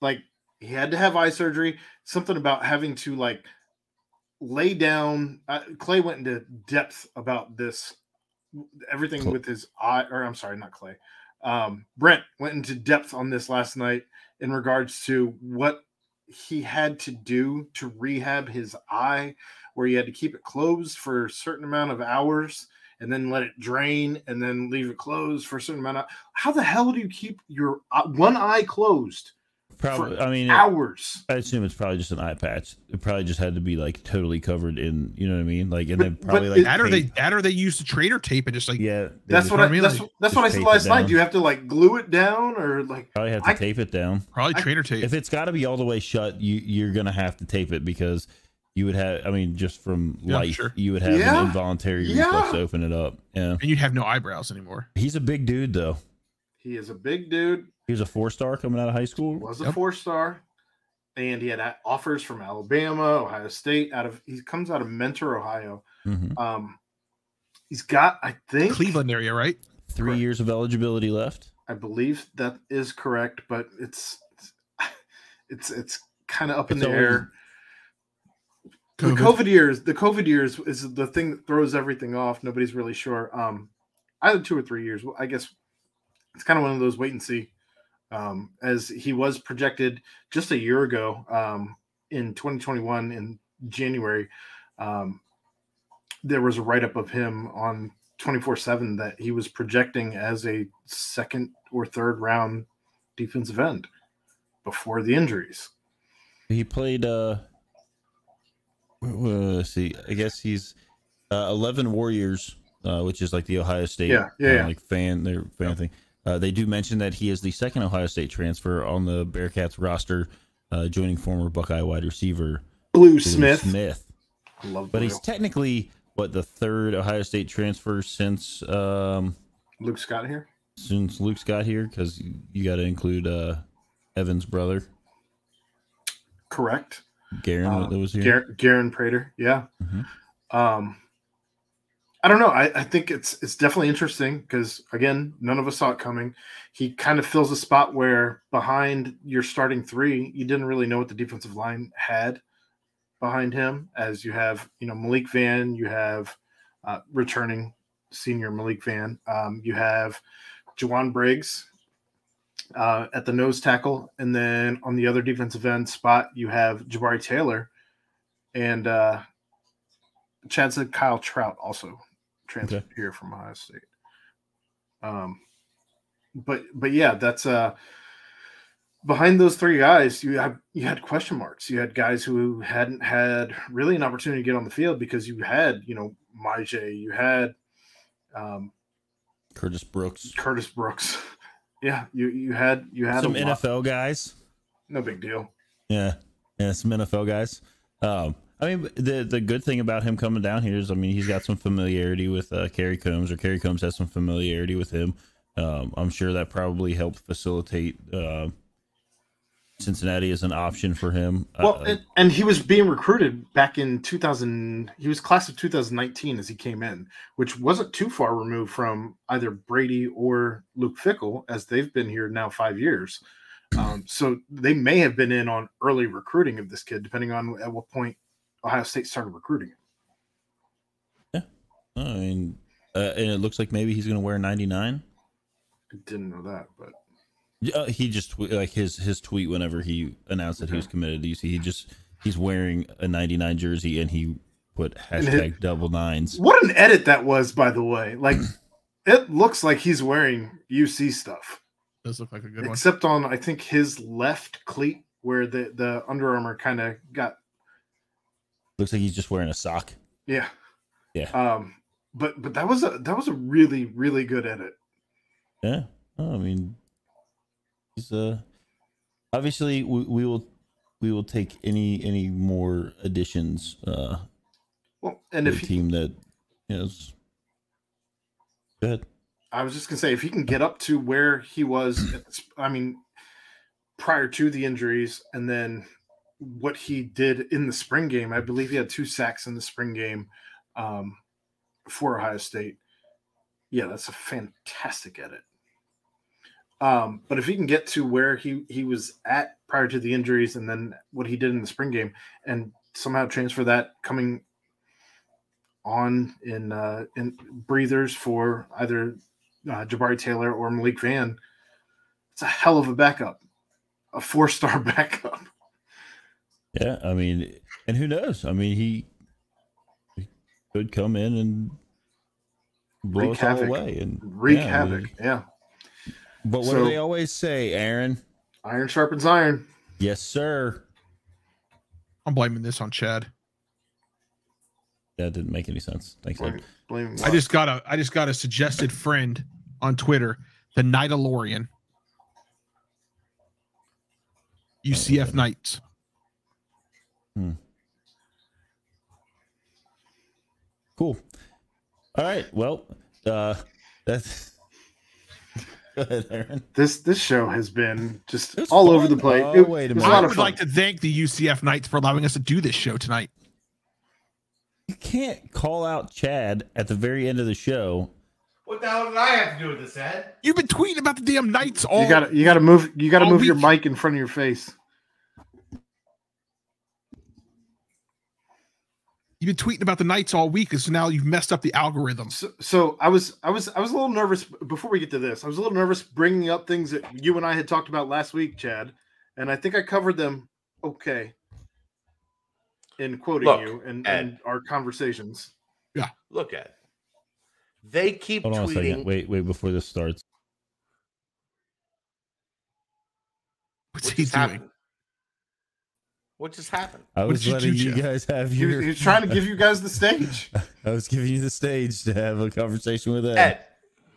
like he had to have eye surgery. Something about having to like lay down. Uh, Clay went into depth about this, everything Cl- with his eye. Or I'm sorry, not Clay. Um, Brent went into depth on this last night in regards to what he had to do to rehab his eye, where he had to keep it closed for a certain amount of hours and then let it drain and then leave it closed for a certain amount of how the hell do you keep your uh, one eye closed Probably. for I mean, hours I assume it's probably just an eye patch. It probably just had to be like totally covered in. You know what I mean? Like, and But- then but probably it- like That or they tape- that or they use the trainer tape and just like Yeah, that's what I, I mean, that's, like, that's what I just said last night do you have to like glue it down or like probably have to I- tape it down. probably I- trainer tape. If it's got to be all the way shut, you you're gonna have to tape it because you would have. I mean, just from Yeah, life, sure. you would have Yeah. an involuntary Yeah. reflex to open it up. Yeah, and you'd have no eyebrows anymore. he's a big dude though. he is a big dude He was a four star coming out of high school. was a four star and he had offers from alabama ohio state out of he comes out of mentor ohio mm-hmm. um he's got i think Cleveland area, right? Three Correct. years of eligibility left. I believe that is correct, but it's it's it's kind of up in the always- air. COVID. The COVID years, the COVID years is the thing that throws everything off. Nobody's really sure. Um, either two or three years. I guess it's kind of one of those wait and see. Um, as he was projected just a year ago, um, in 2021 in January, um, there was a write up of him on 24 7 that he was projecting as a second or third round defensive end before the injuries. He played. uh wh- wh- Let's see. I guess he's uh, eleven Warriors, uh, which is like the Ohio State, Yeah, yeah, uh, yeah. like fan their fan thing. Uh, they do mention that he is the second Ohio State transfer on the Bearcats roster, uh, joining former Buckeye wide receiver Blue Blue Smith. Smith. I love But Blue. he's technically what the third Ohio State transfer since um, Luke Scott here. since Luke's got here because you got to include uh, Evan's brother Correct. Garen Uh, that was here. Gar- Garen Prater. Yeah. Mhm. Um, I don't know. I, I think it's it's definitely interesting because again, none of us saw it coming. He kind of fills a spot where behind your starting three, you didn't really know what the defensive line had behind him. As you have, you know, Malik Vann, you have uh, returning senior Malik Vann, um, you have Jowon Briggs uh, at the nose tackle, and then on the other defensive end spot, you have Jabari Taylor, and uh, Chad said Kyle Trout also transferred Okay. here from Ohio State. Um, but but yeah, that's uh behind those three guys, you have you had question marks. You had guys who hadn't had really an opportunity to get on the field because you had you know Myjai, you had um, Curtis Brooks. Curtis Brooks. Yeah, you you had you had Some. NFL guys. No big deal. Yeah, yeah, some NFL guys. Um, I mean, the the good thing about him coming down here is, I mean, he's got some familiarity with uh, Kerry Coombs, or Kerry Coombs has some familiarity with him. Um, I'm sure that probably helped facilitate uh, Cincinnati is an option for him. Well, Uh, and, and he was being recruited back in 2000. He was class of 2019 as he came in, which wasn't too far removed from either Brady or Luke Fickell, as they've been here now five years. Um, so they may have been in on early recruiting of this kid, depending on at what point Ohio State started recruiting him. Yeah. I mean, uh, and it looks like maybe he's going to wear 99. I didn't know that, but Uh, he just twe- like his his tweet whenever he announced that he was committed to UC. He just he's wearing a 99 jersey and he put hashtag double nines. what an edit that was, by the way. Like, it looks like he's wearing UC stuff. Does look like a good one. except on I think his left cleat where the the Under Armour kind of got Looks like he's just wearing a sock. yeah Yeah. um but but that was a that was a really really good edit Yeah. Oh, I mean, he's uh obviously we, we will we will take any any more additions uh well and if the team that you know, good. I was just gonna say if he can get up to where he was the I mean prior to the injuries and then what he did in the spring game I believe he had two sacks in the spring game um for Ohio State. Yeah that's a fantastic edit Um, but if he can get to where he he was at prior to the injuries, and then what he did in the spring game, and somehow transfer that coming on in uh, in breathers for either uh, Jabari Taylor or Malik Vann, it's a hell of a backup, a four star backup. Yeah, I mean, and who knows? I mean, he, he could come in and blow Wreak us all away and Wreak yeah, I mean, havoc. Yeah, but what So- do they always say, Aaron? iron sharpens iron. Yes, sir. I'm blaming this on Chad. That didn't make any sense. Thanks, Blame, blame I just got a I just got a suggested friend on Twitter, the Nightalorian. UCF Knights. Hmm. Cool. All right. Well, uh, that's. Go ahead, Aaron. this this show has been just It's all over the place. Oh, It- wait a minute. a I lot of would fun. like to thank the UCF Knights for allowing us to do this show tonight. You can't call out Chad at the very end of the show. What the hell did I have to do with this, Ed? You've been tweeting about the damn Knights all. you gotta you gotta move you gotta all move your mic in front of your face. You've been tweeting about the Knights all week, and so now you've messed up the algorithm. So, so I was I was I was a little nervous before we get to this. I was a little nervous bringing up things that you and I had talked about last week, Chad, and I think I covered them okay in quoting Look, you and, Ed. and our conversations. Yeah. Look at. They keep Hold on a tweeting. second. Wait, wait before this starts. What's What he doing? happened? What just happened? I was did you letting do, you guys have He was, your. he was trying to give you guys the stage. I was giving you the stage to have a conversation with Ed. Ed,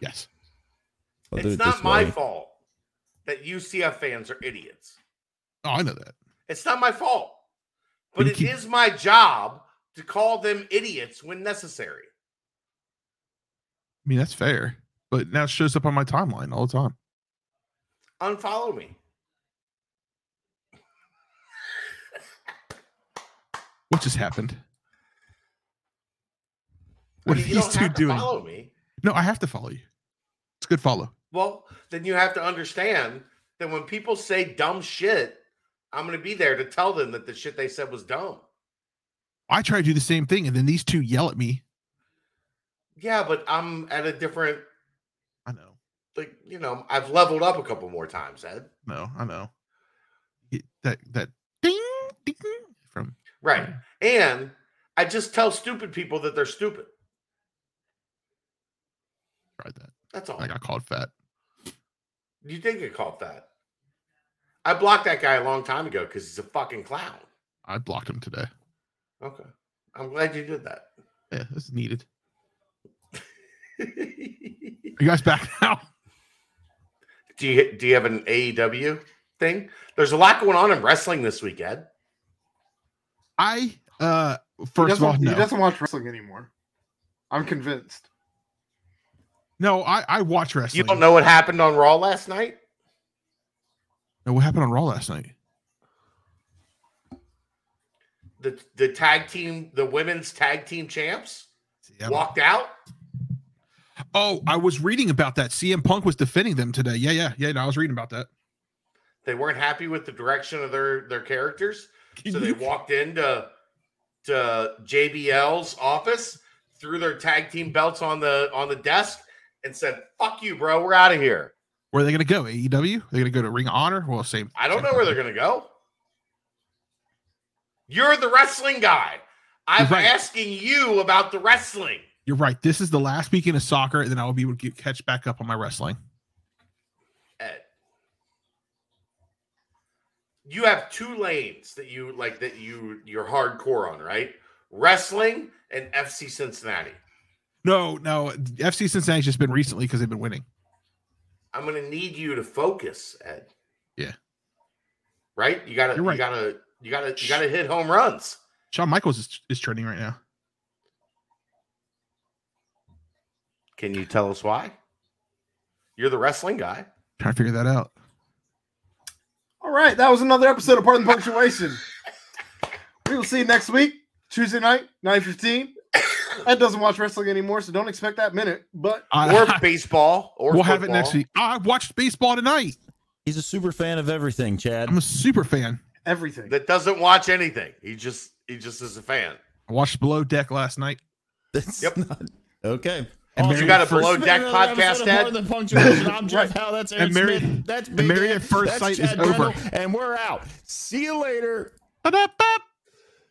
Yes. I'll it's it not my way. fault that UCF fans are idiots. Oh, I know that. It's not my fault. But You it keep- is my job to call them idiots when necessary. I mean, that's fair. But now it shows up on my timeline all the time. Unfollow me. What just happened? I What mean, are these two doing? follow me. No, I have to follow you. It's a good follow. Well, then you have to understand that when people say dumb shit, I'm going to be there to tell them that the shit they said was dumb. I try to do the same thing, and then these two yell at me. Yeah, but I'm at a different, I know. like, you know, I've leveled up a couple more times, Ed. No, I know. It- that that ding ding from Right. And I just tell stupid people that they're stupid. tried that. That's all. I got called fat. You did get called that. I blocked that guy a long time ago because he's a fucking clown. I blocked him today. Okay. I'm glad you did that. Yeah, this is needed. Are you guys back now? do you do you have an AEW thing? There's a lot going on in wrestling this week, Ed. I uh He first of all, doesn't- no. he doesn't watch wrestling anymore. I'm convinced. No, I I watch wrestling. You don't know what happened on Raw last night? No, what happened on Raw last night? The the tag team, the women's tag team champs Yeah. walked out. Oh, I was reading about that. CM Punk was defending them today. Yeah, yeah, yeah. No, I was reading about that. They weren't happy with the direction of their their characters. So they walked into to JBL's office, threw their tag team belts on the on the desk, and said, "Fuck you, bro. We're out of here." Where are they going to go? AEW? They're going to go to Ring of Honor? Well, same. I don't same know where they're gonna go. You're the wrestling guy. I'm right. asking you about the wrestling. You're right. This is the last weekend of soccer, and then I will be able to get, catch back up on my wrestling. Ed. You have two lanes that you like that you you're hardcore on, right? Wrestling and FC Cincinnati. No, no. FC Cincinnati's just been recently because they've been winning. I'm gonna need you to focus, Ed. Yeah. Right? You gotta You're you gotta you gotta you gotta hit home runs. Shawn Michaels is, is trending right now. Can you tell us why? You're the wrestling guy. Trying to figure that out. All right, that was another episode of Pardon the Punctuation. we will see you next week, Tuesday night, 9.15. Ed doesn't watch wrestling anymore, so don't expect that minute. But I, or baseball, or we'll have it next week. I watched baseball tonight. He's a super fan of everything, Chad. I'm a super fan. everything. That doesn't watch anything. He just he just is a fan. I watched Below Deck last night. That's Yep. not- okay. And Awesome. You got a at First- below deck podcast, of Ed? Punctuation. I'm Jeff Howe. That's Aaron And Married- Smith. That's and Big Married at First That's Sight is Chad over. And we're out. See you later. Ba-da-ba.